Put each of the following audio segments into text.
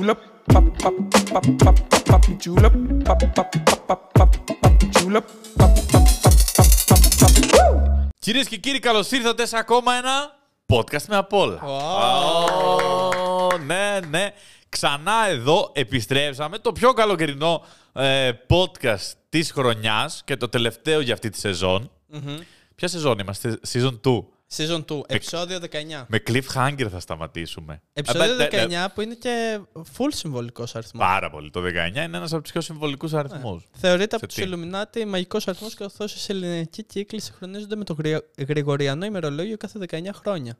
julep, pap, pap, pap, pap, pap, julep, pap, pap, pap, pap, pap, julep, pap, pap, pap, pap, pap, pap. Woo! Κυρίε και κύριοι, καλώ ήρθατε σε ακόμα ένα podcast με απ' όλα. Ω, ναι, ναι. Ξανά εδώ επιστρέψαμε. Το πιο καλοκαιρινό ε, podcast της χρονιάς και το τελευταίο για αυτή τη σεζόν. Ποια σεζόν είμαστε, season 2. Season 2, επεισόδιο 19. Με cliffhanger θα σταματήσουμε. Επεισόδιο Ε, ναι, 19 ναι, που είναι και full συμβολικός αριθμός. Πάρα πολύ. Το 19 είναι ένας από τους πιο συμβολικούς αριθμούς. Θεωρείται Σε από τι; του Illuminati μαγικός αριθμός καθώς οι ελληνικοί κύκλοι συγχρονίζονται με το γρη- Γρηγοριανό ημερολόγιο κάθε 19 χρόνια.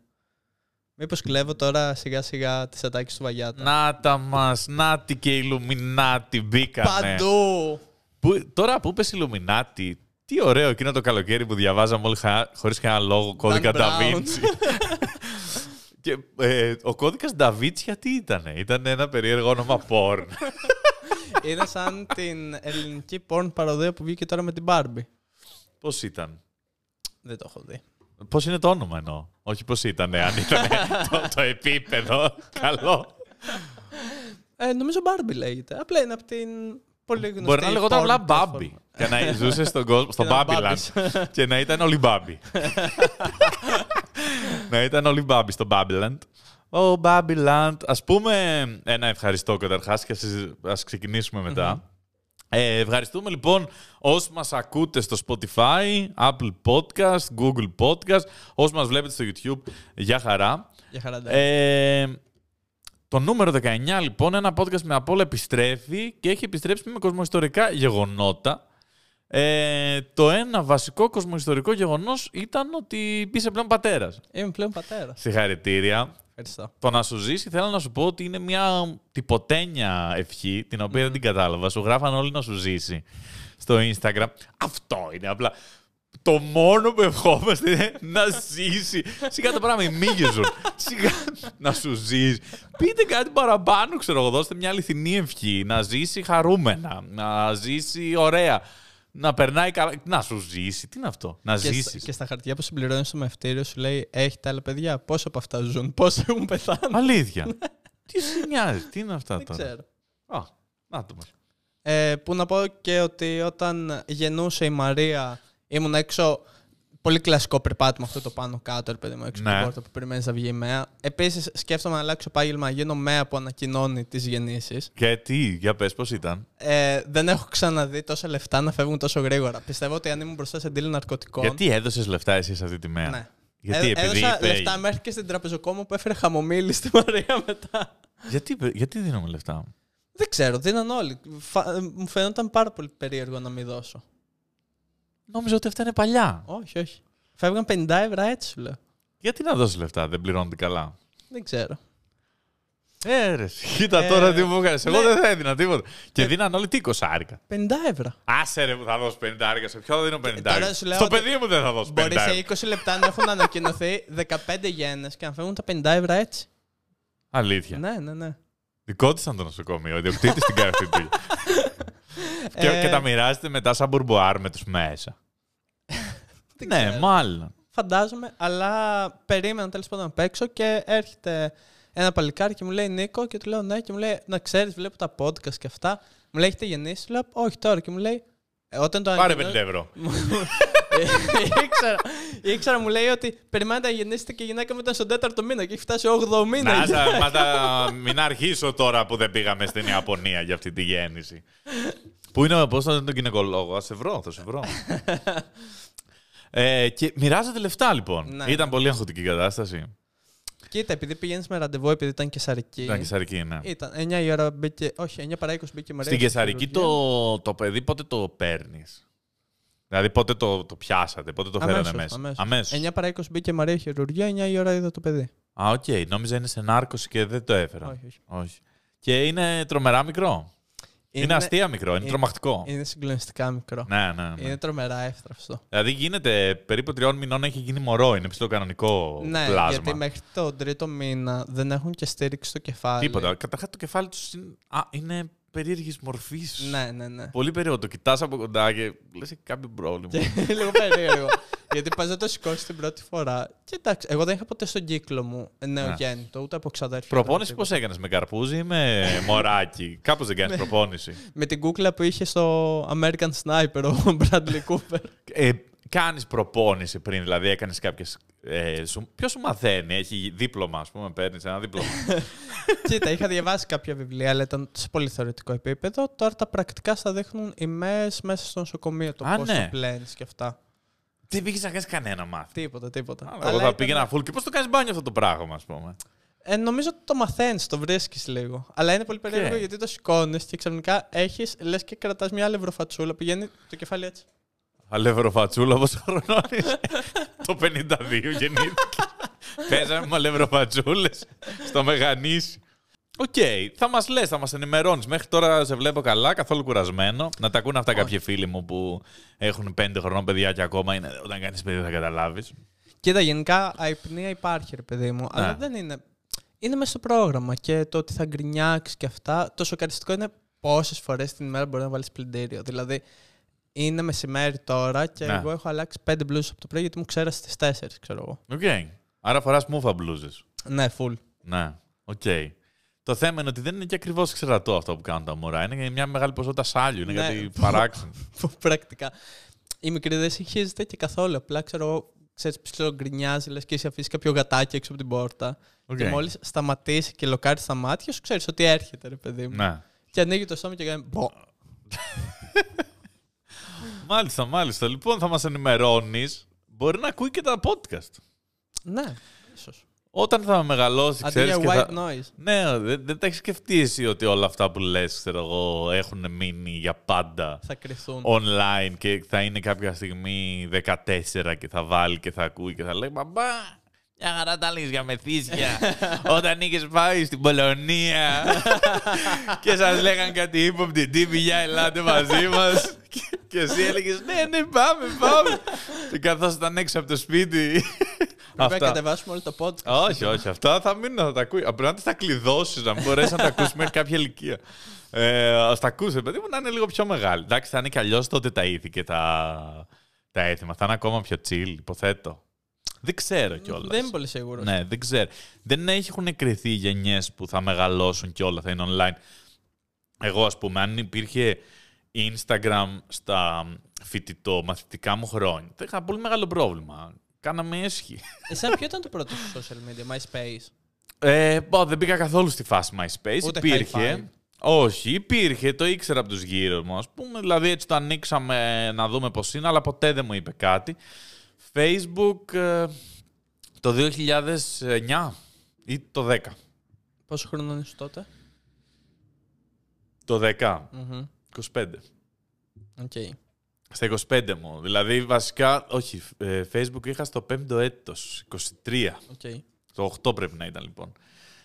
Μήπως κλέβω τώρα σιγά σιγά τις ατάκες του Βαγιάτα; Να τα μας, νάτι και Illuminati μπήκανε. Παντού! Που, τώρα που είπες Illuminati, τι ωραίο εκείνο το καλοκαίρι που διαβάζαμε όλοι χα... χωρίς κανένα λόγο κώδικα Dan Da Brown. Vinci. και ε, ο κώδικας Da Vinci τι ήτανε. Ήταν ένα περίεργο όνομα porn. είναι σαν την ελληνική porn παροδία που βγήκε τώρα με την Barbie. πώς ήταν; Δεν το έχω δει. Πώς είναι το όνομα εννοώ; Όχι πώς ήταν, αν ήταν το, το επίπεδο. Καλό. Ε, νομίζω Barbie λέγεται. Απλά είναι από την πολύ γνωστή. Μπορεί να λεγόταν porn απλά πλατφόρμα. Μπάμπι. και να ζούσε στον κόσμο, στο Και να Babyland. και να ήταν όλοι Μπάμπι. να ήταν όλοι Μπάμπι στο Babyland. Ο Babyland. Ας πούμε ένα ευχαριστώ καταρχάς και ας, ας ξεκινήσουμε μετά. Ε, ευχαριστούμε λοιπόν όσοι μας ακούτε στο Spotify, Apple Podcast, Google Podcast, όσοι μας βλέπετε στο YouTube, για χαρά. Για χαρά. ναι. Ε, το νούμερο 19 λοιπόν, ένα podcast με απ' όλα επιστρέφει και έχει επιστρέψει με κοσμοϊστορικά γεγονότα. Ε, το ένα βασικό κοσμοϊστορικό γεγονός ήταν ότι είσαι πλέον πατέρας. Είμαι πλέον πατέρας. Συγχαρητήρια. Ευχαριστώ. Το να σου ζήσει θέλω να σου πω ότι είναι μια τυποτένια ευχή, την οποία δεν την κατάλαβα. Σου γράφαν όλοι να σου ζήσει στο Instagram. Αυτό είναι απλά. Το μόνο που ευχόμαστε είναι να ζήσει. Σιγά τα πράγματα μίγεζουν. Σιγά να σου ζήσει. Πείτε κάτι παραπάνω, ξέρω εγώ. Δώστε μια αληθινή ευχή. Να ζήσει χαρούμενα. Να ζήσει ωραία. Να περνάει καλά. Να σου ζήσει. Τι είναι αυτό; Να Και, ζήσει. σ- και στα χαρτιά που συμπληρώνεις στο μευτήριο σου λέει: Έχετε άλλα παιδιά, πόσα από αυτά ζουν, πόσα έχουν πεθάνει. Αλήθεια. Τι σου νοιάζει. Τι είναι αυτά Δεν τώρα; ξέρω. Α, να το μας. Ε, που να πω και ότι όταν γεννούσε η Μαρία, ήμουν έξω. Πολύ κλασικό περπάτημα αυτό το πάνω κάτω, ρε παιδί μου, έξω από Ναι. την πόρτα που περιμένεις να βγει η ΜΕΑ. Επίσης, σκέφτομαι να αλλάξω επάγγελμα, γίνω ΜΕΑ που ανακοινώνει τις γεννήσεις. Και τι, για πες πώς ήταν; Ε, δεν έχω ξαναδεί τόσα λεφτά να φεύγουν τόσο γρήγορα. Πιστεύω ότι αν ήμουν μπροστά σε deal ναρκωτικών. Γιατί έδωσες λεφτά εσύ σε αυτή τη μέρα. Ναι. Γιατί, Ε, επειδή έδωσα είπε... λεφτά μέχρι και στην τραπεζοκόμο που έφερε χαμομήλι στη Μαρία μετά. Γιατί, γιατί δίνουμε λεφτά; Δεν ξέρω, δίναν όλοι. Φα- ε, Μου φαίνονταν πάρα πολύ περίεργο να μην δώσω. Νόμιζα ότι αυτά είναι παλιά. Όχι, όχι. Φεύγαν 50 ευρώ έτσι σου λέω. Γιατί να δώσεις λεφτά, δεν πληρώνονται καλά; Δεν ξέρω. Ε, ρε, κοίτα Ε, τώρα τι μου έκανες. Εγώ ναι. δεν θα έδινα τίποτα. Και δίναν όλοι τι κοσάρικα. 50 ευρώ. Άσε ρε που θα δώσω 50 άρικα. Σε ποιο θα δίνω 50 τώρα άρικα; σου λέω Στο ότι παιδί μου δεν θα δώσω 50 Μπορεί σε άρικα. 20 λεπτά να έχουν ανακοινωθεί 15 γέννες και να φεύγουν τα 50 ευρώ έτσι. Αλήθεια. Ναι, ναι, ναι. Δικό της ήταν το νοσοκομείο. Ο ιδιοκτήτης την κάνει αυτή τη δουλειά. και, Ε, και τα μοιράζεται μετά σαν μπουρμπουάρ με τους μέσα. δεν ναι, ξέρω. μάλλον. Φαντάζομαι, αλλά περίμενα τέλος πάντων απ' έξω και έρχεται ένα παλικάρι και μου λέει Νίκο και του λέω ναι και μου λέει να ξέρεις βλέπω τα podcast και αυτά. Μου λέει έχετε γεννήσει, του λέω όχι τώρα και μου λέει «Ε, όταν το Πάρε 50 ανακοινώ- ευρώ. ήξερα, ήξερα, μου λέει ότι περιμένετε να γεννήσετε και η γυναίκα μου ήταν στον τέταρτο μήνα και έχει φτάσει 8ο μήνα. Να, σα- μα τα- μην αρχίσω τώρα που δεν πήγαμε στην Ιαπωνία για αυτή τη γέννηση. Πού είναι, πώς θα είναι τον γυναικολόγο, ας σε βρω, θα σε βρω. ε, και μοιράζατε λεφτά λοιπόν. Ναι, Ήταν ναι. πολύ αγχωτική η κατάσταση. Κοίτα, επειδή πηγαίνεις με ραντεβού, επειδή ήταν καισαρική. Ήταν καισαρική, ναι. Ήταν 9 η ώρα μπήκε. Όχι, 9 παρά 20 μπήκε η Μαρία. Στην στη καισαρική χειρουργία. το, το παιδί πότε το παίρνεις; Δηλαδή πότε το, το πιάσατε, πότε το φέρατε Αμέσως, μέσα; αμέσως. Αμέσως. 9 παρά 20 μπήκε η Μαρία χειρουργία, 9 η ώρα είδα το παιδί. Α, οκ. Νόμιζα είναι σε νάρκωση και δεν το έφερα. Όχι, όχι. όχι. Και είναι τρομερά μικρό. Είναι, αστεία μικρό, είναι, είναι- τρομακτικό. Είναι συγκλονιστικά μικρό. Ναι, ναι, ναι. Είναι τρομερά εύθραυστο. Δηλαδή γίνεται περίπου τριών μηνών έχει γίνει μωρό. Είναι ψηλοκανονικό Ναι, πλάσμα. γιατί μέχρι τον τρίτο μήνα δεν έχουν και στήριξη στο κεφάλι. Τίποτα. Καταρχάς το κεφάλι τους είναι, α, είναι περίεργης μορφής. Ναι, ναι, ναι. Πολύ περίεργο. Το κοιτάς από κοντά και λες έχει κάποιο πρόβλημα. Και λίγο περίεργο. Γιατί πας να το σηκώσεις την πρώτη φορά. Και εντάξει, εγώ δεν είχα ποτέ στον κύκλο μου νεογέννητο, ούτε από ξαδέρφια. Προπόνηση ούτε πώς έκανες, με καρπούζι ή με μωράκι; Κάπως δεν κάνεις προπόνηση. Με την κούκλα που είχε στο American Sniper ο Bradley Cooper. Ε, κάνεις προπόνηση πριν, δηλαδή έκανες κάποιες. Ε, σου, Ποιος σου μαθαίνει, έχει δίπλωμα, ας πούμε, παίρνεις ένα δίπλωμα. Κοίτα, είχα διαβάσει κάποια βιβλία, αλλά ήταν σε πολύ θεωρητικό επίπεδο. Τώρα τα πρακτικά στα δείχνουν οι ΜΕΣ μέσα στο νοσοκομείο. Το Α, πώς ναι. το πλένεις και αυτά. Δεν πήγε να κάνεις κανένα μάθημα. Τίποτα, τίποτα. Αλλά Αλλά Εγώ θα ήταν- πήγαινα full. Και πώς το κάνεις μπάνιο αυτό το πράγμα, ας πούμε; Ε, νομίζω ότι το μαθαίνεις, το βρίσκεις λίγο. Αλλά είναι πολύ περίεργο Και. γιατί το σηκώνεις και ξαφνικά έχεις, λες και κρατάς μια αλευροφατσούλα. Πηγαίνει το κεφάλι έτσι. Αλευροφατσούλα, πόσο χρονών είσαι. το 52 γεννήθηκε. Παίζαμε με αλευροφατσούλες στο Μεγανήσι. Οκ, θα μας λες, θα μας ενημερώνεις. Μέχρι τώρα σε βλέπω καλά, καθόλου κουρασμένο. Να τα ακούνε αυτά κάποιοι φίλοι μου που έχουν 5 χρονών παιδιά και ακόμα είναι. Όταν κάνεις παιδί θα καταλάβεις. Κοίτα, γενικά αϋπνία υπάρχει, ρε παιδί μου. Αλλά Ναι. δεν είναι. Είναι μέσα στο πρόγραμμα και το ότι θα γκρινιάξεις και αυτά. Το σοκαριστικό είναι πόσες φορές την ημέρα μπορεί να βάλεις πλυντήριο. Δηλαδή, είναι μεσημέρι τώρα και Ναι. εγώ έχω αλλάξει πέντε μπλούζες από το πρωί γιατί μου ξέρασε στις 4, ξέρω εγώ. Οκ. Άρα φοράς μούφα μπλούζες. Ναι, full. Ναι, οκ. Το θέμα είναι ότι δεν είναι και ακριβώς ξερατό αυτό που κάνουν τα μωρά. Είναι μια μεγάλη ποσότητα σάλιου. Είναι Ναι. κάτι παράξενο. Πρακτικά. Η μικρή δεν συγχύζεται και καθόλου. Απλά ξέρω εγώ, ξέρεις, ψιλογκρινιάζει, λες και έχεις αφήσει κάποιο γατάκι έξω από την πόρτα. Οκ. Και μόλις σταματήσει και λοκάρεις στα μάτια σου, ξέρεις ότι έρχεται, ρε παιδί μου. Ναι. Και ανοίγει το στόμα και κάνει. Μπο. Μάλιστα, μάλιστα. Λοιπόν, θα μας ενημερώνεις. Μπορεί να ακούει και τα podcast. Ναι, ίσως. Όταν θα μεγαλώσει, Αντί ξέρεις. για Και white θα... noise. Ναι, δεν, δεν τα έχεις σκεφτεί εσύ ότι όλα αυτά που λες, ξέρω εγώ, έχουν μείνει για πάντα Θα κρυθούν. online και θα είναι κάποια στιγμή 14 και θα βάλει και θα ακούει και θα λέει Μπαμπά, μια χαρά τα λες για μεθύσια. Όταν είχες πάει στην Πολωνία και σας λέγαν κάτι ύποπτη τύπη για ελάτε μαζί μας. Και, και εσύ έλεγες ναι, ναι, πάμε, πάμε. και καθώς ήταν έξω από το σπίτι. Πρέπει να κατεβάσουμε όλο το podcast. όχι, όχι. Αυτά θα μείνουν να τα ακούει. Απλά να τα κλειδώσεις, να μπορέσεις να τα ακούσει μέχρι κάποια ηλικία. Ε, Α τα ακούσει, παιδί μου, να είναι λίγο πιο μεγάλη. Εντάξει, θα είναι κι αλλιώς τότε τα ήθη και τα, τα έθιμα. Θα είναι ακόμα πιο chill, υποθέτω. Δεν ξέρω κιόλας. Δεν είμαι πολύ σίγουρος. Ναι, δεν ξέρω. Δεν έχουν κρυθεί γενιές που θα μεγαλώσουν και όλα θα είναι online. Εγώ, ας πούμε, αν υπήρχε Instagram στα φοιτητό, μαθητικά μου χρόνια, θα είχα πολύ μεγάλο πρόβλημα. Κάναμε έσχη. Εσένα ποιο ήταν το πρώτο σου social media, MySpace; Ε, πω, δεν πήγα καθόλου στη φάση MySpace. Ούτε υπήρχε. hi-fi. Όχι, υπήρχε, το ήξερα από τους γύρω μου, ας πούμε. Δηλαδή έτσι το ανοίξαμε να δούμε πώς είναι, αλλά ποτέ δεν μου είπε κάτι. Facebook ε, το 2009 ή το 10. Πόσο χρόνο είσαι τότε; Το 10, Μμμ. 25. Οκ. Στα 25 μου. Δηλαδή βασικά, όχι, ε, Facebook είχα στο 5ο έτος, 23. Οκ. Το 8 πρέπει να ήταν λοιπόν.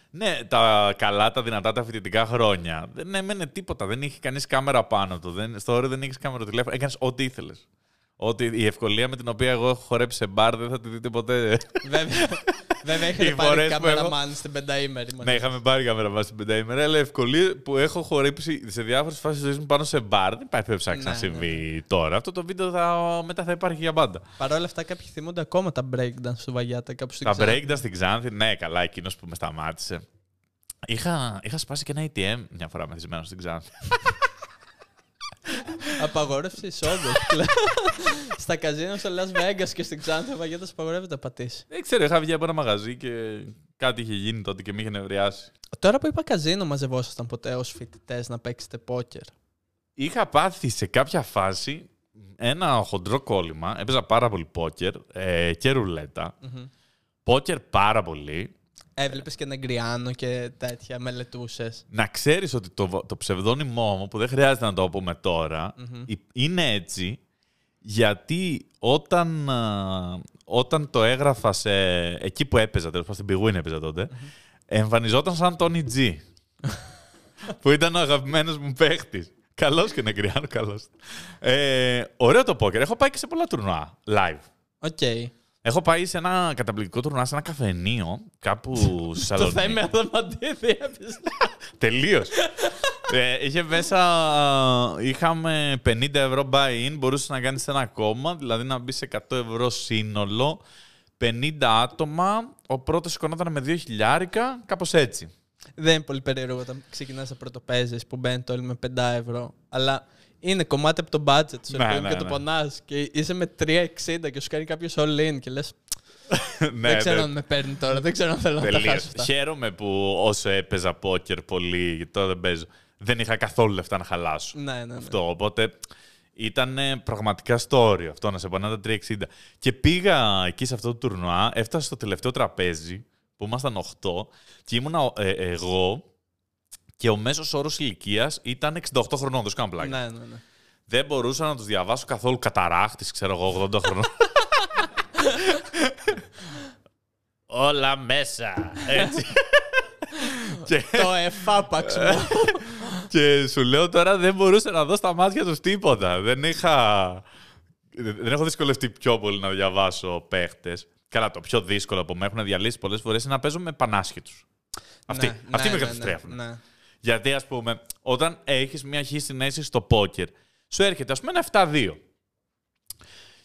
Ναι, τα καλά, τα δυνατά, τα φοιτητικά χρόνια. Δεν έμενε τίποτα. Δεν είχε κανείς κάμερα πάνω του. Δεν, στο όριο δεν είχες κάμερα τηλέφωνο. Έκανες ό,τι ήθελες. Ότι η ευκολία με την οποία εγώ έχω χορέψει σε μπαρ δεν θα τη δείτε ποτέ. Βέβαια, βέβαια Οι είχατε φορές πάρει που κάμερα έχω- μάν στην πενταήμερη. μαζί. ναι, είχαμε πάρει κάμερα βάση την πενταήμερα, αλλά η ευκολία που έχω χορέψει σε διάφορες φάσεις τη ζωής μου πάνω σε μπαρ δεν υπάρχει περίπτωση να Ναι, ξανασυμβεί τώρα. Αυτό το βίντεο θα, μετά θα υπάρχει για πάντα. Παρ' όλα αυτά, κάποιοι θυμούνται ακόμα τα breakdance του Βαγιάτα κάπου στην Τα Ξάνθη. breakdance στην Ξάνθη, ναι, καλά, εκείνος που με σταμάτησε. Είχα, είχα σπάσει και ένα ATM μια φορά μεθυσμένο στην Ξάνθη. Απαγόρευση εισόδου. Στα καζίνο στο Las Vegas και στην Ξάνθη ο Βαγιάτα απαγορεύεται να πατήσει. Δεν ξέρω, είχα βγει από ένα μαγαζί και κάτι είχε γίνει τότε και με είχε νευριάσει. Τώρα που είπα καζίνο, μαζευόσασταν ποτέ ως φοιτητές να παίξετε πόκερ; Είχα πάθει σε κάποια φάση ένα χοντρό κόλλημα. Έπαιζα πάρα πολύ πόκερ ε, και ρουλέτα. Πόκερ πάρα πολύ. Έβλεπες και νεγκριάνο και τέτοια, μελετούσες. Να ξέρεις ότι το, το ψευδόνυμό μου, που δεν χρειάζεται να το πούμε τώρα, ε, είναι έτσι γιατί όταν, α, όταν το έγραφα σε, εκεί που έπαιζα, τέλος πάντων στην Bwin έπαιζα τότε, εμφανιζόταν σαν Tony G. που ήταν ο αγαπημένος μου παίχτης. Καλός και νεκριάνο, καλός. Ε, ωραίο το πόκερ. Έχω πάει και σε πολλά τουρνουά live. OK. Έχω πάει σε ένα καταπληκτικό τουρνουά, σε ένα καφενείο, κάπου στη Το Θεσσαλονίκη. θέμα Αδαμαντίδη έπαιζε. Τελείως. Ε, είχε μέσα, είχαμε 50 ευρώ buy-in, μπορούσες να κάνεις ένα κόμμα, δηλαδή να μπει σε 100 ευρώ σύνολο, 50 άτομα, ο πρώτος σηκωνόταν με 2 χιλιάρικα, κάπως έτσι. Δεν είναι πολύ περίεργο όταν ξεκινάς να πρωτοπαίζει που μπαίνει όλοι με 5 ευρώ. Αλλά είναι κομμάτι από το budget σου Ναι, ναι, ναι, και το ναι. πονάς. Και είσαι με 3,60 και σου κάνει κάποιος all in και λες. ναι, δεν ξέρω ναι. αν με παίρνει τώρα, δεν ξέρω αν θέλω να τα Τελείως. χάσω αυτά. Χαίρομαι που όσο έπαιζα πόκερ πολύ, γιατί τώρα δεν παίζω, δεν είχα καθόλου λεφτά να χαλάσω. Ναι, ναι, ναι. Αυτό. Οπότε ήταν πραγματικά στο όριο αυτό να σε πονά τα 360. Και πήγα εκεί σε αυτό το τουρνουά, έφτασα στο τελευταίο τραπέζι που ήμασταν 8 και ήμουνα ε, εγώ και ο μέσος όρος ηλικίας ήταν 68 χρονών, δεν σου κάνω πλάκα. Ναι, ναι, ναι. Δεν μπορούσα να τους διαβάσω καθόλου καταράχτης, ξέρω εγώ, 80 χρονών. Όλα μέσα. Έτσι. και, το εφάπαξ μου. και σου λέω τώρα δεν μπορούσα να δω στα μάτια τους τίποτα. Δεν είχα... Δεν έχω δυσκολευτεί πιο πολύ να διαβάσω παίχτες. Καλά, το πιο δύσκολο που με έχουν διαλύσει πολλές φορές είναι να παίζω με πανάσχετους. Αυτοί, Ναι, αυτοί ναι, με ναι, καταστρέφουν. ναι, ναι. Γιατί, ας πούμε, όταν έχεις μια χ συνέση στο πόκερ, σου έρχεται, ας πούμε, ένα 7-2.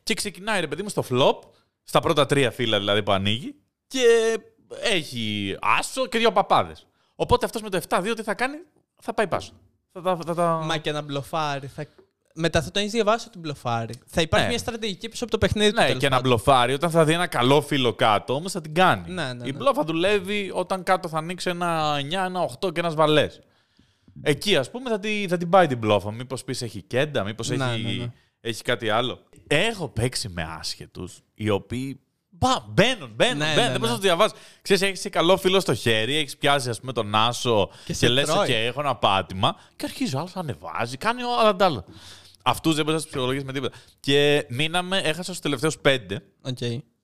Και ξεκινάει, ρε παιδί μου, στο flop, στα πρώτα τρία φύλλα δηλαδή που ανοίγει, και έχει άσο και δύο παπάδες. Οπότε αυτός με το 7-2 τι θα κάνει, θα πάει πάσο. Θα, τα- θα, τα- Μα και να μπλοφάρει. Θα... Μετά θα το έχεις διαβάσει ότι μπλοφάρει. Θα υπάρχει Ναι. μια στρατηγική πίσω από το παιχνίδι του. Ναι, τέλος και να πάντων. μπλοφάρει όταν θα δει ένα καλό φύλλο κάτω, όμως θα την κάνει. Ναι, ναι, Η ναι. μπλόφα δουλεύει όταν κάτω θα ανοίξει ένα 9, ένα 8 και ένας βαλές. Εκεί, ας πούμε, θα, τη, θα την πάει την μπλόφα. Μήπως πεις έχει κέντα, μήπως Ναι, έχει, ναι, ναι. έχει κάτι άλλο. Έχω παίξει με άσχετους οι οποίοι. Μπα, μπαίνουν, μπαίνουν, Ναι, μπαίνουν. ναι, δεν μπορείς ναι. να τους διαβάσεις. Ξέρεις, έχεις καλό φίλο στο χέρι, έχεις πιάσει ας πούμε, τον άσο Και και, σε λες: τρώει. Και έχω ένα πάτημα. Και αρχίζει ο άλλος να ανεβάζει, κάνει όλα τα άλλα. Αυτούς δεν μπορείς να τους ψυχολογήσεις με τίποτα. Και μείναμε, έχασα στους τελευταίους πέντε Οκ.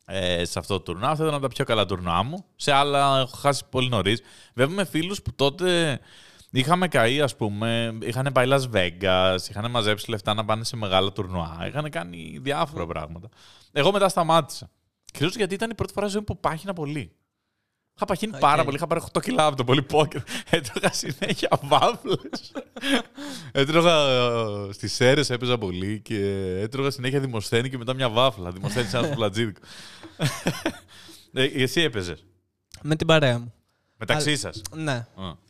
ε, σε αυτό το τουρνουά. Αυτό ήταν από τα πιο καλά τουρνουά μου. Σε άλλα έχω χάσει πολύ νωρίς. Βέβαια με φίλους που τότε είχαμε καεί, ας πούμε. Είχαν πάει Las Vegas, είχαν μαζέψει λεφτά να πάνε σε μεγάλα τουρνουά. Είχαν κάνει διάφορα πράγματα. Εγώ μετά σταμάτησα. Κυρίως γιατί ήταν η πρώτη φορά στη ζωή μου που πάχυνα πολύ. Είχα παχύνει Οκ. πάρα πολύ. Είχα πάρει 8 κιλά από το πολύ πόκερ. Έτρωγα συνέχεια βάφλε. έτρωγα ε, στις αίρες, έπαιζα πολύ και έτρωγα συνέχεια δημοσθένη και μετά μια βάφλα. Δημοσθένη σε ένα σουβλατζίδικο. ε, εσύ έπαιζες. Με την παρέα μου. Μεταξύ σας. Ναι.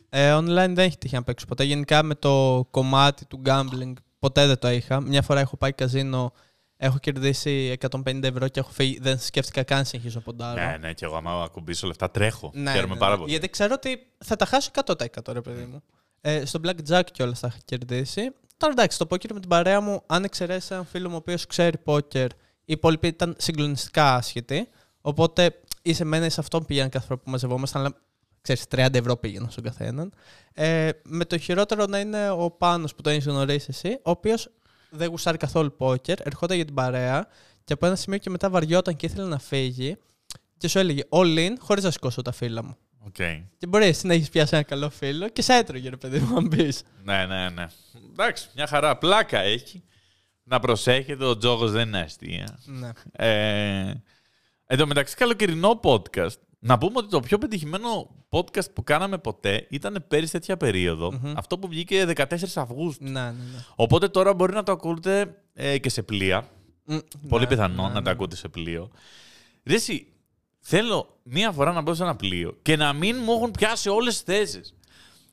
Ε, online δεν έχει τύχει να παίξω ποτέ. Γενικά με το κομμάτι του gambling ποτέ δεν το είχα. Μια φορά έχω πάει καζίνο, έχω κερδίσει 150 ευρώ και έχω φύγει. Δεν σκέφτηκα καν να συνεχίσω να ποντάρω. Ναι, ναι, και εγώ άμα ακουμπήσω λεφτά τρέχω. Ναι, Χαίρομαι ναι, πάρα ναι. πολύ. Γιατί ξέρω ότι θα τα χάσω 100% ρε παιδί μου. Ε, στο Blackjack κιόλας θα είχα κερδίσει. Τώρα εντάξει, το πόκερ με την παρέα μου, αν εξαιρέσει έναν φίλο μου ο οποίος ξέρει πόκερ, οι υπόλοιποι ήταν συγκλονιστικά άσχετοι. Οπότε ή σε μένα ή σε αυτόν πήγαιναν κάθε φορά που μαζευόμασταν, αλλά ξέρεις, 30 ευρώ πήγαιναν στον καθένα. Ε, με το χειρότερο να είναι ο Πάνος που το έχεις γνωρίσει εσύ, ο οποίος δεν γουστάρει καθόλου πόκερ, ερχόταν για την παρέα και από ένα σημείο και μετά βαριόταν και ήθελε να φύγει και σου έλεγε all in χωρίς να σηκώσω τα φύλλα μου. Οκ. Και μπορεί εσύ να έχεις πιάσει ένα καλό φύλλο και σε έτρωγε, ρε παιδί μου, αν μπει. Ναι, ναι, ναι. Εντάξει, μια χαρά. Πλάκα έχει. Να προσέχετε, ο τζόγος δεν είναι αστεία. Ναι. Ε, εν τω μεταξύ, καλοκαιρινό podcast. Να πούμε ότι το πιο πετυχημένο podcast που κάναμε ποτέ ήταν πέρυσι τέτοια περίοδο. Αυτό που βγήκε 14 Αυγούστου. Ναι, ναι, ναι. Οπότε τώρα μπορεί να το ακούτε ε, και σε πλοία. Μ, Πολύ ναι, πιθανό ναι, να ναι. τα ακούτε σε πλοίο. Ρε εσύ, θέλω μία φορά να μπω σε ένα πλοίο και να μην μου έχουν πιάσει όλες τις θέσεις.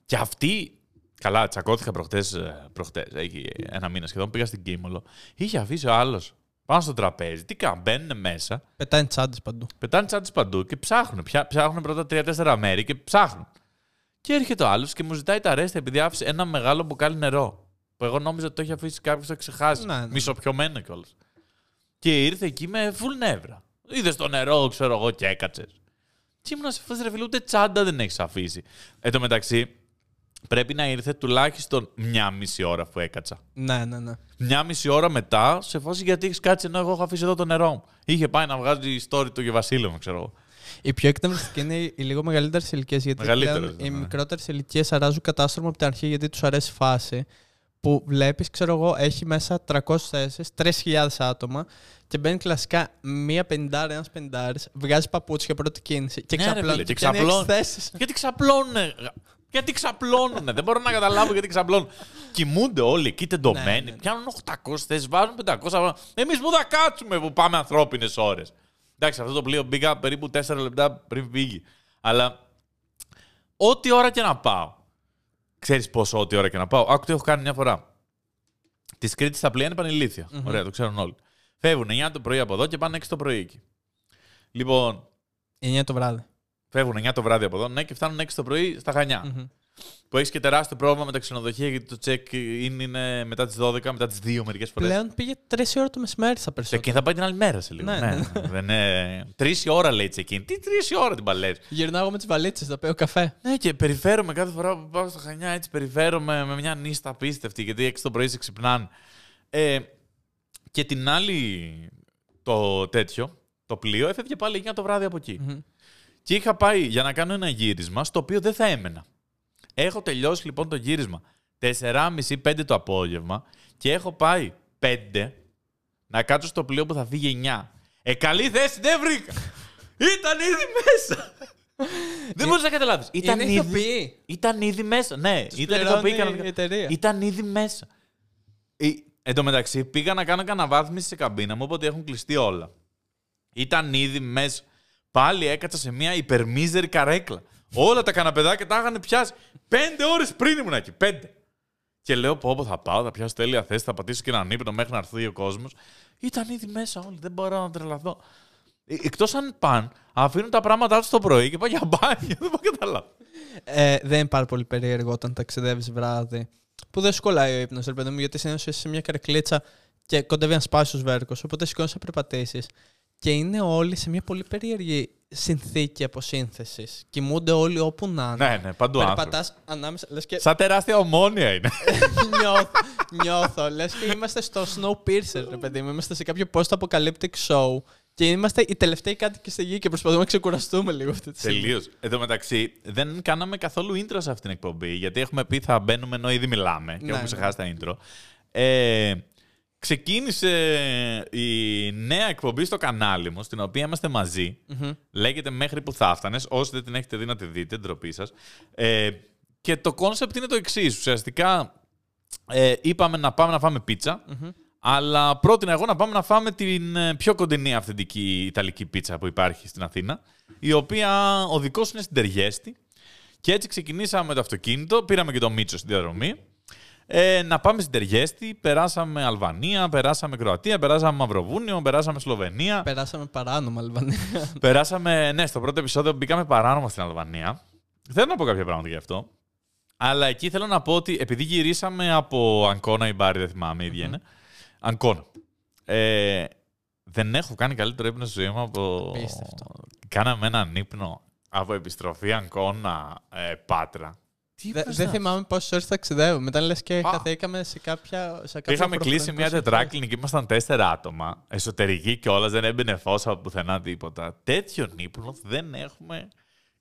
Και αυτοί. Καλά, τσακώθηκα προχτές. Προχτές, έχει ένα μήνα σχεδόν. Πήγα στην Κίμολο. Είχε αφήσει ο άλλος πάνω στο τραπέζι. Τι κάνουν, μπαίνουν μέσα, Πετάνε τσάντες παντού. πετάνε τσάντες παντού και ψάχνουν. Πια- Ψάχνουν πρώτα τρία-τέσσερα μέρη και ψάχνουν. Και έρχεται ο άλλος και μου ζητάει τα ρέστα επειδή άφησε ένα μεγάλο μπουκάλι νερό. Που εγώ νόμιζα ότι το έχει αφήσει κάποιος, το ξεχάσει. Ναι, ναι. Μισοπιωμένο κιόλας. Και ήρθε εκεί με full νεύρα. Είδες το νερό, ξέρω εγώ, και έκατσες. Και ήμουν σε φάση ρε φίλε, ούτε τσάντα δεν έχεις αφήσει. Εν τω μεταξύ, πρέπει να ήρθε τουλάχιστον μια μισή ώρα που έκατσα. Ναι, ναι, ναι. Μια μισή ώρα μετά, σε φάση γιατί έχεις κάτσει ενώ εγώ έχω αφήσει εδώ το νερό μου. Είχε πάει να βγάζει story του και Βασίλειο μου, ξέρω εγώ. Οι πιο εκνευριστικοί είναι οι λίγο μεγαλύτερες ηλικίες. Γιατί Μεγαλύτερες, πλέον ναι, οι ναι. μικρότερες ηλικίες αράζουν κατάστρωμα από την αρχή γιατί τους αρέσει η φάση. Που βλέπεις, ξέρω εγώ, έχει μέσα 300 θέσει, 3.000 άτομα και μπαίνει κλασικά μία πεντάρα, ένας πεντάρι, βγάζει παπούτσια πρώτη κίνηση και Ναι, ρε ξαπλώνει. φίλε, και και κάνει ξαπλώνει. έξι θέσεις. Γιατί ξαπλώνουνε. Γιατί ξαπλώνουνε. δεν μπορώ να καταλάβω γιατί ξαπλώνουν. Κοιμούνται όλοι εκεί τεντωμένοι. Ναι, ναι. Πιάνουν 800 θέσεις, βάζουν 500. Εμείς που θα κάτσουμε που πάμε ανθρώπινες ώρες. Εντάξει, αυτό το πλοίο μπήκα περίπου 4 λεπτά πριν φύγει. Αλλά ό,τι ώρα και να πάω. Ξέρεις πόσο ό,τι ώρα και να πάω. Άκου τι έχω κάνει μια φορά. Τη Κρήτη στα πλοία είναι πανηλήθεια. Ωραία, το ξέρουν όλοι. Φεύγουν 9 το πρωί από εδώ και πάνε 6 το πρωί εκεί. Λοιπόν, 9 το βράδυ. Φεύγουν 9 το βράδυ από εδώ, ναι, και φτάνουν 6 το πρωί στα Χανιά. Μμμ. Που έχεις και τεράστιο πρόβλημα με τα ξενοδοχεία γιατί το check-in είναι μετά τις 12, μετά τις 2 μερικές φορές. Πλέον πήγε 3 ώρα το μεσημέρι στα Και περισσότερα. θα πάει την άλλη μέρα σε λίγο. Ναι, Ναι, ναι. ναι. Δεν είναι... Τρεις η ώρα λέει check-in. Τι τρεις η ώρα την παλεύει. Γυρνάω με τις βαλίτσες, θα πέω καφέ. Ναι, και περιφέρομαι κάθε φορά που πάω στα Χανιά, έτσι περιφέρομαι με μια νύστα απίστευτη, γιατί 6 το πρωί σε ξυπνάνε. Ε, και την άλλη, το τέτοιο, το πλοίο, έφευγε πάλι 9 το βράδυ από εκεί. Μμμ. Και είχα πάει για να κάνω ένα γύρισμα, στο οποίο δεν θα έμενα. Έχω τελειώσει λοιπόν το γύρισμα 4.30-5 το απόγευμα και έχω πάει 5 να κάτσω στο πλοίο που θα φύγει 9. Ε, καλή θέση δεν βρήκα. Ήταν ήδη μέσα. δεν μπορείς να καταλάβεις. Ήταν Είναι ήδη, ηθοποιοί. ήταν ήδη μέσα. Ναι, Τους ήταν πληρώνει ηθοποιοί κανονικά. η εταιρεία. Ήταν ήδη μέσα. Ε, Εν τω μεταξύ, πήγα να κάνω καναβάθμιση σε καμπίνα μου, οπότε έχουν κλειστεί όλα. Ήταν ήδη μέσα. Πάλι έκατσα σε μια υπερμίζερη καρέκλα. Όλα τα καναπεδάκια τα είχαν πιάσει. Πέντε ώρες πριν ήμουν εκεί. Πέντε. Και λέω: Πω, πω θα πάω, θα πιάσω τέλεια θέση, θα πατήσω και έναν ύπνο μέχρι να έρθει ο κόσμος. Ήταν ήδη μέσα όλοι. Δεν μπορώ να τρελαθώ. Εκτός αν πάνε, αφήνουν τα πράγματά τους το πρωί και πάνε για μπάνιο. Δεν μπορώ να καταλάβω. Ε, δεν είναι πάρα πολύ περίεργο όταν ταξιδεύεις βράδυ. Που δεν σου κολλάει ο ύπνος, ρε παιδί μου, γιατί συνήθως είσαι σε μια καρεκλίτσα και κοντεύει να σπάσεις ο σβέρκο. Οπότε σηκώνει να περπατήσεις. Και είναι όλοι σε μια πολύ περίεργη συνθήκη αποσύνθεσης. Κοιμούνται όλοι όπου να είναι. Ναι, ναι, παντού άνθρωποι. Περπατάς ανάμεσα. Λες και. Σαν τεράστια ομόνια είναι. νιώθω. νιώθω. Λες και είμαστε στο Snowpiercer, ρε παιδί μου. Είμαστε σε κάποιο post-apocalyptic show. Και είμαστε οι τελευταίοι κάτοικοι στη γη και προσπαθούμε να ξεκουραστούμε λίγο αυτή τη στιγμή. Τελείως. Εν τω μεταξύ, δεν κάναμε καθόλου intro σε αυτήν την εκπομπή. Γιατί έχουμε πει θα μπαίνουμε ενώ ήδη μιλάμε και Ναι, έχουμε ναι. ξεχάσει τα intro. Ε, ξεκίνησε η νέα εκπομπή στο κανάλι μου, στην οποία είμαστε μαζί. Μμμ. Λέγεται Μέχρι που θα έφτανες. Όσοι δεν την έχετε δει, να τη δείτε, ντροπή σας. Ε, και το concept είναι το εξής. Ουσιαστικά ε, είπαμε να πάμε να φάμε πίτσα. Αλλά πρότεινα εγώ να πάμε να φάμε την ε, πιο κοντινή αυθεντική Ιταλική πίτσα που υπάρχει στην Αθήνα, η οποία ο δικός είναι στην Τεργέστη. Και έτσι ξεκινήσαμε με το αυτοκίνητο, πήραμε και το Μίτσο στην διαδρομή. Ε, να πάμε στην Τεργέστη, περάσαμε Αλβανία, περάσαμε Κροατία, περάσαμε Μαυροβούνιο, περάσαμε Σλοβενία. Περάσαμε παράνομα, Αλβανία. Περάσαμε, ναι, στο πρώτο επεισόδιο μπήκαμε παράνομα στην Αλβανία. Θέλω να πω κάποια πράγματα γι' αυτό. Αλλά εκεί θέλω να πω ότι επειδή γυρίσαμε από Αγκώνα ή Μπάρι, δεν θυμάμαι, η ίδια είναι. Αγκώνα. Ε, δεν έχω κάνει καλύτερο ύπνο στη ζωή μου από. Απίστευτο. Κάναμε έναν ύπνο από επιστροφή Αγκώνα ε, Πάτρα. Τι Δε- είπες Δεν να- θυμάμαι πόσες ώρες ταξιδεύουμε. Μετά λες και Α. χαθήκαμε σε κάποια. Σε κάποιο Είχαμε κλείσει προχρονικό μια σύμφωνο. τετράκλινη και ήμασταν τέσσερα άτομα. Εσωτερική κιόλας, δεν έμπαινε φως από πουθενά τίποτα. Τέτοιον ύπνο δεν έχουμε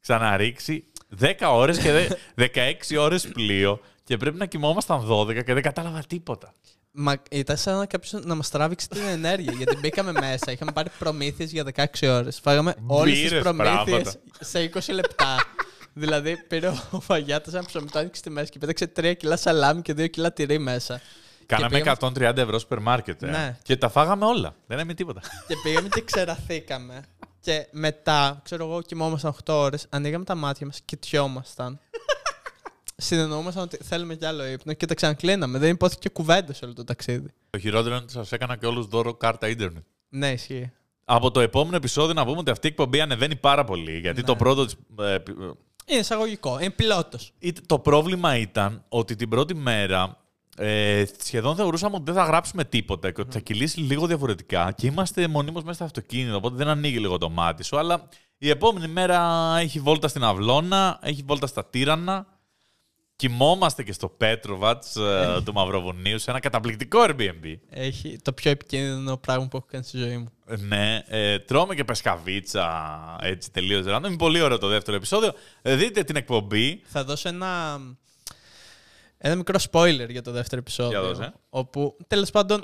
ξαναρίξει 10 ώρες και δε- 16 ώρες πλοίο και πρέπει να κοιμόμασταν 12 και δεν κατάλαβα τίποτα. Μα ήταν σαν κάποιος να μας τράβηξε την ενέργεια. γιατί μπήκαμε μέσα, είχαμε πάρει προμήθειες για 16 ώρες. Φάγαμε όλες τις Μπύρες, προμήθειες πράγματα. σε 20 λεπτά. Δηλαδή πήρε ο Φαγιάτας ένα ψωμιτό, άνοιξε τη μέση και πέταξε 3 κιλά σαλάμι και 2 κιλά τυρί μέσα. Κάναμε πήγαμε- 130 ευρώ σούπερ μάρκετ. ε. Ναι. Και τα φάγαμε όλα. Δεν έμεινε τίποτα. και πήγαμε και ξεραθήκαμε. και μετά, ξέρω εγώ, κοιμόμασταν 8 ώρες, ανοίγαμε τα μάτια μας, κοιτιόμασταν. Συνεννοούμασταν ότι θέλουμε κι άλλο ύπνο και τα ξανακλίναμε. Δεν υπόθηκε κουβέντα σε όλο το ταξίδι. Το χειρότερο είναι ότι σας έκανα και όλους δώρο κάρτα ίντερνετ. Ναι, ισχύει. Από το επόμενο επεισόδιο να πούμε ότι αυτή η εκπομπή ανεβαίνει πάρα πολύ. Γιατί Ναι. το πρώτο της, ε, π- Είναι εισαγωγικό. Είναι πιλότος. Είτε- Το πρόβλημα ήταν ότι την πρώτη μέρα ε, σχεδόν θεωρούσαμε ότι δεν θα γράψουμε τίποτα και ότι θα κυλήσει λίγο διαφορετικά και είμαστε μονίμως μέσα στο αυτοκίνητο, οπότε δεν ανοίγει λίγο το μάτι σου. Αλλά η επόμενη μέρα έχει βόλτα στην Αυλώνα, έχει βόλτα στα Τύρανα. Κοιμόμαστε και στο Πέτροβατς ε, του Μαυροβουνίου σε ένα καταπληκτικό Airbnb. Έχει το πιο επικίνδυνο πράγμα που έχω κάνει στη ζωή μου. Ναι, ε, τρώμε και πεσκαβίτσα έτσι τελείως random. Είναι πολύ ωραίο το δεύτερο επεισόδιο. Ε, δείτε την εκπομπή. Θα δώσω ένα, ένα μικρό spoiler για το δεύτερο επεισόδιο. Για δώσε. Όπου τέλος πάντων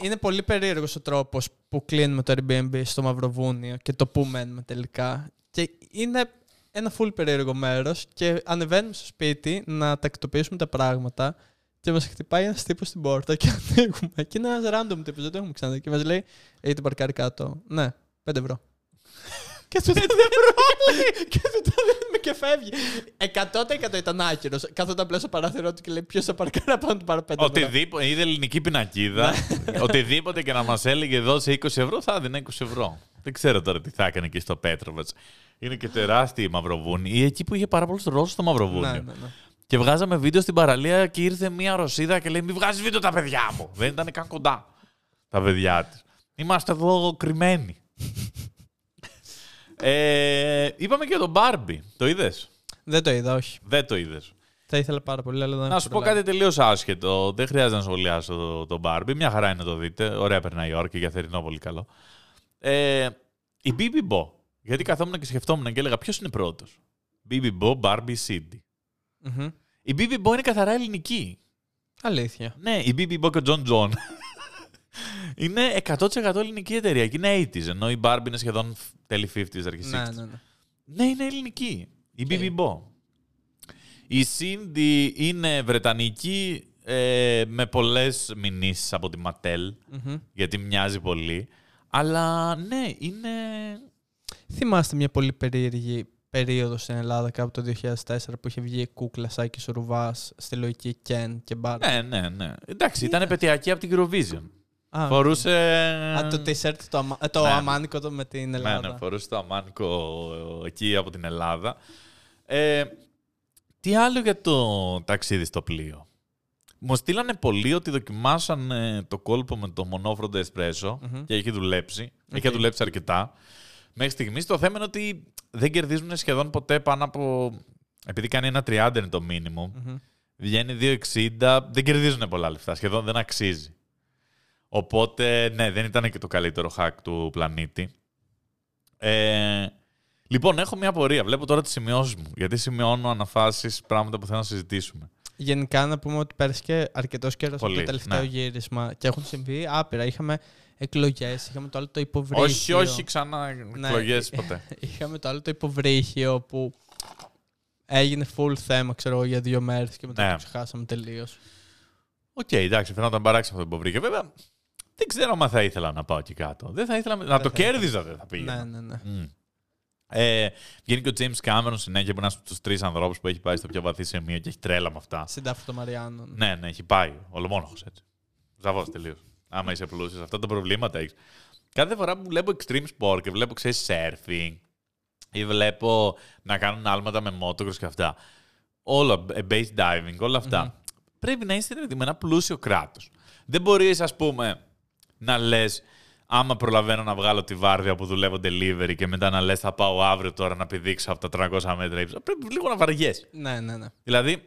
είναι πολύ περίεργος ο τρόπος που κλείνουμε το Airbnb στο Μαυροβούνιο και το που μένουμε τελικά. Και είναι ένα full περίεργο μέρος και ανεβαίνουμε στο σπίτι να τακτοποιήσουμε τα πράγματα. Και μας χτυπάει ένας τύπος στην πόρτα και ανοίγουμε. Και είναι ένας random τύπος, δεν το έχουμε ξαναδεί. Και μας λέει: Έχετε παρκάρει κάτω. Ναι, 5 ευρώ. και τους δίνει ευρώ. λέει. και τους τα δίνουμε και φεύγει. 100% ήταν άκυρος. Κάθονταν απλά στο παράθυρο του και λέει: Ποιος θα παρκάρει να πάνω του πάρω 5 ευρώ. Οτιδήποτε, είδε ελληνική πινακίδα. οτιδήποτε και να μας έλεγε δώσε 20 ευρώ, θα έδινε 20 ευρώ. Δεν ξέρω τώρα τι θα έκανε εκεί στο Πέτροβετ. Είναι και τεράστια η Μαυροβούνη. Ή εκεί που είχε πάρα πολλούς Ρώσους στο Μαυροβούνιο. Ναι, ναι, ναι. Και βγάζαμε βίντεο στην παραλία και ήρθε μια Ρωσίδα και λέει: Μην βγάζεις βίντεο τα παιδιά μου. Δεν ήταν καν κοντά τα παιδιά της. Είμαστε εδώ κρυμμένοι. ε, είπαμε και για τον Μπάρμπι. Το είδες; Δεν το είδα, όχι. Δεν το είδες. Θα ήθελα πάρα πολύ, αλλά δεν Να σου πω κάτι τελείως άσχετο. Δεν χρειάζεται να σχολιάσω το- τον Μπάρμπι. Μια χαρά είναι να το δείτε. Ωραία περνάει η ώρα και για θερινό πολύ καλό. Ε, η Μπίμπι Μπο. Γιατί καθόμουν και σκεφτόμουν και έλεγα ποιος είναι πρώτος; Bibi-Bo, Barbie, Sindy. Μμμ. Η Μπίμπι Μπο είναι καθαρά ελληνική. Αλήθεια. Ναι, η Bibi-Bo και ο John John. είναι 100% ελληνική εταιρεία και είναι 80s, ενώ η Barbie είναι σχεδόν τέλη 50s, αρχή 60s. Ναι, ναι, ναι. Ναι, είναι ελληνική. Η Ok. Bibi-Bo. Η Sindy είναι βρετανική ε, με πολλές μηνύσεις από τη Mattel, Μμμ. γιατί μοιάζει πολύ. Αλλά ναι, είναι... Θυμάστε μια πολύ περίεργη περίοδο στην Ελλάδα κάπου το 2004 που είχε βγει η κούκλα Σάκης Ρουβάς στη λογική Ken και Μπάρ. Ναι, ναι, ναι. Εντάξει, ήταν επαιτειακή από την Eurovision. Α, Φορούσε... Α, το t-shirt το, αμα... ε, το Ναι. αμάνικο το με την Ναι, Ελλάδα. ναι, φορούσε το αμάνικο εκεί από την Ελλάδα. Ε, τι άλλο για το ταξίδι στο πλοίο; Μου στείλανε πολλοί ότι δοκιμάσανε το κόλπο με το μονό freddo εσπρέσο Μμμ. και έχει δουλέψει. Έχει Οκ. δουλέψει αρκετά. Μέχρι στιγμής το θέμα είναι ότι δεν κερδίζουν σχεδόν ποτέ πάνω από. Επειδή κάνει ένα 30 είναι το minimum, Μμμ. βγαίνει 2,60, δεν κερδίζουν πολλά λεφτά. Σχεδόν δεν αξίζει. Οπότε, ναι, δεν ήταν και το καλύτερο hack του πλανήτη. Ε, λοιπόν, έχω μια απορία. Βλέπω τώρα τις σημειώσεις μου. Γιατί σημειώνω αναφάσεις πράγματα που θέλω να συζητήσουμε. Γενικά να πούμε ότι πέρασε και αρκετός καιρός από Πολύ, το τελευταίο ναι. γύρισμα και έχουν συμβεί άπειρα. Είχαμε εκλογές, είχαμε το άλλο το υποβρύχιο. Όχι, όχι ξανά Ναι. εκλογές ποτέ. Είχαμε το άλλο το υποβρύχιο που έγινε full θέμα, ξέρω εγώ, για δύο μέρες και μετά Ναι. το ξεχάσαμε τελείως. Οκ, εντάξει, φαινόταν παράξενο αυτό που βρήκε. Βέβαια, δεν ξέρω αν θα ήθελα να πάω εκεί κάτω. Δεν θα ήθελα. να το θα ήθελα. κέρδιζα, δεν θα πήγαινα. Ναι, ναι, ναι. Μμ. Ε, βγαίνει και ο James Cameron συνέχεια που είναι ένας από τους τρεις ανθρώπους που έχει πάει στο πιο βαθύ σημείο και έχει τρέλα με αυτά. Στην τάφρο των Μαριανών. Ναι, ναι, έχει πάει. Ολομόνοχο έτσι. Ζαβός τελείως. Άμα είσαι πλούσιος, αυτά τα προβλήματα έχεις. Κάθε φορά που βλέπω extreme sport και βλέπω, ξέρεις, surfing ή βλέπω να κάνουν άλματα με motocross και αυτά. Όλα, ε, base diving, όλα αυτά. Πρέπει να είστε με ένα πλούσιο κράτος. Δεν μπορείς, ας πούμε, να λες, άμα προλαβαίνω να βγάλω τη βάρδια που δουλεύω delivery και μετά να λες, θα πάω αύριο τώρα να πηδήξω από τα 300 μέτρα ύψος. Πρέπει λίγο να βαριέσαι. Ναι, ναι, ναι. Δηλαδή,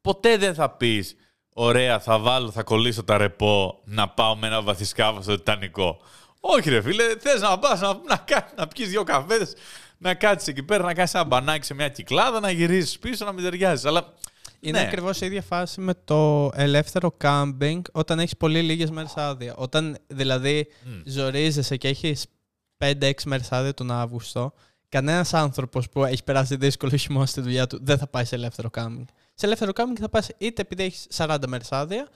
ποτέ δεν θα πεις, ωραία, θα βάλω, θα κολλήσω τα ρεπό να πάω με ένα βαθισκάβο στο Τιτανικό. Όχι, ρε φίλε, θες να πας να, να, κα- να πιεις δύο καφέδες, να κάτσεις εκεί πέρα, να κάνεις ένα μπανάκι σε μια κυκλάδα, να γυρίσεις πίσω, να μιζεριάζει. Αλλά. Είναι ναι. ακριβώς η ίδια φάση με το ελεύθερο κάμπινγκ όταν έχεις πολύ λίγες μέρες άδεια. Όταν δηλαδή Μμ. ζορίζεσαι και έχεις 5-6 μέρες άδεια τον Αύγουστο, κανένας άνθρωπος που έχει περάσει δύσκολο χειμώνα στη δουλειά του δεν θα πάει σε ελεύθερο κάμπινγκ. Σε ελεύθερο κάμπινγκ θα πας είτε επειδή έχεις 40 μέρες άδεια,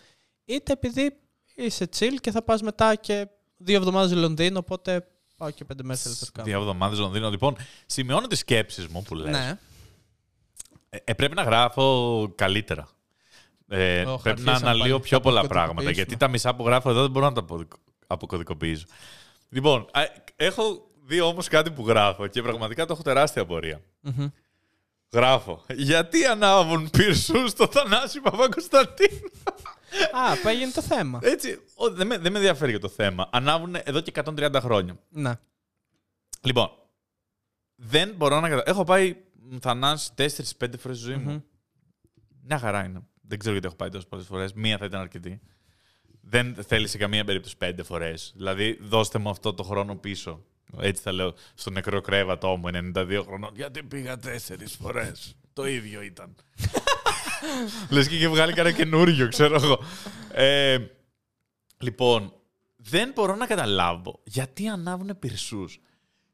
είτε επειδή είσαι chill και θα πας μετά και δύο εβδομάδες Λονδίνο. Οπότε πάω και 5 μέρες σε ελεύθερο κάμπινγκ. Δύο εβδομάδες Λονδίνο. Λοιπόν, σημειώνω τις σκέψεις μου που λες. Ναι. Ε, ε, πρέπει να γράφω καλύτερα. Ε, Ωχ, πρέπει να αρχίσαμε αναλύω πάλι. πιο Θα πολλά αποκωδικοποιήσουμε. πράγματα. Γιατί τα μισά που γράφω εδώ δεν μπορώ να τα αποδικο- αποκωδικοποιήσω. Λοιπόν, α, έχω δει όμως κάτι που γράφω και πραγματικά το έχω τεράστια απορία. Μμμ. Γράφω. Γιατί ανάβουν πυρσού στο Θανάση Παπα-Κωνσταντίνου. Α, πάει γίνει το θέμα. Έτσι, ο, δεν, με, δεν με ενδιαφέρει για το θέμα. Ανάβουν εδώ και 130 χρόνια. Ναι. Λοιπόν, δεν μπορώ να καταλάβω. Έχω πάει Θανάση 4-5 φορές στη ζωή μου. Μμμ. Μια χαρά είναι. Δεν ξέρω γιατί έχω πάει τόσες πολλές φορές. Μία θα ήταν αρκετή. Δεν θέλει σε καμία περίπτωση πέντε φορές. Δηλαδή, δώστε μου αυτό το χρόνο πίσω. Έτσι θα λέω στο νεκρό κρέβατό μου 92 χρονών. Γιατί πήγα τέσσερις φορές. Το ίδιο ήταν. Λες και είχε βγάλει κανένα καινούριο, ξέρω εγώ. Ε, λοιπόν, δεν μπορώ να καταλάβω γιατί ανάβουν πυρσούς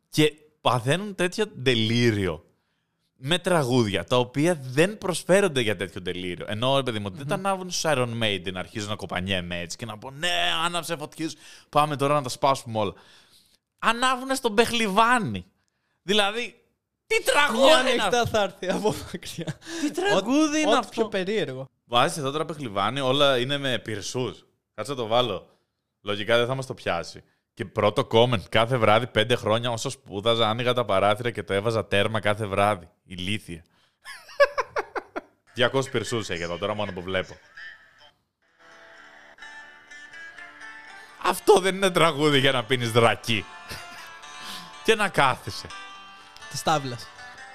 και παθαίνουν τέτοιο τελείριο με τραγούδια τα οποία δεν προσφέρονται για τέτοιο τελείριο. Ενώ, ρε παιδί μου, δεν τα ανάβουν στους Iron Maiden να αρχίζω να κοπανιέμαι έτσι και να πω Ναι, άναψε φωτιές, πάμε τώρα να τα σπάσουμε όλα. Ανάβουν στον Μπεχλιβάνι. Δηλαδή, τι Μια τραγούδι είναι αυτό; νύχτα θα έρθει από μακριά. Τι τραγούδι είναι Ό,τι πιο αυτό. περίεργο. Βάζεις εδώ τώρα Μπεχλιβάνι, όλα είναι με πυρσούς. Κάτσε να το βάλω. Λογικά δεν θα μας το πιάσει. Και πρώτο comment, κάθε βράδυ πέντε χρόνια όσο σπούδαζα, άνοιγα τα παράθυρα και το έβαζα τέρμα κάθε βράδυ. Ηλίθεια. 200 πυρσούς έχει εδώ τώρα μόνο που βλέπω. Αυτό δεν είναι τραγούδι για να πίνεις δρακή. Και να κάθεσαι. Τη τάβλα.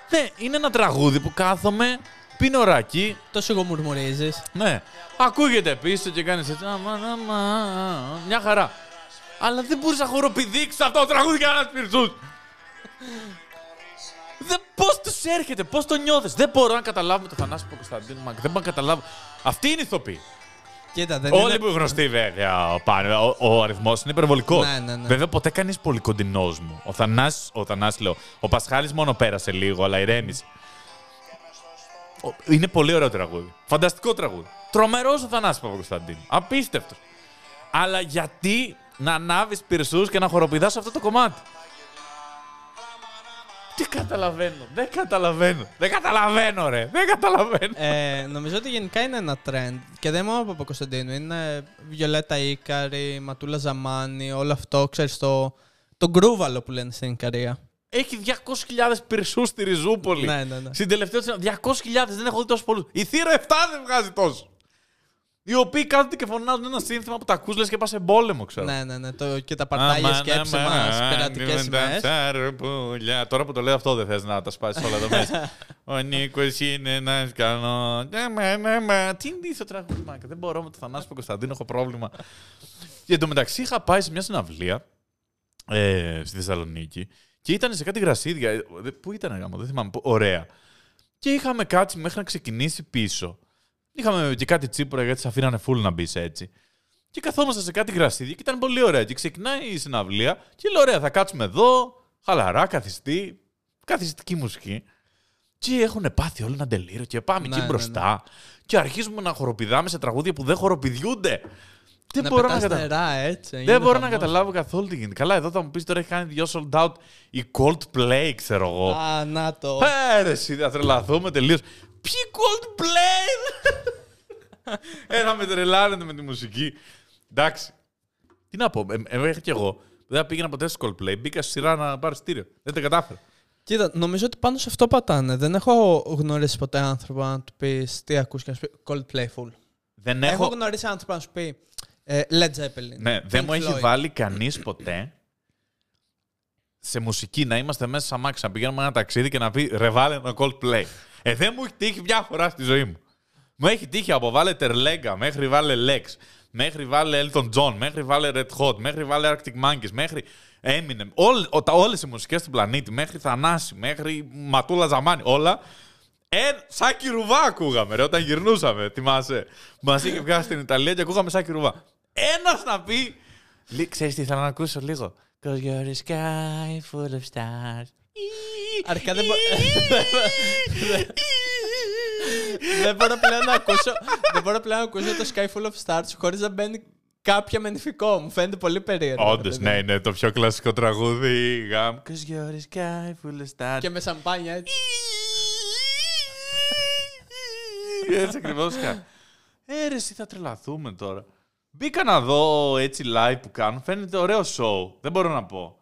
Ναι, είναι ένα τραγούδι που κάθομαι, πίνω ρακί, Τόσο εγώ μουρμουρίζεις. ναι. Ακούγεται πίσω και κάνεις έτσι. αμα, αμα, Μια χαρά. Αλλά δεν μπορείς να χοροπηδήξεις αυτό το τραγούδι για να πυρσού. Πώς τους έρχεται, πώς το νιώθεις. Δεν μπορώ να καταλάβω το Θανάση Κωνσταντίνου Μαγκ. Δεν μπορώ να καταλάβω. Αυτή είναι η ηθοποίη. Κοίτα, δεν Όλοι είναι... που είναι γνωστοί βέβαια. Ο, πάνω, ο, ο αριθμός είναι υπερβολικός. Ναι, ναι, ναι. Βέβαια ποτέ κανείς πολύ κοντινός μου. Ο Θανάσης, ο Θανάσης λέω. Ο Πασχάλης μόνο πέρασε λίγο, αλλά ηρέμησε. Ο- Είναι πολύ ωραίο τραγούδι. Φανταστικό τραγούδι. Τρομερός ο Θανάσης Παπα-Κωνσταντίνου. Απίστευτος. Αλλά γιατί να ανάβεις πυρσούς και να χοροπηδάς αυτό το κομμάτι; Τι καταλαβαίνω. Δεν καταλαβαίνω. Δεν καταλαβαίνω, ρε. Δεν καταλαβαίνω. Ε, νομίζω ότι γενικά είναι ένα trend. Και δεν μόνο από Παπα-Κωνσταντίνου. Είναι Βιολέτα Ίκαρη, Ματούλα Ζαμάνη, όλο αυτό. Ξέρεις, το, το γκρούβαλο που λένε στην Ικαρία. Έχει 200.000 πυρσούς στη Ριζούπολη. Ναι, ναι, ναι. Στην τελευταία τους 200.000 δεν έχω δει τόσο πολλούς. Η θύρα 7 δεν βγάζει τόσο. Οι οποίοι κάθονται και φωνάζουν ένα σύνθημα που τα ακούς λες και πας σε πόλεμο, ξέρω. Ναι, ναι, ναι. Το, και τα παρτάλια σκέψη μας, πειρατικές σημαίες. Σαρπούλια. Τώρα που το λέω αυτό δεν θες να τα σπάσεις όλα εδώ μέσα. Ο Νίκος είναι ένας καλό. Ναι, ναι, ναι, ναι. Τι είναι το τραγούδι, μάκα. Δεν μπορώ με το Θανάση Κωνσταντίνο, έχω πρόβλημα. Και εντωμεταξύ είχα πάει σε μια συναυλία ε, στη Θεσσαλονίκη και ήταν σε κάτι γρασίδια. Ε, Πού ήταν, γάμο, δεν θυμάμαι. πού- Ωραία. Και είχαμε κάτσει μέχρι να ξεκινήσει πίσω. Είχαμε και κάτι τσίπουρα γιατί σε αφήνανε full να μπεις έτσι. Και καθόμαστε σε κάτι γρασίδια και ήταν πολύ ωραία. Και ξεκινάει η συναυλία και λέω: Ωραία, θα κάτσουμε εδώ, χαλαρά, καθιστή, καθιστική μουσική. Και έχουν πάθει όλοι ένα τελείρο και πάμε Ναι, εκεί ναι, μπροστά. Και αρχίζουμε να χοροπηδάμε σε τραγούδια που δεν χοροπηδιούνται. Δεν Να μπορώ να πετάς καταλάβω. νερά, έτσι. Δεν γίνεται μπορώ να χαμός. καταλάβω καθόλου τι γίνεται. Καλά, εδώ θα μου πεις τώρα έχει κάνει δυο sold out η Coldplay, ξέρω εγώ. Α, να το. Ε, ρε, εσύ, θα τρελαθούμε τελείως. Ποιοι Coldplay! ε, θα με τρελάνετε με τη μουσική. Εντάξει. Τι να πω, ε, ε, είχα κι εγώ. Δεν πήγαινα ποτέ στο Coldplay. Μπήκα στη σειρά να πάρω στήριο. Δεν τα κατάφερα. Κοίτα, νομίζω ότι πάνω σε αυτό πατάνε. Δεν έχω γνωρίσει ποτέ άνθρωπο να του πεις τι ακούς και να σου πει Coldplay full. Δεν Έχω, έχω. γνωρίσει άνθρωπο να σου πει ε, Led Zeppelin. Ναι, δεν Pink μου έχει Floyd. βάλει κανείς ποτέ σε μουσική να είμαστε μέσα σε αμάξι, να πηγαίνουμε ένα ταξίδι και να πει ρε βάλε ένα Coldplay. Ε, δεν μου έχει τύχει μια φορά στη ζωή μου. Μου έχει τύχει από βάλε Τερλέγκα μέχρι βάλε Lex, μέχρι βάλε Elton John, μέχρι βάλε Red Hot, μέχρι βάλε Arctic Monkeys, μέχρι Eminem. Όλ, ο- τα- όλες οι μουσικές του πλανήτη, μέχρι Θανάση, μέχρι Ματούλα Ζαμάνη, όλα. Ε, Σάκη Ρουβά ακούγαμε, ρε, όταν γυρνούσαμε. Θυμάσαι. Μας είχε βγάσει στην Ιταλία και ακούγαμε Σάκη Ρουβά. Ένας να πει. Λί- Ξέρεις τι ήθελα να ακούσω λίγο; Cause you're a sky full of stars. Αρχικά δεν μπο- δεν μπορώ πλέον να ακούσω, δεν μπορώ πλέον να ακούσω το Sky Full of Stars χωρίς να μπαίνει κάποια με νηφικό. Μου φαίνεται πολύ περίεργο. Όντως, ρε παιδί ναι, μου. είναι το πιο κλασικό τραγούδι. Γαμ. Cause you're a sky full of stars. Και με σαμπάνια έτσι. Έτσι ακριβώς. Ε, ρε, εσύ θα τρελαθούμε τώρα. Μπήκα να δω έτσι live που κάνουν. Φαίνεται ωραίο show. Δεν μπορώ να πω.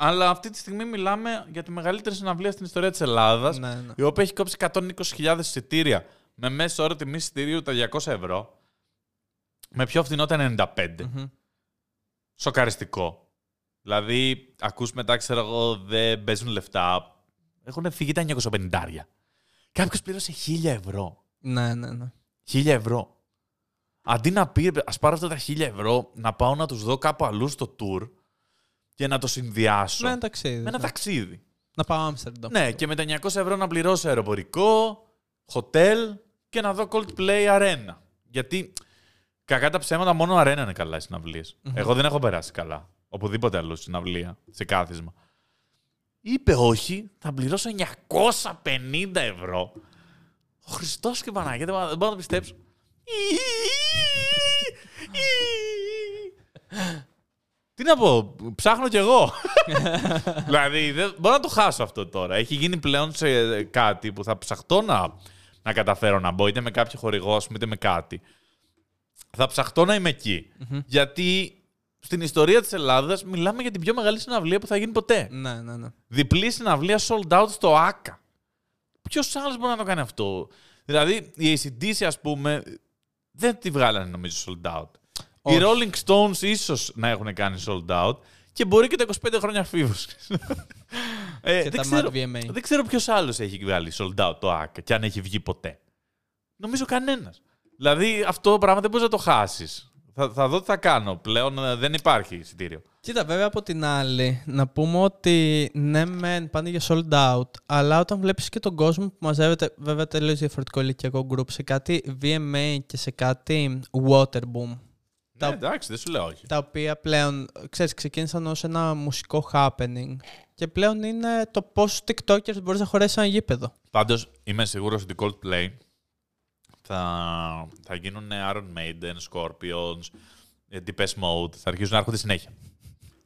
Αλλά αυτή τη στιγμή μιλάμε για τη μεγαλύτερη συναυλία στην ιστορία της Ελλάδας. Ναι, ναι. Η οποία έχει κόψει 120.000 εισιτήρια με μέσο όρο τιμή εισιτηρίου τα 200 ευρώ. Με πιο φθηνό τα 95. Μμμ. Σοκαριστικό. Δηλαδή, ακούς μετά, ξέρω εγώ, δεν παίζουν λεφτά. Έχουν φύγει τα 950. Κάποιος πλήρωσε 1000 ευρώ. Ναι, ναι, ναι. 1000 ευρώ. Αντί να πει, ας πάρω αυτά τα 1000 ευρώ, να πάω να τους δω κάπου αλλού στο tour και να το συνδυάσω Με ένα ταξίδι. με ένα ναι. ταξίδι. Να πάω Άμστερνταμ. Ναι, και με τα 900 ευρώ να πληρώσω αεροπορικό, hotel και να δω Coldplay Arena. Γιατί κακά τα ψέματα μόνο Arena είναι καλά οι συναυλιες Εγώ δεν έχω περάσει καλά. Οπουδήποτε αλλού στη συναυλία, σε κάθισμα. Είπε όχι, θα πληρώσω 950 ευρώ. Ο Χριστός και η Παναγία, δεν μπορώ δεν μπορώ να το πιστέψω. Τι να πω, ψάχνω κι εγώ. δηλαδή, δεν μπορώ να το χάσω αυτό τώρα. Έχει γίνει πλέον σε κάτι που θα ψαχτώ να, να καταφέρω να μπω, είτε με κάποιο χορηγό, ας πούμε, είτε με κάτι. Θα ψαχτώ να είμαι εκεί. Γιατί στην ιστορία της Ελλάδας μιλάμε για την πιο μεγάλη συναυλία που θα γίνει ποτέ. Ναι, ναι, ναι. Διπλή συναυλία sold out στο ΆΚΑ. Ποιος άλλος μπορεί να το κάνει αυτό; Δηλαδή, η ACDC, ας πούμε, δεν τη βγάλανε νομίζω sold out. Οι Όχι. Rolling Stones ίσως να έχουν κάνει sold out και μπορεί και τα 25 χρόνια φίβους. ε, Και δεν, τα ξέρω, Mad VMA. δεν ξέρω ποιος άλλος έχει βγάλει sold out το ΆΚΑ και αν έχει βγει ποτέ. Νομίζω κανένας. Δηλαδή, αυτό το πράγμα δεν μπορείς να το χάσεις. Θα, θα δω τι θα κάνω. Πλέον ε, δεν υπάρχει εισιτήριο. Κοίτα, βέβαια από την άλλη, να πούμε ότι ναι, μεν πάνε για sold out, αλλά όταν βλέπεις και τον κόσμο που μαζεύεται, βέβαια τελείως διαφορετικό ηλικιακό group, σε κάτι VMA και σε κάτι Waterboom, Ναι, Τα- εντάξει, δεν σου λέω όχι. τα οποία πλέον, ξέρεις, ξεκίνησαν ως ένα μουσικό happening και πλέον είναι το πόσους TikTokers μπορείς να χωρέσεις ένα γήπεδο. Πάντως είμαι σίγουρος ότι Coldplay θα, θα γίνουν Iron Maiden, Scorpions, ε, Depeche Mode. Θα αρχίσουν να έρχονται συνέχεια.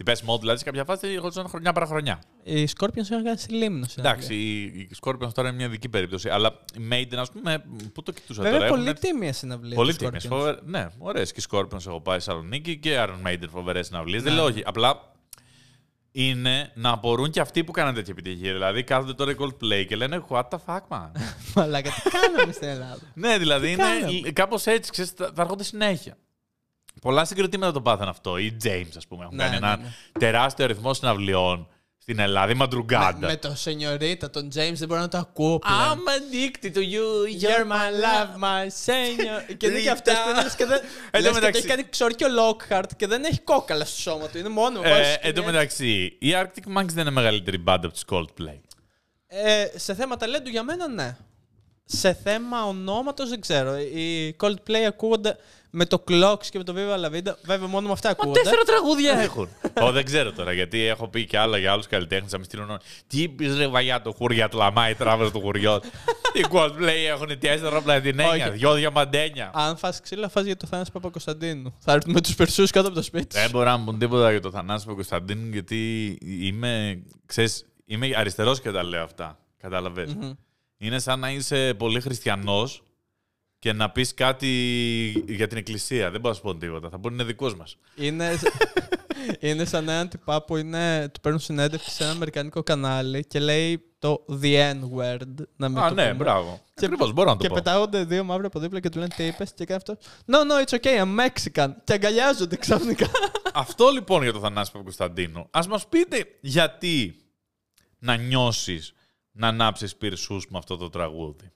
Depeche Mode δηλαδή σε κάποια φάση έρχονταν χρονιά παραχρονιά. Οι Scorpions είχαν κάνει στη Λίμνο. στην Εντάξει, Αγγλία. οι, οι Scorpions τώρα είναι μια ειδική περίπτωση. Αλλά οι Maiden, ας πούμε, πού το κοιτούσα Βέβαια, τώρα. πολύ έχουνε- τίμια συναυλία. Πολύ των τίμιες. Scorpions. Φοβε... Ναι, ωραίες. Και οι Scorpions έχω πάει στη Θεσσαλονίκη και Iron Maiden φοβερές συναυλίες. Δεν Ναι. λέω όχι. Απλά είναι να απορούν και αυτοί που κάνανε τέτοια επιτυχία. Δηλαδή κάθονται τώρα οι Coldplay και λένε What the fuck, man. Μαλάκα, τι κάναμε στην Ελλάδα; ναι, δηλαδή είναι κάναμε; κάπως έτσι, ξέρεις, θα, θα έρχονται συνέχεια. Πολλά συγκροτήματα το πάθαν αυτό. Οι James, ας πούμε, έχουν Ναι, κάνει ναι, ένα ναι. τεράστιο αριθμό συναυλιών στην Ελλάδα. Η Μαντρουγκάντα. με, με τον Σενιωρίτα, τον James, δεν μπορώ να το ακούω πλέον. I'm addicted to you, You're my love, my senior. και είναι και αυτές που λες και δεν. Εν τω λες και το μεταξύ- έχει κάνει ξόρκιο Lockhart και δεν έχει κόκαλα στο σώμα του. Είναι μόνο Ε, βάζεις εν τω σκηνή. μεταξύ, η Arctic Monkeys δεν είναι μεγαλύτερη μπάντα από τις Coldplay. Ε, σε θέμα ταλέντου για μένα ναι. Σε θέμα ονόματος δεν ξέρω. Οι Coldplay ακούγονται με το Clocks και με το Viva La Vida. Βέβαια μόνο με αυτά Μα ακούγονται. τέσσερα τραγούδια έχουν. Ω, δεν ξέρω τώρα, γιατί έχω πει και άλλα για άλλους καλλιτέχνες. Θα με στείλουν. Τι είπες ρε βαγιά το χουριά του λαμάει τράβε του χουριό. Οι Coldplay έχουν τέσσερα πλατινένια, Όχι. δυο διαμαντένια. Αν φας ξύλα, φας για το Θάναση Παπακοσταντίνου. Θα έρθουν με τους περσούς κάτω από το σπίτι Δεν σου. μπορώ να μου πούν τίποτα για το Θανάση Κωνσταντίνου, γιατί είμαι, ξέρεις, είμαι αριστερός και τα λέω αυτά. Κατάλαβες. Είναι σαν να είσαι πολύ χριστιανός και να πεις κάτι για την εκκλησία. Δεν μπορώ να σου πω τίποτα. Θα πούνε είναι δικός μας. Είναι, είναι σαν έναν τυπά που είναι, του παίρνουν συνέντευξη σε ένα αμερικανικό κανάλι και λέει το the N-word. Να μην Α, το ναι, πούμε. μπράβο. Και- Ακριβώς, μπορώ να το Και πω. πετάγονται δύο μαύροι από δίπλα και του λένε τι είπες και κάνει αυτό. No, no, it's okay, I'm Mexican. Και αγκαλιάζονται ξαφνικά. Αυτό λοιπόν για το Θανάση Παπακοσταντίνου. Ας μας πείτε γιατί να νιώσεις να ανάψεις πυρσούς με αυτό το τραγούδι.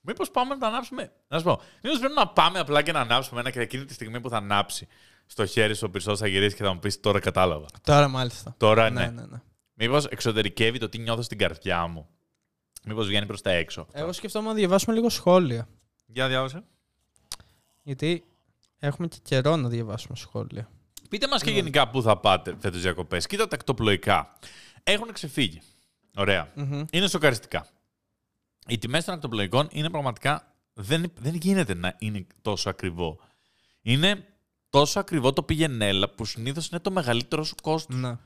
Μήπως πάμε να το ανάψουμε; Να σου πω. Μήπως πρέπει να πάμε απλά και να ανάψουμε ένα και εκείνη τη στιγμή που θα ανάψει στο χέρι σου ο πυρσός θα γυρίσει και θα μου πεις τώρα κατάλαβα. Τώρα μάλιστα. Τώρα ναι. Ναι, ναι, ναι. Μήπως εξωτερικεύει το τι νιώθω στην καρδιά μου. Μήπως βγαίνει προς τα έξω. Εγώ σκεφτόμουν να διαβάσουμε λίγο σχόλια. Για διάβασε. Γιατί έχουμε και καιρό να διαβάσουμε σχόλια. Πείτε μας και γενικά πού θα πάτε φέτος διακοπές. Κοίτα τα ακτοπλοϊκά. Έχουν ξεφύγει. Ωραία. Είναι σοκαριστικά. Οι τιμές των ακτοπλοϊκών είναι πραγματικά... Δεν, δεν γίνεται να είναι τόσο ακριβό. Είναι τόσο ακριβό το πηγενέλα που συνήθως είναι το μεγαλύτερο σου κόστος. Ναι.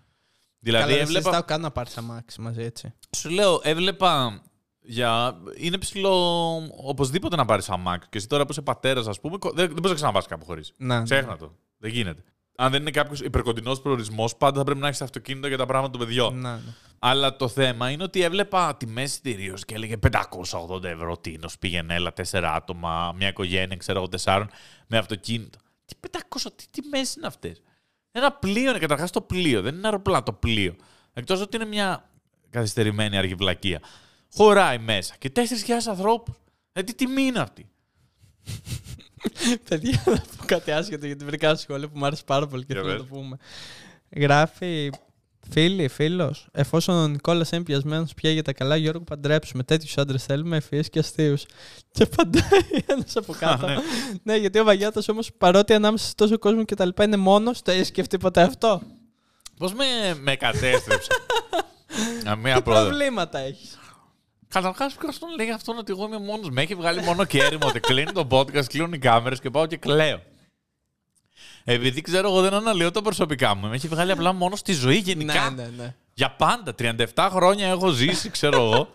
Δηλαδή Καλά, δεν έβλεπα... συζητάω καν να πάρεις αμάξι μαζί, έτσι. Σου λέω, έβλεπα για... Είναι ψηλό οπωσδήποτε να πάρεις αμάξι. Και εσύ τώρα που είσαι πατέρας, ας πούμε, δεν, δεν μπορείς να ξαναπάς κάπου χωρίς. Ναι, ναι. Ξέχνα το. Δεν γίνεται. Αν δεν είναι κάποιος υπερκοντινός προορισμός, πάντα θα πρέπει να έχεις αυτοκίνητο για τα πράγματα των παιδιών. Ναι, ναι. Αλλά το θέμα είναι ότι έβλεπα τιμές εισιτηρίου και έλεγε 580 ευρώ τίνο πήγαινε, έλα, τέσσερα άτομα, μια οικογένεια, ξέρω εγώ, τεσσάρων, με αυτοκίνητο. Τι 500, τι τιμές είναι αυτές; Ένα πλοίο είναι καταρχάς το πλοίο, δεν είναι αεροπλάνο το πλοίο. Εκτός ότι είναι μια καθυστερημένη αργυβλακία. Χωράει μέσα και 4.000 ανθρώπους. Ε, τι τιμή είναι αυτή; Παιδιά, να πω κάτι άσχετο γιατί βρήκα ένα σχόλιο που μου άρεσε πάρα πολύ και Για θέλω να το πες. πούμε. Γράφει φίλη, φίλος, εφόσον ο Νικόλας είναι πιασμένος πια για τα καλά, Γιώργο, παντρέψουμε. Τέτοιους άντρες θέλουμε, ευφυεί και αστείους. Και απαντάει ένας από κάτω. ναι. ναι, γιατί ο Βαγιάτα όμως παρότι ανάμεσα σε τόσο κόσμο και τα λοιπά είναι μόνος, το έχει σκεφτεί ποτέ αυτό; Πώς με, με κατέστρεψε; Καμία Τι πρόοδο. προβλήματα έχεις; Καταρχάς, ποιο τον λέει αυτόν ότι εγώ είμαι μόνος. Με έχει βγάλει μόνο και έρημο ότι κλείνει το podcast, κλείνουν οι κάμερες και πάω και κλαίω. Επειδή ξέρω εγώ δεν αναλύω τα προσωπικά μου. Με έχει βγάλει απλά μόνο στη ζωή γενικά. Ναι, ναι, ναι. Για πάντα. 37 χρόνια έχω ζήσει, ξέρω εγώ.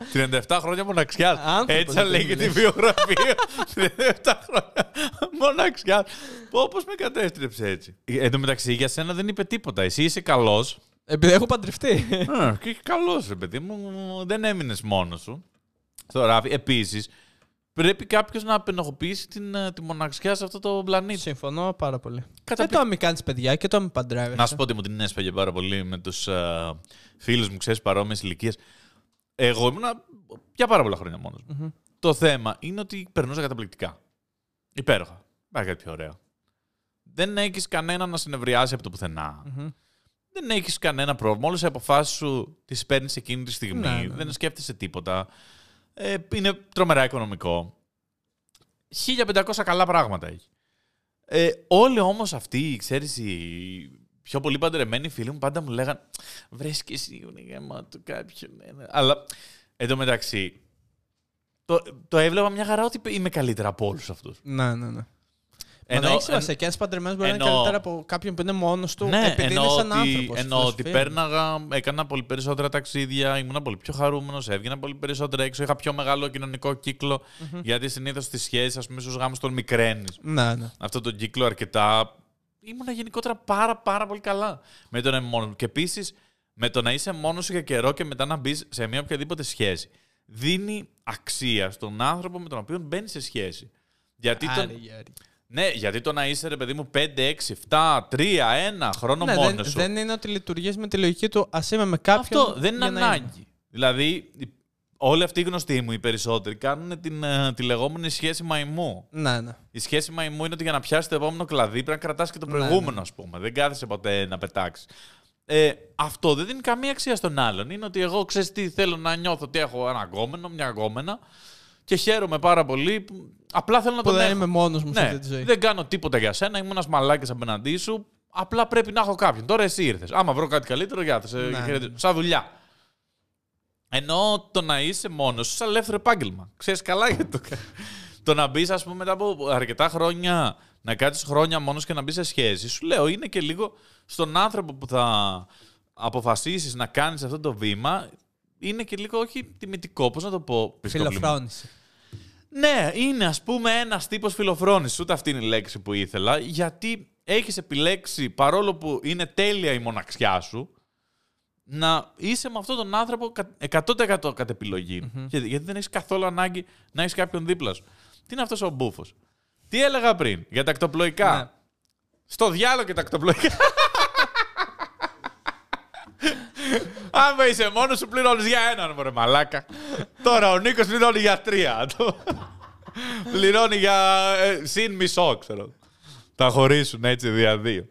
37 χρόνια μοναξιάς. Άνθρωπος Έτσι δεν λέγεται η μιλάς. βιογραφία. 37 χρόνια μοναξιάς. Πώ με κατέστρεψε έτσι. Εν τω μεταξύ, για σένα δεν είπε τίποτα. Εσύ είσαι καλός. Επειδή έχω παντρευτεί. και καλός, ρε παιδί μου. Δεν έμεινες μόνος σου. Στο ράφι. Επίσης, πρέπει κάποιος να απενοχοποιήσει την, ε, τη μοναξιά σε αυτό το πλανήτη. Συμφωνώ πάρα πολύ. Καταπληκτικό. Και το μην κάνεις παιδιά και το μην παντρεύεσαι. Να σου πω ότι μου την έσπαγε πάρα πολύ με τους uh, φίλους μου, ξέρεις, παρόμοιες ηλικίες. Εγώ ήμουνα για πάρα πολλά χρόνια μόνος μου. Το θέμα είναι ότι περνούσα καταπληκτικά. Υπέροχα. Υπάρχει κάτι πιο ωραίο. Δεν έχεις κανένα να συνευριάσει από το πουθενα Δεν έχεις κανένα πρόβλημα. Όλες οι αποφάσεις σου τις παίρνεις εκείνη τη στιγμή. Ναι, ναι, ναι. Δεν σκέφτεσαι τίποτα. Ε, είναι τρομερά οικονομικό. 1500 καλά πράγματα έχει. Ε, όλοι όμως αυτοί, ξέρεις, οι πιο πολύ παντρεμένοι φίλοι μου πάντα μου λέγαν Βρες και εσύ είναι γεμάτο κάποιον. ναι, ναι». Αλλά εν τω μεταξύ, το, το έβλεπα μια χαρά ότι είμαι καλύτερα από όλους αυτούς. Ναι, ναι, ναι. Ενώ, Ενώ- Μα έχει σημασία. Και ένα παντρεμένο μπορεί να είναι ενώ- καλύτερα από κάποιον που είναι μόνος του. Ναι, επειδή είναι εννοώ σαν ότι, άνθρωπος. εννοώ ότι πέρναγα, έκανα πολύ περισσότερα ταξίδια, ήμουν πολύ πιο χαρούμενος, έβγαινα πολύ περισσότερα έξω, είχα πιο μεγάλο κοινωνικό κύκλο, γιατί συνήθως στις σχέσεις, ας πούμε, στους γάμους τον μικραίνεις. Ναι, ναι. Αυτό το κύκλο αρκετά. Ήμουνα γενικότερα πάρα πάρα πολύ καλά με το να είμαι μόνος μου. Και επίσης με το να είσαι μόνος σου για καιρό και μετά να μπεις σε μια οποιαδήποτε σχέση. Δίνει αξία στον άνθρωπο με τον οποίο μπαίνει σε σχέση. Γιατί τον, Άρη, άρη. Ναι, γιατί το να είσαι ρε παιδί μου 5, 6, 7, 3, 1 χρόνο Ναι, μόνος δεν, σου. δεν είναι ότι λειτουργείς με τη λογική του ας είμαι με κάποιον. Αυτό δεν είναι για να είμαι». ανάγκη. Δηλαδή, οι- όλοι αυτοί οι γνωστοί μου, οι περισσότεροι, κάνουν την, ε, τη λεγόμενη σχέση μαϊμού. Ναι, ναι. Η σχέση μαϊμού είναι ότι για να πιάσει το επόμενο κλαδί πρέπει να κρατάς και το Ναι, προηγούμενο, ας πούμε. Δεν κάθεσαι ποτέ να πετάξεις. Ε, αυτό δεν δίνει καμία αξία στον άλλον. Είναι ότι εγώ ξέρεις τι θέλω να νιώθω ότι έχω ένα γκόμενο, μια γκόμενα και χαίρομαι πάρα πολύ. που Απλά θέλω να Που τον δεν έχω. είμαι μόνος μου σε Ναι, αυτή τη ζωή. δεν κάνω τίποτα για σένα. Ήμουν ένας μαλάκι απέναντί σου. Απλά πρέπει να έχω κάποιον. Τώρα εσύ ήρθες. Άμα βρω κάτι καλύτερο, για θα σε Ναι. χαιρετήσω. Σαν δουλειά. Ενώ το να είσαι μόνος σου, σαν ελεύθερο επάγγελμα. Ξέρεις καλά γιατί το κάνει. το να μπεις, ας πούμε, μετά από αρκετά χρόνια, να κάτσεις χρόνια μόνος και να μπεις σε σχέση, σου λέω, είναι και λίγο στον άνθρωπο που θα αποφασίσεις να κάνεις αυτό το βήμα, είναι και λίγο όχι τιμητικό. Πώς να το πω, πιστοβλημό. Φιλοφρόνηση. Ναι, είναι ας πούμε ένας τύπος φιλοφρόνησης, ούτε αυτή είναι η λέξη που ήθελα, γιατί έχεις επιλέξει, παρόλο που είναι τέλεια η μοναξιά σου, να είσαι με αυτόν τον άνθρωπο κα- 100% κατ' επιλογη γιατί, γιατί δεν έχεις καθόλου ανάγκη να έχεις κάποιον δίπλα σου. Τι είναι αυτός ο μπούφος; Τι έλεγα πριν για τα ακτοπλοϊκά. Ναι. Στο διάλογο και τα ακτοπλοϊκά. Άμα είσαι μόνος σου, πληρώνεις για έναν, μωρέ μαλάκα. Τώρα ο Νίκος πληρώνει για τρία. Το- πληρώνει για ε, συν μισό, ξέρω. Τα χωρίσουν έτσι δια δύο.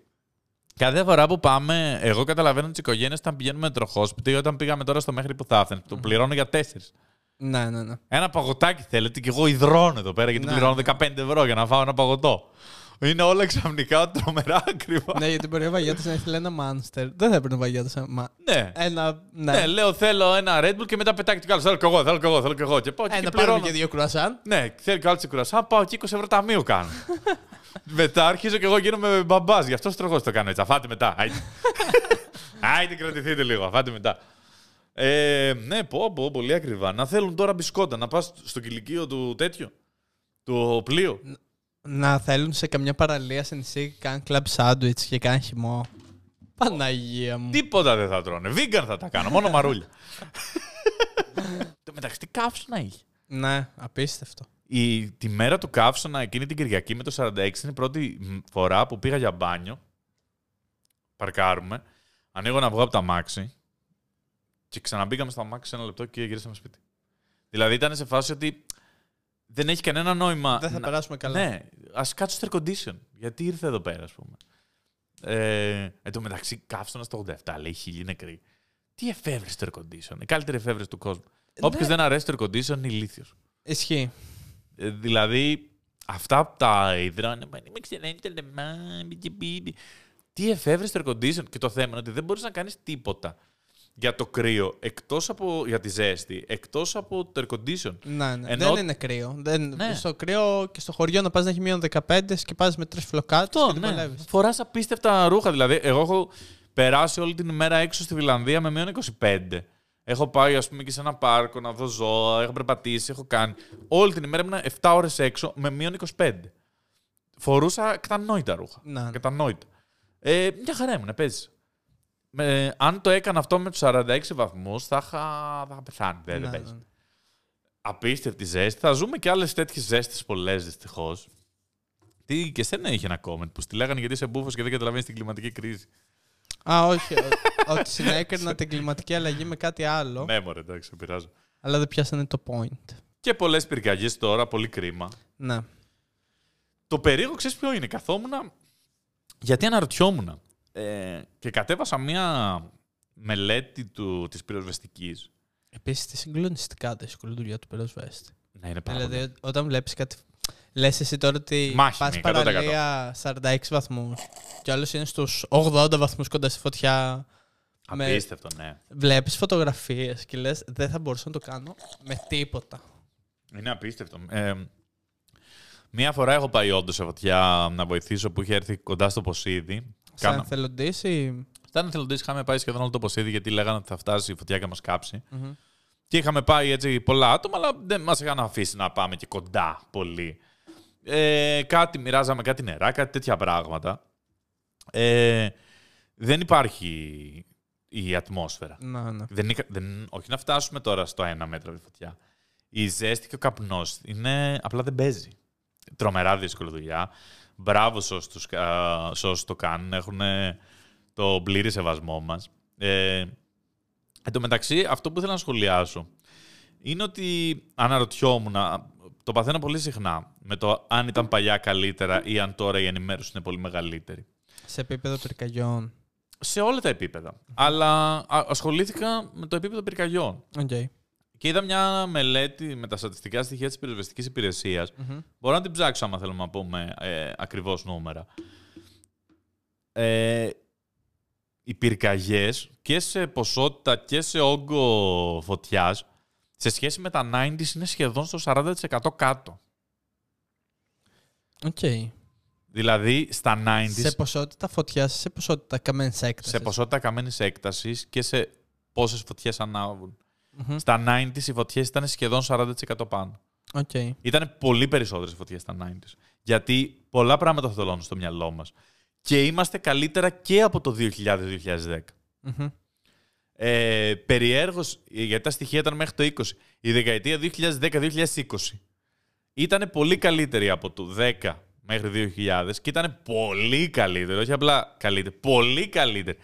Κάθε φορά που πάμε, εγώ καταλαβαίνω τις οικογένειες όταν πηγαίνουμε τροχόσπιτι, όταν πήγαμε τώρα στο μέχρι που θα ήθελε, το πληρώνω για τέσσερις. Ναι, ναι, ναι. Ένα παγωτάκι θέλετε και εγώ υδρώνω εδώ πέρα γιατί Ναι, πληρώνω ναι. 15 ευρώ για να φάω ένα παγωτό. Είναι όλα ξαφνικά τρομερά ακριβά. ναι, γιατί μπορεί ο Βαγιάτα να ήθελε ένα μάνστερ. Δεν θα έπαιρνε ο Βαγιάτα ένα. ναι. Ένα. Ναι. Ναι, λέω θέλω ένα Red Bull και μετά πετάει και άλλο. Θέλω και εγώ, θέλω και εγώ, θέλω και εγώ. Και πάω εκεί και Ένα πάρουμε πληρώνω. και δύο κρουασάν. Ναι, θέλει και άλλο σε κουρασάν, πάω εκεί 20 ευρώ ταμείο κάνω. μετά αρχίζω και εγώ γίνομαι μπαμπάς. Γι' αυτό στρογός το κάνω έτσι. Αφάτε μετά. Άιντε. Άιντε, κρατηθείτε λίγο. Αφάτε μετά. Ε, ναι, πω, πω, πολύ ακριβά. Να θέλουν τώρα μπισκότα, να πας στο κηλικείο του τέτοιου. Του πλοίου. Να θέλουν σε καμιά παραλία σε νησί και κάνουν κλαμπ σάντουιτ και κάνουν χυμό. Παναγία μου. Τίποτα δεν θα τρώνε. Βίγκαν θα τα κάνω, μόνο μαρούλια. Το μεταξύ, τι καύσωνα είχε. Ναι, απίστευτο. Η, τη μέρα του καύσωνα εκείνη την Κυριακή με το 46 είναι η πρώτη μ, φορά που πήγα για μπάνιο. Παρκάρουμε. Ανοίγω να βγω από τα μάξι. Και ξαναμπήκαμε στα μάξι σε ένα λεπτό και γυρίσαμε σπίτι. Δηλαδή ήταν σε φάση ότι δεν έχει κανένα νόημα. Δεν θα να- περάσουμε καλά. Ναι, ας κάτσω στο air condition. Γιατί ήρθε εδώ πέρα, ας πούμε. Ε, εν τω μεταξύ, καύσωνα στο 87, λέει χίλιοι νεκροί. Τι εφεύρεση το air condition. Η καλύτερη εφεύρεση του κόσμου. Ναι. Όποιος δεν αρέσει το air condition είναι ηλίθιος. Ισχύει. Ε, δηλαδή, αυτά που τα ίδρανε, μα είμαι ξενένη, λεμά, μπιτι, μπιτι. Τι εφεύρεση το air condition. Και το θέμα είναι ότι δεν μπορείς να κάνεις τίποτα για το κρύο, εκτός από, για τη ζέστη, εκτός από το air condition. Ναι, ναι. Ενώ- Δεν είναι κρύο. Δεν... Ναι. Στο κρύο και στο χωριό να πας να έχει μείον 15 και πας με τρεις φλοκάτες Αυτό, και ναι. ναι. Φοράς απίστευτα ρούχα. Δηλαδή, εγώ έχω περάσει όλη την ημέρα έξω στη Βιλανδία με μείον 25. Έχω πάει, ας πούμε, και σε ένα πάρκο να δω ζώα, έχω περπατήσει, έχω κάνει. Όλη την ημέρα ήμουν 7 ώρες έξω με μείον 25. Φορούσα κατανόητα ρούχα. Ναι, ναι. Κατανόητα. Ε, μια χαρά ήμουν, παίζει. Με, αν το έκανα αυτό με τους 46 βαθμούς, θα είχα, θα είχα πεθάνει. Δεν, δεν Ναι, παίζει. ναι. Απίστευτη ζέστη. Θα ζούμε και άλλες τέτοιες ζέστες πολλές δυστυχώς. Τι και σένα είχε ένα comment που στη λέγανε γιατί είσαι μπούφος και δεν καταλαβαίνεις την κλιματική κρίση. Α, όχι. ο- ότι συνέκρινα την κλιματική αλλαγή με κάτι άλλο. Ναι, μωρέ, εντάξει, δεν πειράζει. Αλλά δεν πιάσανε το point. Και πολλές πυρκαγιές τώρα, πολύ κρίμα. Ναι. Το περίεργο ξέρεις ποιο είναι. Καθόμουν γιατί αναρωτιόμουν. Ε, και κατέβασα μία μελέτη του, της πυροσβεστικής. Επίσης, τις συγκλονιστικά δύσκολη δουλειά του πυροσβέστη. Ναι, είναι πάρα Δηλαδή, όταν βλέπεις κάτι. Λες εσύ τώρα ότι Μάχημη, πας 100%. παραλία 46 βαθμούς και άλλος είναι στους 80 βαθμούς κοντά στη φωτιά. Με... Απίστευτο, ναι. Βλέπεις φωτογραφίες και λες: Δεν θα μπορούσα να το κάνω με τίποτα. Είναι απίστευτο. Ε, μία φορά έχω πάει όντως σε φωτιά να βοηθήσω που είχε έρθει κοντά στο Ποσίδι. Σαν Κάνα- εθελοντής ή. Ήταν εθελοντής, είχαμε πάει σχεδόν όλο το Ποσίδι γιατί λέγανε ότι θα φτάσει η φωτιά και να μας κάψει. Μμμ. Και είχαμε πάει έτσι πολλά άτομα, αλλά δεν μας είχαν αφήσει να πάμε και κοντά πολύ. Ε, κάτι μοιράζαμε, κάτι νερά, κάτι τέτοια πράγματα. Ε, δεν υπάρχει η ατμόσφαιρα. Να, ναι. Δεν, είναι- δεν, όχι να φτάσουμε τώρα στο ένα μέτρο από τη φωτιά. Η ζέστη και ο καπνός είναι. απλά δεν παίζει. Τρομερά δύσκολη δουλειά. Μπράβο σε όσους, τους- α, σε όσους το κάνουν. Έχουν το πλήρη σεβασμό μας. Ε, εν τω μεταξύ, αυτό που ήθελα να σχολιάσω είναι ότι αναρωτιόμουν, το παθαίνω πολύ συχνά, με το αν ήταν παλιά καλύτερα ή αν τώρα η ενημέρωση είναι πολύ μεγαλύτερη Σε επίπεδο πυρκαγιών. σε όλα τα επίπεδα. Αλλά α- ασχολήθηκα με το επίπεδο πυρκαγιών. Οκ. Και είδα μια μελέτη με τα στατιστικά στοιχεία της πυροσβεστικής υπηρεσίας. Μμμ. Μπορώ να την ψάξω άμα θέλουμε να πούμε ε, ακριβώς νούμερα. Ε, οι πυρκαγιές και σε ποσότητα και σε όγκο φωτιάς σε σχέση με τα 90s είναι σχεδόν στο 40% κάτω. Οκ. Δηλαδή στα 90s Σε ποσότητα φωτιάς, σε ποσότητα καμένης έκτασης. σε ποσότητα καμένης έκτασης και σε πόσες φωτιές ανάβουν. Μμμ. Στα 90s οι φωτιές ήταν σχεδόν 40% πάνω. Οκ. Ήταν πολύ περισσότερες φωτιές στα 90s. Γιατί πολλά πράγματα θολώνουν στο μυαλό μας. Και είμαστε καλύτερα και από το 2000-2010. Μμμ. Ε, περιέργως, γιατί τα στοιχεία ήταν μέχρι το 20. Η δεκαετία 2010-2020 ήταν πολύ καλύτερη από το 10 μέχρι 2000 και ήταν πολύ καλύτερη, όχι απλά καλύτερη, πολύ καλύτερη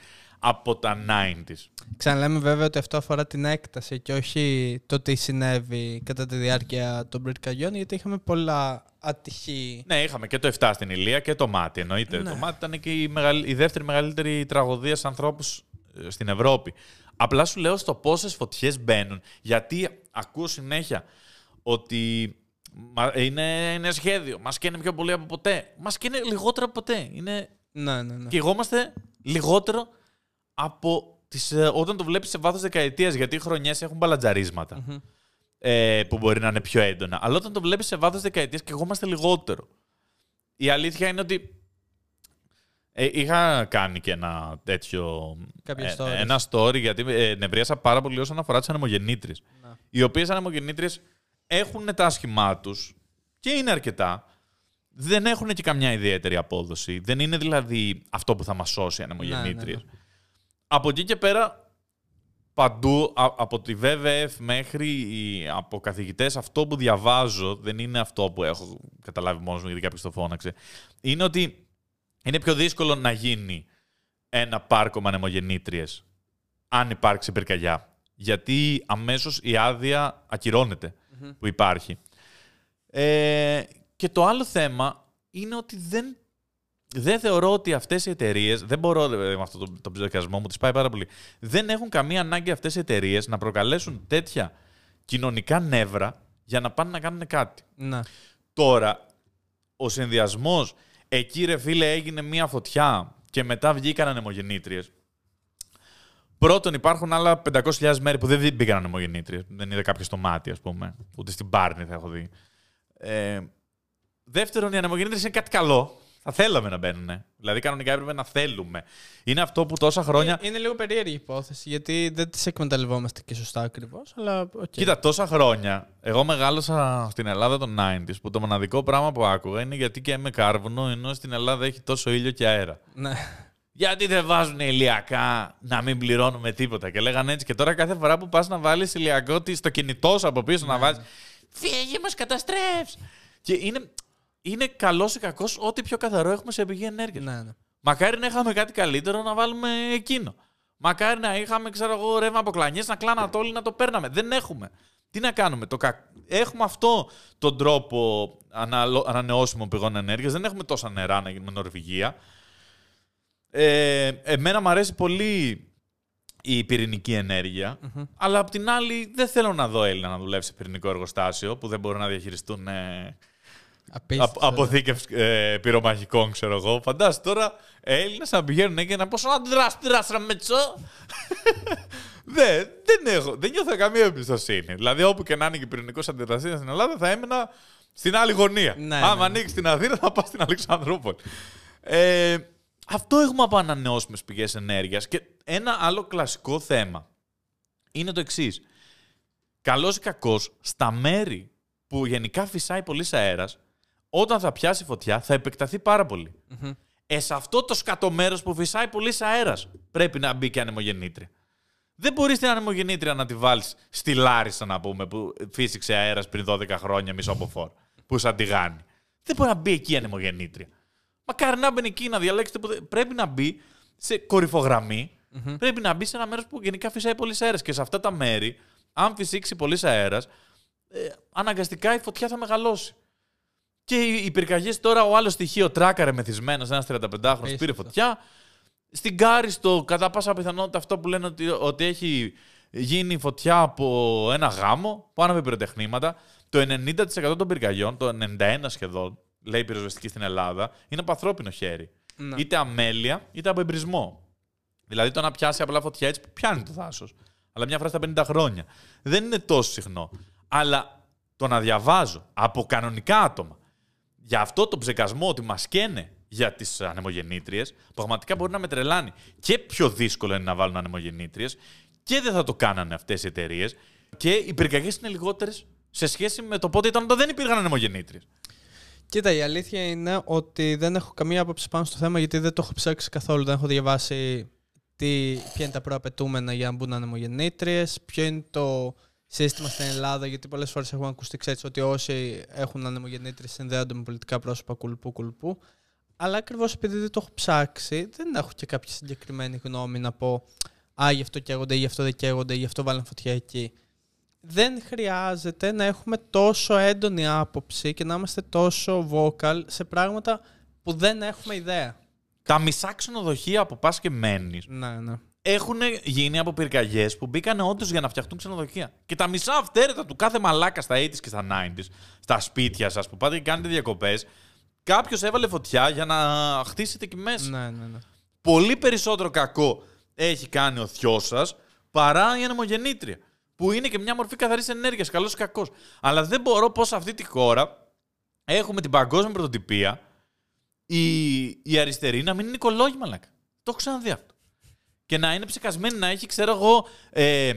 από τα 90s. Ξαναλέμε βέβαια ότι αυτό αφορά την έκταση και όχι το τι συνέβη κατά τη διάρκεια των πυρκαγιών, γιατί είχαμε πολλά ατυχή. Ναι, είχαμε και το 7 στην Ηλία και το Μάτι. Εννοείται. Ναι. Το Μάτι ήταν και η, μεγαλ- η δεύτερη μεγαλύτερη τραγωδία σε ανθρώπους στην Ευρώπη. Απλά σου λέω στο πόσες φωτιές μπαίνουν. Γιατί ακούω συνέχεια ότι μα- είναι, είναι σχέδιο. Μας καίνε πιο πολύ από ποτέ. Μας καίνε λιγότερο από ποτέ. Είναι... Ναι, ναι, ναι. Και εγώ είμαστε λιγότερο από τις, ε, όταν το βλέπεις σε βάθος δεκαετίας. Γιατί οι χρονιές έχουν μπαλατζαρίσματα Μμμ. ε, που μπορεί να είναι πιο έντονα. Αλλά όταν το βλέπεις σε βάθος δεκαετίας και εγώ είμαστε λιγότερο. Η αλήθεια είναι ότι. Ε, είχα κάνει και ένα τέτοιο. Κάποιες ε, stories. ένα story γιατί ε, νευρίασα πάρα πολύ όσον αφορά τις ανεμογεννήτριες. Να. Οι οποίες ανεμογεννήτριες έχουν τα άσχημά τους και είναι αρκετά. Δεν έχουν και καμιά ιδιαίτερη απόδοση. Δεν είναι δηλαδή αυτό που θα μας σώσει οι ανεμογεννήτριε. Ναι, ναι, Από εκεί και πέρα, παντού, α- από τη WWF μέχρι οι- από καθηγητέ, αυτό που διαβάζω, δεν είναι αυτό που έχω καταλάβει μόνος μου γιατί κάποιος το φώναξε, είναι ότι είναι πιο δύσκολο να γίνει ένα πάρκο με ανεμογεννήτριες αν υπάρξει πυρκαγιά. Γιατί αμέσως η άδεια ακυρώνεται Μμμ. που υπάρχει. Ε, και το άλλο θέμα είναι ότι δεν, δεν θεωρώ ότι αυτές οι εταιρείες, δεν μπορώ ε, με αυτό το, το ψυχασμό μου, τις πάει πάρα πολύ, δεν έχουν καμία ανάγκη αυτές οι εταιρείες να προκαλέσουν τέτοια κοινωνικά νεύρα για να πάνε να κάνουν κάτι. Ναι. Τώρα, ο συνδυασμός, εκεί ρε φίλε έγινε μία φωτιά και μετά βγήκαν ανεμογεννήτριες. Πρώτον, υπάρχουν άλλα 500.000 μέρη που δεν μπήκαν ανεμογεννήτριες. Δεν είδε κάποιο στο μάτι, ας πούμε. Ούτε στην Πάρνη θα έχω δει. Ε, δεύτερον, οι ανεμογεννήτριες είναι κάτι καλό. Θα θέλαμε να μπαίνουν. Δηλαδή, κανονικά έπρεπε να θέλουμε. Είναι αυτό που τόσα χρόνια. Ε, Είναι λίγο περίεργη η υπόθεση, γιατί δεν τις εκμεταλλευόμαστε και σωστά ακριβώς. Αλλά οκ. Κοίτα, τόσα χρόνια. Εγώ μεγάλωσα στην Ελλάδα των 90s που το μοναδικό πράγμα που άκουγα είναι γιατί καίμε κάρβουνο ενώ στην Ελλάδα έχει τόσο ήλιο και αέρα. Ναι. Γιατί δεν βάζουν ηλιακά να μην πληρώνουμε τίποτα. Και λέγανε έτσι. Και τώρα κάθε φορά που πας να βάλεις ηλιακό τι- στο κινητό σου από πίσω να βάλει. Φύγε, μας καταστρέφει. Και είναι, είναι καλός ή κακός ό,τι πιο καθαρό έχουμε σε πηγή ενέργειας. ναι, ναι. Μακάρι να είχαμε κάτι καλύτερο να βάλουμε εκείνο. Μακάρι να είχαμε, ξέρω εγώ, ρεύμα από κλανιές, να κλάνατε όλοι να το παίρναμε. Δεν έχουμε. Τι να κάνουμε. Το κα... Έχουμε αυτό τον τρόπο αναλο... ανανεώσιμων πηγών ενέργειας. Δεν έχουμε τόσα νερά να γίνουμε Νορβηγία. Ε, εμένα μου αρέσει πολύ η πυρηνική ενέργεια, αλλά απ' την άλλη δεν θέλω να δω Έλληνα να δουλεύει σε πυρηνικό εργοστάσιο που δεν μπορούν να διαχειριστούν ε, Απίστευτο. Απ- αποθήκευση ε, πυρομαχικών, ξέρω εγώ. Φαντάζεσαι τώρα Έλληνες να πηγαίνουν και να πω να δράσει, δράσει, μετσό. δεν, δεν, έχω, δεν νιώθω καμία εμπιστοσύνη. Δηλαδή, όπου και να είναι και πυρηνικός αντιδραστήρα στην Ελλάδα, θα έμενα στην άλλη γωνία. Ναι, Άμα ναι. ανοίξει την Αθήνα, θα πάω στην Αλεξανδρούπολη. Ε, αυτό έχουμε από ανανεώσιμε πηγές ενέργειας. Και ένα άλλο κλασικό θέμα είναι το εξής. Καλός ή κακός, στα μέρη που γενικά φυσάει πολύς αέρας, όταν θα πιάσει φωτιά θα επεκταθεί πάρα πολύ. Ε, σε αυτό το σκατομέρο που φυσάει πολύ αέρας πρέπει να μπει και ανεμογεννήτρια. Δεν μπορείς την ανεμογεννήτρια να τη βάλεις στη Λάρισα, να πούμε, που φύσηξε αέρας πριν 12 χρόνια μισό από φόρ, που σαν τηγάνι. Δεν μπορεί να μπει εκεί η ανεμογεννήτρια. Μακάρι να μπει εκεί να διαλέξετε. Που... δεν- Πρέπει να μπει σε κορυφογραμμη Πρέπει να μπει σε ένα μέρος που γενικά φυσάει πολύ αέρας. Και σε αυτά τα μέρη, αν φυσήξει πολύ αέρας, ε, αναγκαστικά η φωτιά θα μεγαλώσει. Και οι, οι πυρκαγιές τώρα, ο άλλο στοιχείο τράκαρε μεθυσμένος, ένας 35χρονο πήρε Απίστευτο. φωτιά. Στην Κάριστο, κατά πάσα πιθανότητα, αυτό που λένε ότι, ότι έχει γίνει φωτιά από ένα γάμο που άναβε πυροτεχνήματα. Το 90% των πυρκαγιών, το 91% σχεδόν, λέει η πυροσβεστική στην Ελλάδα, είναι από ανθρώπινο χέρι. Ναι. Είτε αμέλεια, είτε από εμπρισμό. Δηλαδή το να πιάσει απλά φωτιά έτσι πιάνει το δάσος. Αλλά μια φορά στα 50 χρόνια. Δεν είναι τόσο συχνό. Αλλά το να διαβάζω από κανονικά άτομα για αυτό το ψεκασμό ότι μας καίνε για τις ανεμογεννήτριες, πραγματικά μπορεί να με τρελάνει. Και πιο δύσκολο είναι να βάλουν ανεμογεννήτριες και δεν θα το κάνανε αυτές οι εταιρείες. Και οι πυρκαγιές είναι λιγότερες σε σχέση με το πότε ήταν όταν δεν υπήρχαν ανεμογεννήτριες. Κοίτα, η αλήθεια είναι ότι δεν έχω καμία άποψη πάνω στο θέμα γιατί δεν το έχω ψάξει καθόλου. Δεν έχω διαβάσει τι, ποια είναι τα προαπαιτούμενα για να μπουν ανεμογεννήτριες, ποιο είναι το σύστημα στην Ελλάδα. Γιατί πολλές φορές έχουμε ακούσει ξέρεις, ότι όσοι έχουν ανεμογεννήτριες συνδέονται με πολιτικά πρόσωπα κουλπού κουλπού. Αλλά ακριβώς επειδή δεν το έχω ψάξει, δεν έχω και κάποια συγκεκριμένη γνώμη να πω Α, γι' αυτό καίγονται, γι' αυτό δεν καίγονται, γι' αυτό βάλουν φωτιά εκεί. Δεν χρειάζεται να έχουμε τόσο έντονη άποψη και να είμαστε τόσο vocal σε πράγματα που δεν έχουμε ιδέα. Τα μισά ξενοδοχεία που πας και μένεις Ναι, ναι. Έχουν γίνει από πυρκαγιές που μπήκαν όντως για να φτιαχτούν ξενοδοχεία. Και τα μισά αυθαίρετα του κάθε μαλάκα στα 80s και στα 90s, στα σπίτια σας που πάτε και κάνετε διακοπές, κάποιος έβαλε φωτιά για να χτίσετε εκεί μέσα. Ναι, ναι, ναι. Πολύ περισσότερο κακό έχει κάνει ο θειός σας παρά η ανεμογεννήτρια. Που είναι και μια μορφή καθαρής ενέργειας, καλό ή κακό. Αλλά δεν μπορώ πώ σε αυτή τη χώρα έχουμε την παγκόσμια πρωτοτυπία η, η αριστερή να μην είναι οικολόγη, μαλάκα. Το έχω ξαναδεί αυτό. Και να είναι ψεκασμένη να έχει, ξέρω εγώ, ε,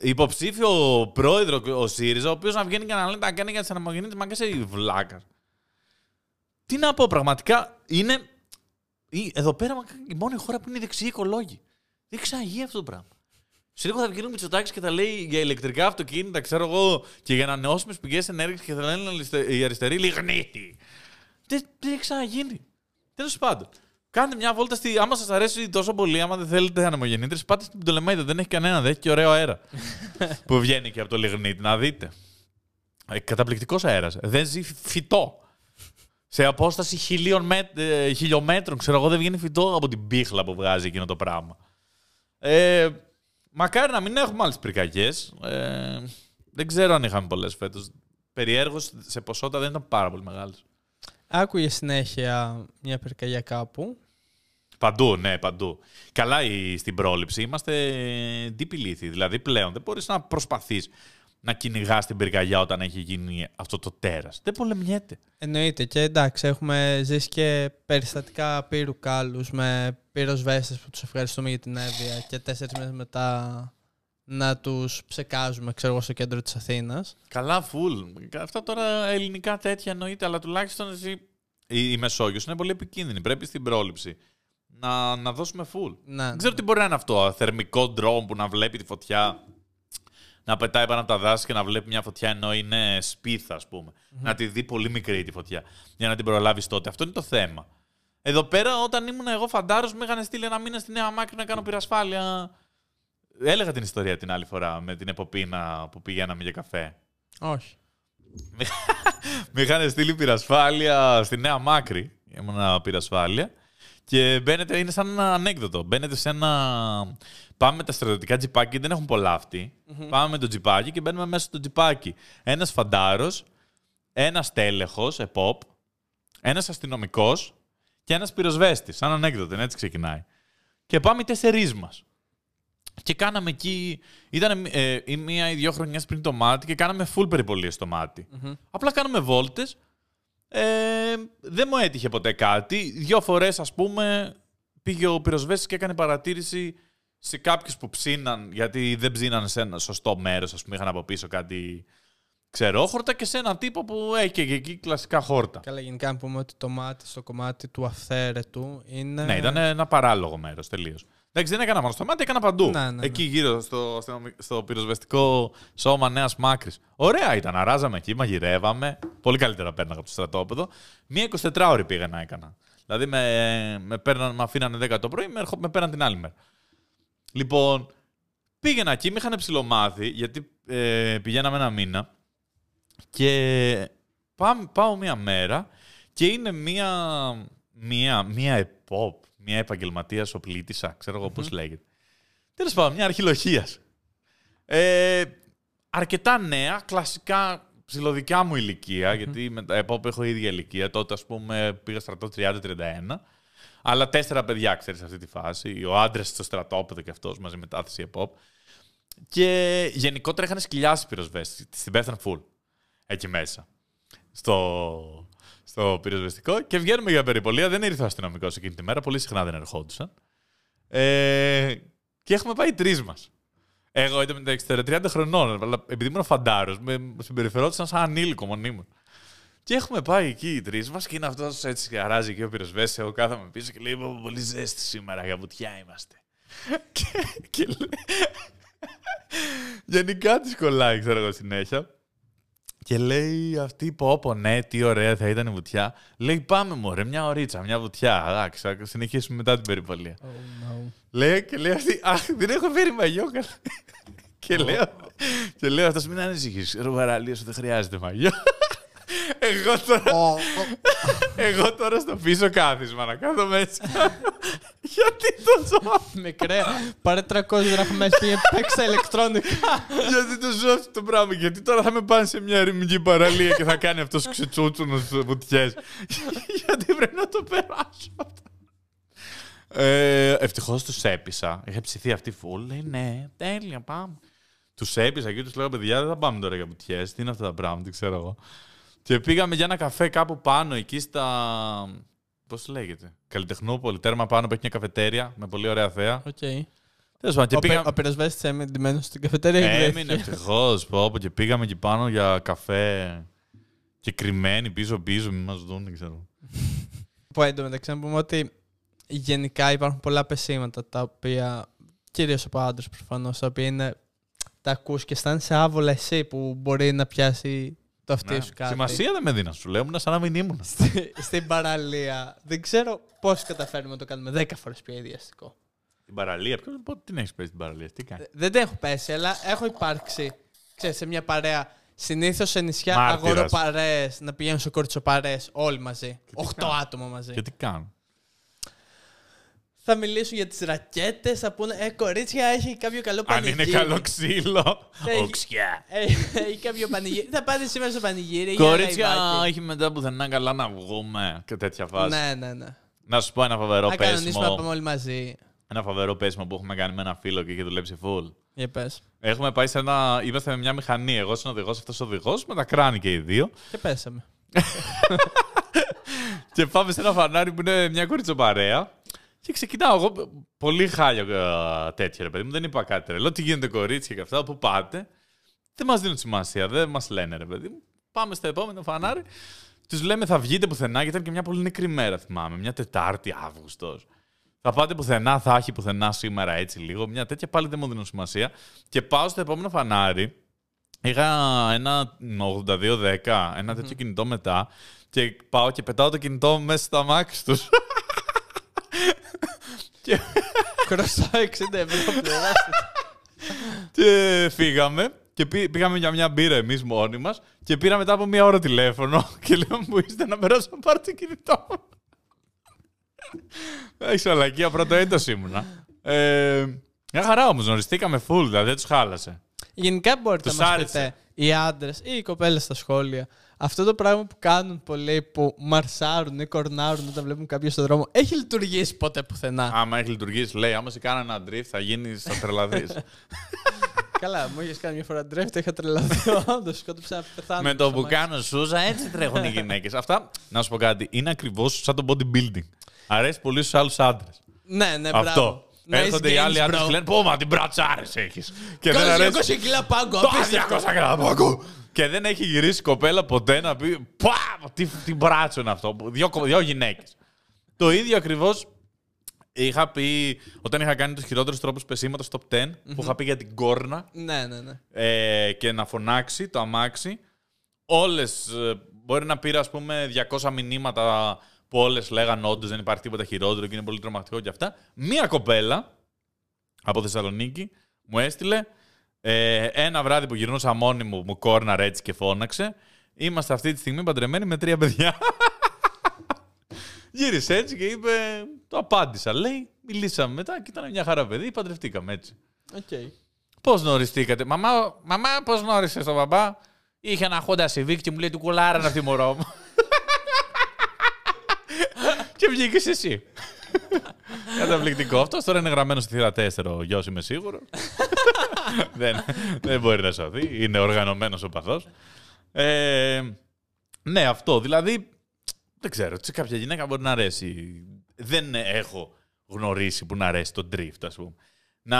υποψήφιο πρόεδρο ο ΣΥΡΙΖΑ, ο οποίος να βγαίνει και να λέει τα κάνει για τις ανεμογεννήτριες, μα και σε βλάκας. Τι να πω, πραγματικά είναι. ή- Εδώ πέρα η μόνη χώρα που είναι δεξιοί οικολόγοι. Δεν ξαναγεί αυτό το πράγμα. Σε λίγο θα βγει ο Μητσοτάκης και θα λέει για ηλεκτρικά αυτοκίνητα, ξέρω εγώ, και για ανανεώσιμες πηγές ενέργειας και θα λένε αριστε- οι αριστεροί λιγνίτη. Δεν, δεν έχει ξαναγίνει. Τέλος πάντων. Κάντε μια βόλτα στη. Άμα σας αρέσει τόσο πολύ, άμα δεν θέλετε ανεμογεννήτρες, πάτε στην Πτολεμαίδα. Δεν έχει κανένα, δεν έχει και ωραίο αέρα. που βγαίνει και από το λιγνίτη. Να δείτε. Ε, Καταπληκτικός αέρας. Δεν ζει φυτό. Σε απόσταση χιλίων μέτ, ε, χιλιόμετρων, ξέρω εγώ, δεν βγαίνει φυτό από την πίχλα που βγάζει εκείνο το πράγμα. Ε, μακάρι να μην έχουμε άλλες πυρκαγιές. Ε, δεν ξέρω αν είχαμε πολλές φέτος. Περιέργως σε ποσότητα δεν ήταν πάρα πολύ μεγάλες. Άκουγε συνέχεια μια πυρκαγιά κάπου. Παντού, ναι, παντού. Καλά η- στην πρόληψη είμαστε deep ηλίθιοι. Δηλαδή πλέον δεν μπορείς να προσπαθείς να κυνηγάς την πυρκαγιά όταν έχει γίνει αυτό το τέρας. Δεν πολεμιέται. Εννοείται. Και εντάξει, έχουμε ζήσει και περιστατικά πύρου κάλους με πυροσβέστες που τους ευχαριστούμε για την έβεια και τέσσερις μέρες μετά να τους ψεκάζουμε, ξέρω εγώ, στο κέντρο της Αθήνας. Καλά, full. Αυτά τώρα ελληνικά τέτοια εννοείται, αλλά τουλάχιστον εσύ. Η, η Μεσόγειος είναι πολύ επικίνδυνη. Πρέπει στην πρόληψη να, να δώσουμε full. Να, Δεν ξέρω τι μπορεί να είναι αυτό. Θερμικό ντρόουν που να βλέπει τη φωτιά, να πετάει πάνω από τα δάση και να βλέπει μια φωτιά ενώ είναι σπίθα, ας πούμε. Να τη δει πολύ μικρή τη φωτιά για να την προλάβεις τότε. Αυτό είναι το θέμα. Εδώ πέρα, όταν ήμουν εγώ φαντάρος, με είχαν στείλει ένα μήνα στη Νέα Μάκρη να κάνω πυρασφάλεια. Έλεγα την ιστορία την άλλη φορά με την εποπίνα που πηγαίναμε για καφέ. Όχι. Με είχαν στείλει πυρασφάλεια στη Νέα Μάκρη. Ήμουν πυρασφάλεια. Και μπαίνετε, είναι σαν ένα ανέκδοτο. Μπαίνετε σε ένα. Πάμε με τα στρατιωτικά τζιπάκι, δεν έχουν πολλά αυτοί. Πάμε με το τζιπάκι και μπαίνουμε μέσα στο τζιπάκι. Ένας φαντάρος, ένας τέλεχος, επόπ, ένας αστυνομικός και ένας πυροσβέστης. Σαν ανέκδοτο, είναι, έτσι ξεκινάει. Και πάμε οι τέσσερις μας. Και κάναμε εκεί. Ήταν ε, ή μία ή δύο χρονιές πριν το μάτι και κάναμε full περιπολίες στο μάτι. Απλά κάναμε βόλτες. Ε, δεν μου έτυχε ποτέ κάτι. Δύο φορές, ας πούμε, πήγε ο πυροσβέστης και έκανε παρατήρηση σε κάποιους που ψήναν, γιατί δεν ψήναν σε ένα σωστό μέρος, ας πούμε, είχαν από πίσω κάτι ξερόχορτα και σε έναν τύπο που έχει και εκεί κλασικά χόρτα. Καλά, γενικά να πούμε ότι το μάτι στο κομμάτι του αυθαίρετου είναι. Ναι, ήταν ένα παράλογο μέρος τελείως. Εντάξει, δεν έκανα μόνο στο μάτι, έκανα παντού. Ναι, ναι, ναι. Εκεί γύρω στο, στο, στο πυροσβεστικό σώμα Νέας Μάκρης. Ωραία ήταν, αράζαμε εκεί, μαγειρεύαμε. Πολύ καλύτερα πέρναγα από το στρατόπεδο. Μία 24ωρη πήγαινα έκανα. Δηλαδή με, με, πέρναν, με αφήνανε 10 το πρωί, με, ερχο- με πέραν την άλλη μέρα. Λοιπόν, πήγαινα εκεί, με είχαν ψηλομάθει, γιατί ε, πηγαίναμε ένα μήνα. Και πάω, πάω μία μέρα και είναι μία, μία, μία επόπ, μία επαγγελματίας οπλίτησα, ξέρω εγώ πώς λέγεται. Τέλος πάντων, μια αρχιλοχία. Ε, αρκετά νέα, κλασικά ψηλοδικιά μου ηλικία, γιατί με τα επόπ έχω ίδια ηλικία. Τότε, ας πούμε, πήγα στρατό 30-31. Αλλά τέσσερα παιδιά, ξέρεις, σε αυτή τη φάση. Ο άντρας στο στρατόπεδο και αυτός μαζί με τάθηση επόπ. Και γενικότερα είχαν σκυλιάσει οι πυροσβέστες. Στην πέθαν full. Εκεί μέσα. Στο, στο πυροσβεστικό. Και βγαίνουμε για περιπολία. Δεν ήρθε ο αστυνομικός εκείνη τη μέρα. Πολύ συχνά δεν ερχόντουσαν. Ε, και έχουμε πάει τρεις μας. Εγώ ήταν μεταξύ 30 χρονών, αλλά επειδή ήμουν φαντάρος, με συμπεριφερόντουσαν σαν ανήλικο μονίμων. Και έχουμε πάει εκεί οι τρεις μας και είναι αυτός έτσι χαράζει και ο πυροσβέστη. Εγώ κάθομαι πίσω και λέει: «Πω, Πολύ ζέστη σήμερα, για βουτιά είμαστε. και, και λέει. Γενικά της κολλάει, ξέρω εγώ συνέχεια. Και λέει αυτή, πω, πω, ναι, τι ωραία θα ήταν η βουτιά. Λέει, πάμε μωρέ, μια ωρίτσα, μια βουτιά. Εντάξει, θα συνεχίσουμε μετά την περιπολία. Oh, no. Λέει και λέει αυτή, αχ, δεν έχω φέρει μαγιό. καλά». και λέω, και λέω αυτός, μην ανησυχείς, ρουβαραλία σου δεν χρειάζεται μαγιό. Εγώ τώρα, εγώ τώρα στο πίσω κάθισμα να κάθω μέσα. Γιατί το ζω, Μικρέ, πάρε 300 δραχμές και παίξε ηλεκτρονικά. γιατί το ζω αυτό το πράγμα. Γιατί τώρα θα με πάνε σε μια ερημική παραλία και θα κάνει αυτός ξετσούτσουνος βουτιές. γιατί πρέπει να το περάσω αυτό. Ε, Ευτυχώς τους έπεισα. Είχε ψηθεί αυτή η φουλ. Λέει ναι, τέλεια, πάμε. Τους έπεισα και τους λέω: Παιδιά, δεν θα πάμε τώρα για βουτιές. Τι είναι αυτά τα πράγματα, τι ξέρω εγώ. Και πήγαμε για ένα καφέ κάπου πάνω εκεί στα. Πώς λέγεται. Καλλιτεχνούπολη, τέρμα πάνω που έχει μια καφετέρια με πολύ ωραία θέα. Οκ. Τέλος πάντων, και Ο, πυ- πήγαμε. ο πυροσβέστης έμεινε ντυμένος στην καφετέρια και Έμεινε βρέθηκε. ευτυχώς. Πω, πω, και πήγαμε εκεί πάνω για καφέ. Και κρυμμένοι πίσω-πίσω, μην μας δουν, δεν ξέρω. Που εντωμεταξύ να πούμε ότι γενικά υπάρχουν πολλά πεσίματα τα οποία, κυρίως από άντρες προφανώς, τα οποία είναι, τα ακούς και αισθάνεσαι άβολα εσύ που μπορεί να πιάσει το αυτί Ναι. σου κάτι. Σημασία δεν με δίνα, σου λέω, ήμουν σαν να μην ήμουν. Στη- στην παραλία. Δεν ξέρω πώς καταφέρνουμε να το κάνουμε 10 φορές πιο ιδιαστικό. Την παραλία, ποιο πότε την έχεις πέσει την παραλία, τι κάνεις; Δεν την έχω πέσει, αλλά έχω υπάρξει ξέρεις, σε μια παρέα. Συνήθως σε νησιά Μάρτυρας. αγοροπαρέες να πηγαίνουν σε κορτσοπαρέες όλοι μαζί. Οχτώ κάνουν; άτομα μαζί. Και τι κάνουν; Θα μιλήσουν για τις ρακέτες, θα πούνε Ε, κορίτσια, έχει κάποιο καλό Αν πανηγύρι. είναι καλό ξύλο. Έχει- Οξιά. Ε, Έχει κάποιο πανηγύρι. θα πάτε σήμερα στο πανηγύρι. για Κορίτσια, live-άκι. έχει μετά πουθενά καλά να βγούμε. Και τέτοια φάση. Ναι, ναι, ναι. Να σου πω ένα φοβερό Να κανονίσουμε να πέσιμο. πάμε όλοι μαζί. Ένα φοβερό πέσιμο που έχουμε κάνει με ένα φίλο και έχει δουλέψει full. Για πες. Έχουμε πάει σε ένα. Είμαστε με μια μηχανή. Εγώ είμαι οδηγός, αυτός οδηγός, με τα κράνη και οι δύο. Και πέσαμε. Και πάμε σε ένα φανάρι που είναι μια κοριτσοπαρέα. Και ξεκινάω εγώ. Πολύ χάλια ε, τέτοια, ρε παιδί μου. Δεν είπα κάτι τρελό. Τι γίνεται, κορίτσια και αυτά. Πού πάτε. Δεν μας δίνουν σημασία. Δεν μας λένε, ρε παιδί μου. Πάμε στο επόμενο φανάρι. Τους λέμε θα βγείτε πουθενά. Γιατί ήταν και μια πολύ νεκρή μέρα, θυμάμαι. Μια Τετάρτη Αύγουστος. Θα πάτε πουθενά, θα έχει πουθενά σήμερα έτσι λίγο. Μια τέτοια πάλι δεν μου δίνουν σημασία. Και πάω στο επόμενο φανάρι. Είχα ένα 8210, ένα τέτοιο κινητό μετά. Και πάω και πετάω το κινητό μέσα στα μάξι τους. Και, Χρωστάω 60 ευρώ πληρώστε. και φύγαμε. Και πή- πήγαμε για μια μπύρα εμείς μόνοι μας. Και πήρα μετά από μια ώρα τηλέφωνο. Και λέω: Μου είστε να περάσω να πάρω το κινητό μου. Έχει αλακία, πρώτο έτος ήμουνα. Ε, μια χαρά όμως, γνωριστήκαμε full, δηλαδή δεν τους χάλασε. Γενικά μπορείτε Τους να μας άρεσε. πείτε οι άντρες ή οι κοπέλες στα σχόλια. Αυτό το πράγμα που κάνουν πολλοί που μαρσάρουν ή κορνάρουν όταν βλέπουν κάποιον στον δρόμο έχει λειτουργήσει ποτέ πουθενά. Άμα έχει λειτουργήσει, λέει: Άμα σε κάνω ένα drift, θα γίνει θα τρελαθείς. Καλά, μου είχες κάνει μια φορά ντρέφτη, είχα τρελαθεί. Όντως, σκότωψα να πεθάνω. Με το στο που μάξι. κάνω σούζα, έτσι τρέχουν οι γυναίκες. Αυτά, να σου πω κάτι, είναι ακριβώς σαν το bodybuilding. Αρέσει πολύ στους άλλους άντρες. Ναι, ναι, μπράβο. Αυτό. Nice Έρχονται οι games, άλλοι άντρες bro. και λένε: Πω, μα την μπρατσάρε έχεις. Και δεν Κάνω αρέσει. 200 κιλά πάγκο, Το απίστευτο. 200 γραμμάκο. Και δεν έχει γυρίσει η κοπέλα ποτέ να πει Πα! Τι, τι μπράτσο είναι αυτό. Δύο, κο- δύο γυναίκες. Το ίδιο ακριβώς είχα πει όταν είχα κάνει τους χειρότερους τρόπους πεσήματο top 10 που είχα πει για την κόρνα Ναι, ναι, ναι. ε, και να φωνάξει το αμάξι. Όλες. Μπορεί να πήρα, ας πούμε, 200 μηνύματα που όλες λέγανε όντως δεν υπάρχει τίποτα χειρότερο και είναι πολύ τρομακτικό και αυτά. Μία κοπέλα από Θεσσαλονίκη μου έστειλε ε, ένα βράδυ που γυρνούσα μόνη μου, μου κόρναρε έτσι και φώναξε. Είμαστε αυτή τη στιγμή παντρεμένοι με τρία παιδιά. Γύρισε έτσι και είπε, το απάντησα. Λέει, μιλήσαμε μετά και ήταν μια χαρά παιδί, παντρευτήκαμε έτσι. Οκ. Πώς γνωριστήκατε, Μαμά, μαμά πώς γνώρισες τον μπαμπά; Είχε ένα χόντα Civic και μου λέει του κουλάρα αυτή μωρό μου. και βγήκες εσύ. Καταπληκτικό. Αυτός τώρα είναι γραμμένος στη θύρα 4, ο γιος είμαι σίγουρο. δεν, δεν μπορεί να σωθεί. Είναι οργανωμένος ο παθός. Ε, ναι, αυτό. Δηλαδή, δεν ξέρω. Σε κάποια γυναίκα μπορεί να αρέσει. Δεν έχω γνωρίσει που να αρέσει το drift, ας πούμε. Να,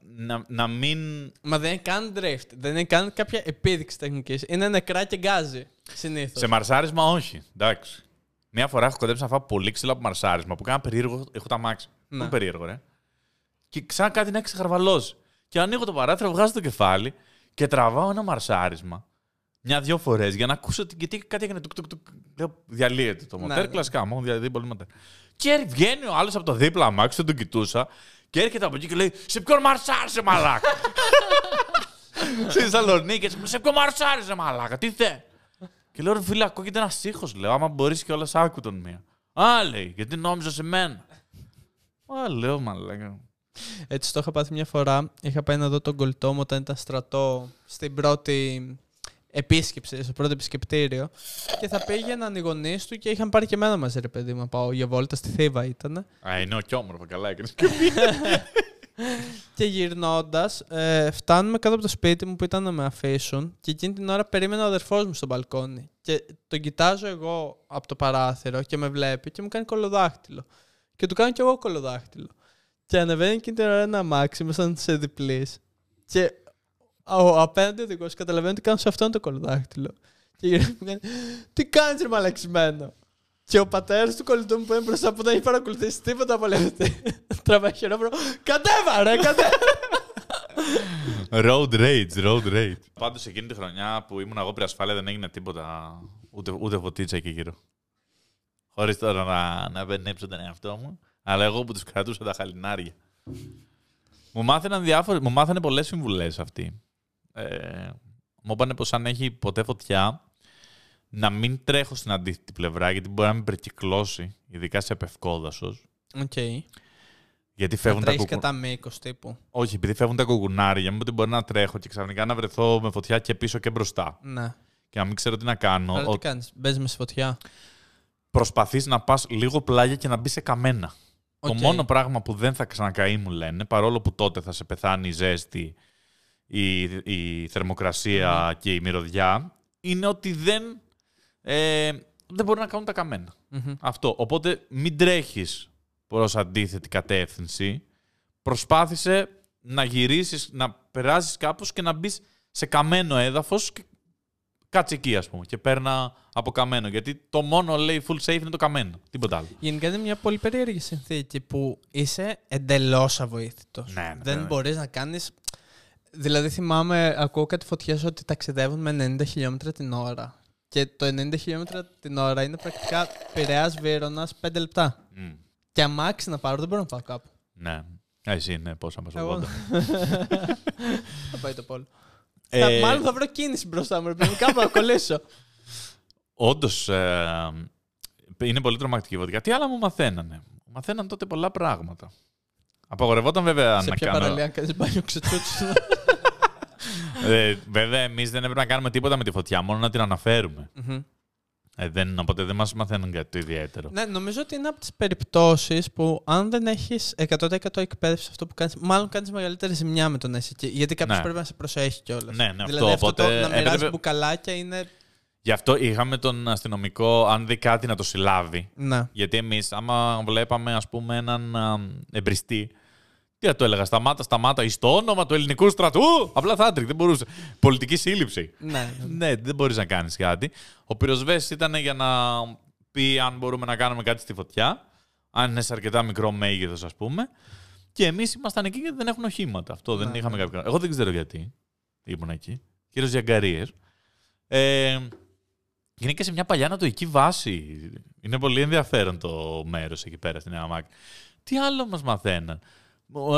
να, να μην. Μα δεν είναι καν drift. Δεν είναι καν κάποια επίδειξη τεχνικής. Είναι νεκρά και γκάζι. Συνήθως. Σε μαρσάρισμα, όχι. Εντάξει. Μια φορά έχω κοντέψει να φάω πολύ ξύλα από μαρσάρισμα που κάνα περίεργο. Έχω τα μάξι. Ναι. Πολύ περίεργο, ρε. Και ξανά κάτι να έχει ξεχαρβαλώσει. Και ανοίγω το παράθυρο, βγάζω το κεφάλι και τραβάω ένα μαρσάρισμα μια-δυο φορές για να ακούσω ότι γιατί κάτι έκανε. Τουκ, τουκ, τουκ. Λέω, διαλύεται το μοτέρ. ναι. Κλασικά, μόνο διαλύεται πολύ μοτέρ. Και βγαίνει ο άλλος από το δίπλα αμάξι, δεν τον κοιτούσα. Και έρχεται από εκεί και λέει: Σε ποιον μαρσάρισε, μαλάκα; Στη Θεσσαλονίκη, σε ποιον μαρσάρισε, μαλάκα. Τι θες; Και λέω: Ρε φίλε, ακούγεται ένας ήχος. Λέω: Άμα μπορείς και όλα, άκου τον μία. Α, λέει, γιατί νόμιζα σε μένα. Α, λέω, μαλάκα. Έτσι το είχα πάθει μια φορά. Είχα πάει να δω τον κολλητό μου όταν ήταν στρατό στην πρώτη επίσκεψη, στο πρώτο επισκεπτήριο. Και θα πήγαιναν οι γονείς του και είχαν πάρει και εμένα μαζί, ρε παιδί μου. να Πάω για βόλτα στη Θήβα ήταν. Α, είναι ο κι όμορφο, καλά έκανες. Και γυρνώντας, ε, φτάνουμε κάτω από το σπίτι μου που ήταν να με αφήσουν και εκείνη την ώρα περίμενα ο αδερφός μου στο μπαλκόνι. Και τον κοιτάζω εγώ από το παράθυρο και με βλέπει και μου κάνει κολοδάχτυλο. Και του κάνω κι εγώ κολοδάχτυλο. Και ανεβαίνει εκείνη την ώρα ένα αμάξι μέσα σε διπλής. Και ο απέναντι οδηγός καταλαβαίνει ότι κάνω σε αυτόν το κολοδάχτυλο. Και γυρίζει μου κάνει, Τι κάνεις, ρε μαλαξιμένο. Και ο πατέρας του κολλητού μου που είναι μπροστά που δεν έχει παρακολουθήσει τίποτα από όλα αυτά. Τραβάει χειρόφρονο. Κατέβα, ρε, κατέβα. road rage, road rage. Πάντως εκείνη τη χρονιά που ήμουν εγώ ασφάλεια δεν έγινε τίποτα. Ούτε, ούτε φωτίτσα εκεί γύρω. Χωρίς τώρα να, να μπενέψω τον εαυτό μου. Αλλά εγώ που τους κρατούσα τα χαλινάρια. Μου μάθαιναν διάφορες, μου μάθανε πολλές συμβουλές αυτοί. Ε, μου είπανε πως αν έχει ποτέ φωτιά, να μην τρέχω στην αντίθετη πλευρά γιατί μπορεί να με περικυκλώσει, ειδικά σε πευκόδασο. Οκ. Γιατί Θα φεύγουν τα τρέχεις κουκου... κατά μήκος τύπου. Όχι, επειδή φεύγουν τα κουκουνάρια, μου ότι μπορεί να τρέχω και ξαφνικά να βρεθώ με φωτιά και πίσω και μπροστά. Ναι. Και να μην ξέρω τι να κάνω. Άρα Ο- τι κάνεις, μπαίνει με στη φωτιά. προσπαθείς να πας λίγο πλάγια και να μπει σε καμένα. Το Οκ. μόνο πράγμα που δεν θα ξανακαεί μου λένε, παρόλο που τότε θα σε πεθάνει η ζέστη, η, η θερμοκρασία και η μυρωδιά, είναι ότι δεν, ε, δεν μπορεί να κάνουν τα καμένα. Μμμ. Αυτό. Οπότε μην τρέχεις προς αντίθετη κατεύθυνση. Προσπάθησε να γυρίσεις, να περάσεις κάπως και να μπεις σε καμένο έδαφος και κάτσε εκεί ας πούμε και παίρνα από καμένο. Γιατί το μόνο λέει full safe είναι το καμένο. Τίποτα άλλο. Γενικά είναι μια πολύ περίεργη συνθήκη που είσαι εντελώς αβοήθητος. Ναι, ναι, Δεν βέβαια. μπορείς να κάνει. Δηλαδή θυμάμαι, ακούω κάτι φωτιές ότι ταξιδεύουν με 90 χιλιόμετρα την ώρα. Και το 90 χιλιόμετρα την ώρα είναι πρακτικά πειραία Βίρονα 5 λεπτά. Μμ. Και αμάξι να πάρω, δεν μπορώ να πάω κάπου. Ναι. Α, Εσύ είναι πόσα μας Εγώ. 80. θα πάει το πόλο. Ε, Θα- μάλλον θα βρω κίνηση μπροστά μου. Πρέπει κάπου να κολλήσω. Όντως. είναι πολύ τρομακτική η βοδιά. Τι άλλα μου μαθαίνανε; Μου Μαθαίναν τότε πολλά πράγματα. Απαγορευόταν βέβαια Σε να ποια κάνω. παραλία κάνεις μπάνιο ξετσούτσου. Ε, βέβαια, εμείς δεν έπρεπε να κάνουμε τίποτα με τη φωτιά, μόνο να την αναφέρουμε. Μμμ. Ε, δεν, οπότε δεν μας μαθαίνουν κάτι το ιδιαίτερο. Ναι, νομίζω ότι είναι από τις περιπτώσεις που αν δεν έχεις 100% εκπαίδευση σε αυτό που κάνεις, μάλλον κάνεις μεγαλύτερη ζημιά με τον να είσαι εκεί. Γιατί κάποιος Ναι. πρέπει να σε προσέχει κιόλας. Ναι, ναι, δηλαδή αυτό, αυτό, οπότε το να μοιράζεις έπρεπε- μπουκαλάκια είναι. Γι' αυτό είχαμε τον αστυνομικό, αν δει κάτι, να το συλλάβει. Ναι. Γιατί εμείς, άμα βλέπαμε, ας πούμε, έναν α, εμπριστή, τι θα το έλεγα, σταμάτα, σταμάτα, εις το όνομα του ελληνικού στρατού. Απλά θα έτρεχε, δεν μπορούσε. Πολιτική σύλληψη. ναι. ναι, δεν μπορείς να κάνεις κάτι. Ο πυροσβέστης ήταν για να πει αν μπορούμε να κάνουμε κάτι στη φωτιά. Αν είναι σε αρκετά μικρό μέγεθος, ας πούμε. Και εμείς ήμασταν εκεί γιατί δεν έχουν οχήματα. Αυτό δεν Ναι, είχαμε ναι. κάποιο. Εγώ δεν ξέρω γιατί ήμουν εκεί. Κύριος Γιαγκαρίε. Ε, είναι και σε μια παλιά ανατοϊκή βάση. Είναι πολύ ενδιαφέρον το μέρος εκεί πέρα στην Νέα Τι άλλο μας μαθαίναν;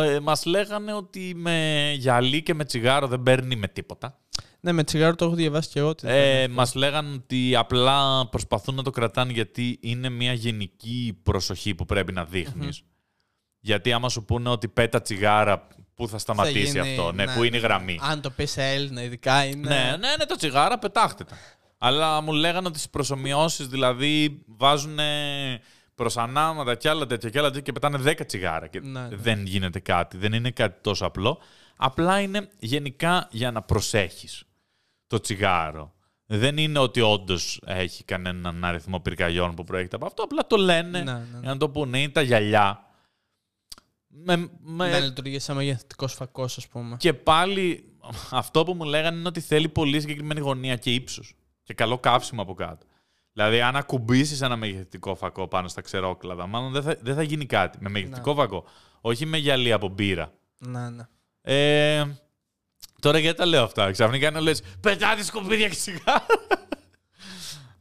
Ε, μας λέγανε ότι με γυαλί και με τσιγάρο δεν παίρνει με τίποτα. ναι, με τσιγάρο το έχω διαβάσει κι εγώ. ότι δεν Ε, είναι. μας λέγανε ότι απλά προσπαθούν να το κρατάνε γιατί είναι μια γενική προσοχή που πρέπει να δειχνεις Γιατί άμα σου πούνε ότι πέτα τσιγάρα, πού θα Θα σταματήσει γίνει- αυτό, ναι, πού είναι η γραμμή. Αν το πεις σε Έλληνα, ειδικά είναι. Ναι, ναι, ναι, το τσιγάρα πετάχτε τα. Αλλά μου λέγανε ότι στις προσωμιώσεις δηλαδή βάζουν προς ανάματα και άλλα τέτοια και άλλα τέτοια και πετάνε 10 τσιγάρα και Ναι, ναι. δεν γίνεται κάτι. Δεν είναι κάτι τόσο απλό. Απλά είναι γενικά για να προσέχεις το τσιγάρο. Δεν είναι ότι όντως έχει κανέναν αριθμό πυρκαγιών που προέρχεται από αυτό. Απλά το λένε Ναι, ναι, ναι. για να το πούνε. Είναι τα γυαλιά. Με, με- Δεν λειτουργεί σαν μεγεθυντικό φακό, ας πούμε. και πάλι αυτό που μου λέγανε είναι ότι θέλει πολύ συγκεκριμένη γωνία και ύψος. Και καλό καύσιμο από κάτω. Δηλαδή, αν ακουμπήσεις ένα μεγεθυντικό φακό πάνω στα ξερόκλαδα, μάλλον δεν θα, δεν θα γίνει κάτι. Με μεγεθυντικό φακό. Όχι με γυαλί από μπύρα. Ναι, ναι. Ε, τώρα γιατί τα λέω αυτά. Ξαφνικά να λες: Πετάτε σκουπίδια και σιγά.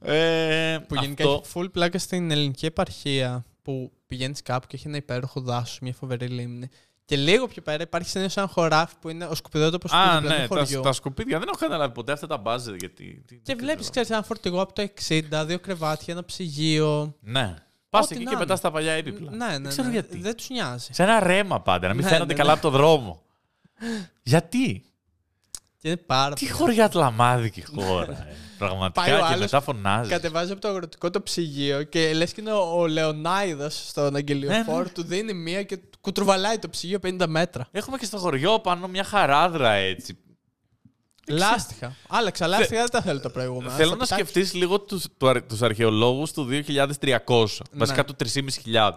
Ε, Που γενικά αυτό- έχει full πλάκα στην ελληνική επαρχία που πηγαίνεις κάπου και έχει ένα υπέροχο δάσος, μια φοβερή λίμνη. Και λίγο πιο πέρα υπάρχει συνήθω ένα χωράφι που είναι ο σκουπιδότοπος του Α, διπλανού ναι, τα, χωριού. τα σκουπίδια. Δεν έχω καταλάβει ποτέ αυτά τα μπάζε. Γιατί, τι- Και δεν βλέπεις, ξέρω. ξέρεις, ένα φορτηγό από το 60, δύο κρεβάτια, ένα ψυγείο. Ναι. Πας Ό,τι εκεί να και είναι. πετάς τα παλιά έπιπλα. Ναι, ναι, Δεν ξέρω ναι. γιατί. Δεν τους νοιάζει. Σε ένα ρέμα πάντα, να μην Ναι, φαίνονται ναι, καλά ναι. από το δρόμο. γιατί; Και είναι πάρα Τι πολύ. χωριά τλαμάδικη χώρα. ε. Πραγματικά Πάει ο και άλλος, μετά φωνάζει. Κατεβάζει από το αγροτικό το ψυγείο και λες και είναι ο, ο Λεωνάιδο στον αγγελιοφόρο, Ναι, ναι. του δίνει μία και του κουτρουβαλάει το ψυγείο 50 μέτρα. Έχουμε και στο χωριό πάνω μια χαράδρα έτσι. Λάστιχα. Άλλαξα λάστιχα, δεν τα θέλω το προηγούμενο. Θέλω Θα να πετάξω. σκεφτείς λίγο τους, του, τους αρχαιολόγους του 2300, βασικά του 3.500.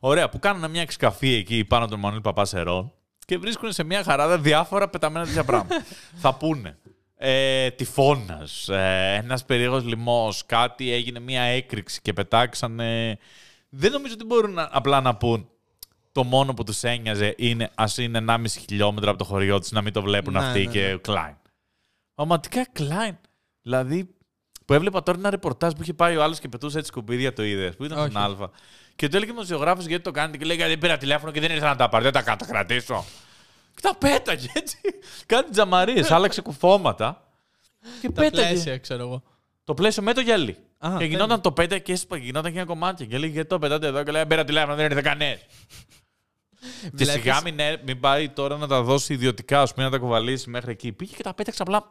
Ωραία, που κάνουν μια εξκαφή εκεί πάνω τον Μανουήλ Παπάσερών και βρίσκουν σε μια χαράδα διάφορα πεταμένα τέτοια πράγματα. Θα πούνε. Ε, τυφώνας, ε, ένας περίεργος λοιμός, κάτι έγινε μια έκρηξη και πετάξανε... Δεν νομίζω ότι μπορούν να- απλά να πούν το μόνο που τους ένοιαζε είναι ας είναι 1,5 χιλιόμετρα από το χωριό τους να μην το βλέπουν Ναι, αυτοί ναι, και ναι. ο Κλάιν. Πραγματικά Κλάιν. Δηλαδή, που έβλεπα τώρα ένα ρεπορτάζ που είχε πάει ο άλλος και πετούσε έτσι σκουπίδια το είδες. Που ήταν στον Όχι. Α. Και του έλεγε ο δημοσιογράφος γιατί το κάνετε και λέει Γιατί πήρα τηλέφωνο και δεν ήρθα να τα πάρω. Δεν τα κατακρατήσω. Και τα πέταγε έτσι. Κάτι τζαμαρίες. άλλαξε κουφώματα. Και Τα πέταγε. πλαίσια, ξέρω εγώ. Το πλαίσιο με το γυαλί. Α, και τέλεια. γινόταν το πέτα και έσπαγε, γινόταν και ένα κομμάτι. Και λέει Γιατί το πετάτε εδώ. Και λέει Πήρα τηλέφωνο, δεν ήρθε κανένας. Και Βλέπεις- σιγά μην, ε- μην πάει τώρα να τα δώσει ιδιωτικά, ας πούμε, να τα κουβαλήσει μέχρι εκεί. Πήγε και τα πέταξε απλά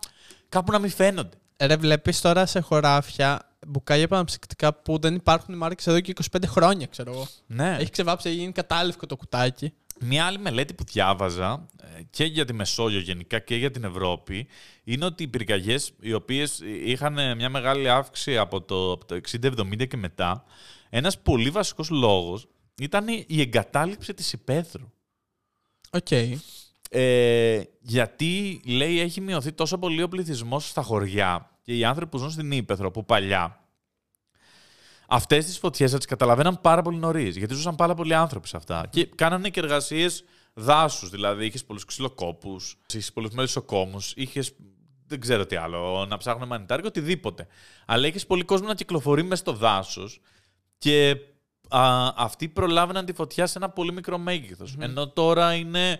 κάπου να μην φαίνονται. Ρε, βλέπεις τώρα σε χωράφια μπουκάλια επαναψυκτικά που δεν υπάρχουν οι μάρκες εδώ και 25 χρόνια, ξέρω εγώ. Ναι. Έχει ξεβάψει, έχει γίνει κατάλευκο το κουτάκι. Μια άλλη μελέτη που διάβαζα ε, και για τη Μεσόγειο γενικά και για την Ευρώπη είναι ότι οι πυρκαγιές οι οποίες είχαν ε, μια μεγάλη αύξηση από το, από το 60-70 και μετά, ένας πολύ βασικός λόγος ήταν η εγκατάλειψη της υπαίθρου. Οκ. Ε, γιατί, λέει, έχει μειωθεί τόσο πολύ ο πληθυσμός στα χωριά και οι άνθρωποι που ζουν στην ύπαιθρο, που παλιά, αυτές τις φωτιές θα τις καταλαβαίναν πάρα πολύ νωρίς. Γιατί ζούσαν πάρα πολλοί άνθρωποι σε αυτά. Και κάνανε και εργασίες δάσους. Δηλαδή, είχες πολλούς ξυλοκόπους, είχες πολλούς μελισσοκόμους, είχες. Δεν ξέρω τι άλλο, να ψάχνουν μανιτάρια, οτιδήποτε. Αλλά είχες πολύ κόσμο να κυκλοφορεί μέσα στο δάσος και α, αυτοί προλάβαιναν τη φωτιά σε ένα πολύ μικρό μέγεθος. Ενώ τώρα είναι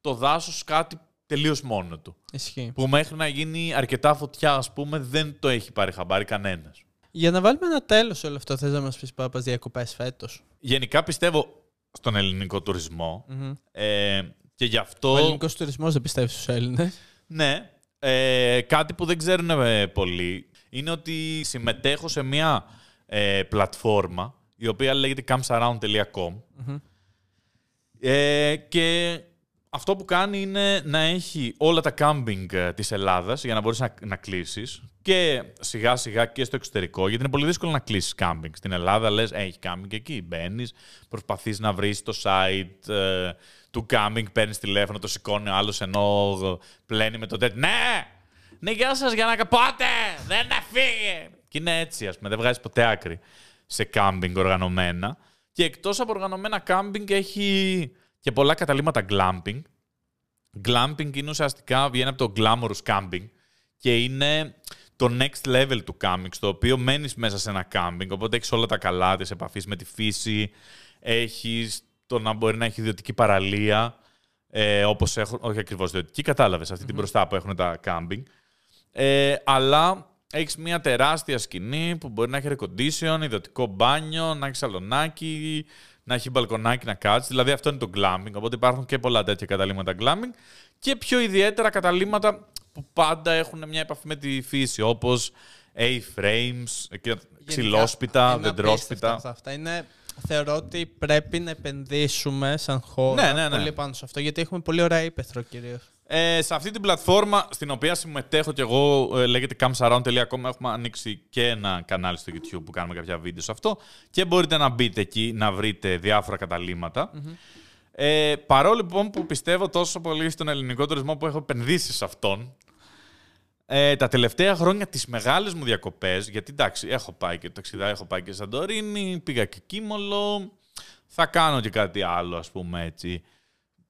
το δάσος κάτι τελείως μόνο του. Ισχύει. Που μέχρι να γίνει αρκετά φωτιά, ας πούμε, δεν το έχει πάρει χαμπάρι κανένας. Για να βάλουμε ένα τέλος σε όλο αυτό, θες να μας πεις πάπας διακοπές φέτος; Γενικά πιστεύω στον ελληνικό τουρισμό. Ε, και γι' αυτό... Ο ελληνικός τουρισμός δεν πιστεύεις στους Έλληνες; Ναι. Ε, κάτι που δεν ξέρουν ε, πολλοί είναι ότι συμμετέχω σε μια ε, πλατφόρμα η οποία λέγεται campsaround.com ε, και αυτό που κάνει είναι να έχει όλα τα κάμπινγκ ε, της Ελλάδας για να μπορείς να, να κλείσεις και σιγά σιγά και στο εξωτερικό γιατί είναι πολύ δύσκολο να κλείσεις κάμπινγκ. Στην Ελλάδα λες «Ε, έχει κάμπινγκ εκεί, μπαίνεις, προσπαθείς να βρεις το site ε, του κάμπινγκ, παίρνεις τηλέφωνο, το σηκώνει ο άλλος ενώ πλένει με το τέτοιο. Ναι! Ναι, γεια σας, για να πότε! Δεν φύγει! Και είναι έτσι, ας πούμε, δεν βγάζει ποτέ άκρη σε κάμπινγκ οργανωμένα. Και εκτός από οργανωμένα κάμπινγκ έχει και πολλά καταλήμματα glamping. Glamping είναι ουσιαστικά, βγαίνει από το glamorous camping και είναι το next level του camping, στο οποίο μένεις μέσα σε ένα camping, οπότε έχεις όλα τα καλά της επαφής με τη φύση, έχεις το να μπορεί να έχει ιδιωτική παραλία, ε, όπως έχουν, όχι ακριβώς ιδιωτική, κατάλαβες, αυτή την μπροστά που έχουν τα camping. Ε, αλλά έχεις μια τεράστια σκηνή που μπορεί να έχει air condition, ιδιωτικό μπάνιο, να έχεις σαλονάκι, να έχει μπαλκονάκι να κάτσεις. Δηλαδή αυτό είναι το glamping. Οπότε υπάρχουν και πολλά τέτοια καταλήμματα glamping. Και πιο ιδιαίτερα καταλήμματα που πάντα έχουν μια επαφή με τη φύση, όπως A-frames, ξυλόσπιτα, είναι δεντρόσπιτα. απίστευτα Αυτά είναι, θεωρώ ότι πρέπει να επενδύσουμε σαν χώρα Ναι, ναι, ναι. πολύ πάνω σε αυτό, γιατί έχουμε πολύ ωραία ύπεθρο κυρίως. Ε, σε αυτή την πλατφόρμα στην οποία συμμετέχω και εγώ, ε, λέγεται camsaround.com, έχουμε ανοίξει και ένα κανάλι στο YouTube που κάνουμε κάποια βίντεο σε αυτό και μπορείτε να μπείτε εκεί να βρείτε διάφορα καταλήμματα. Ε, παρόλο λοιπόν που πιστεύω τόσο πολύ στον ελληνικό τουρισμό που έχω επενδύσει σε αυτόν, ε, τα τελευταία χρόνια τις μεγάλες μου διακοπές, γιατί εντάξει, έχω πάει και το ταξιδά, έχω πάει και Σαντορίνη, πήγα και Κίμολο, θα κάνω και κάτι άλλο ας πούμε έτσι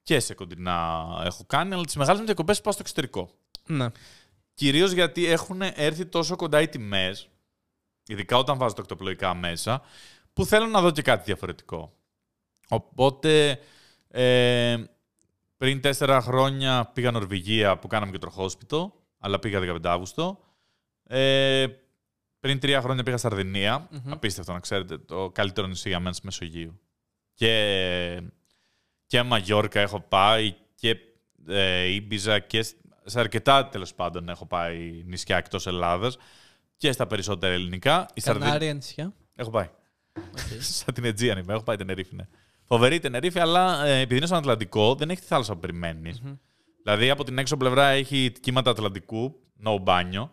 και σε κοντινά έχω κάνει, αλλά τις μεγάλες μου διακοπές πάω στο εξωτερικό. Ναι. Κυρίως γιατί έχουν έρθει τόσο κοντά οι τιμές, ειδικά όταν βάζω τα οκτωπλοϊκά μέσα, που θέλω να δω και κάτι διαφορετικό. Οπότε, ε, πριν τέσσερα χρόνια πήγα Νορβηγία που κάναμε και τροχόσπιτο, αλλά πήγα 15 Αύγουστο. Ε, πριν τρία χρόνια πήγα Σαρδινία. Απίστευτο να ξέρετε, το καλύτερο νησί για μένα στη Μεσογείου. Και, και Μαγιόρκα έχω πάει και ε, Ήμπιζα και σ- σε αρκετά τέλος πάντων έχω πάει νησιά εκτός Ελλάδας και στα περισσότερα ελληνικά. Η Σαρδι- Κανάρια νησιά. Έχω πάει. Σαν την Αιτζίαν είμαι. Έχω πάει Τενερίφη, ναι. Φοβερή η Τενερίφη, αλλά ε, επειδή είναι στον Ατλαντικό, δεν έχει τη θάλασσα που περιμένεις. Δηλαδή από την έξω πλευρά έχει κύματα Ατλαντικού, no μπάνιο.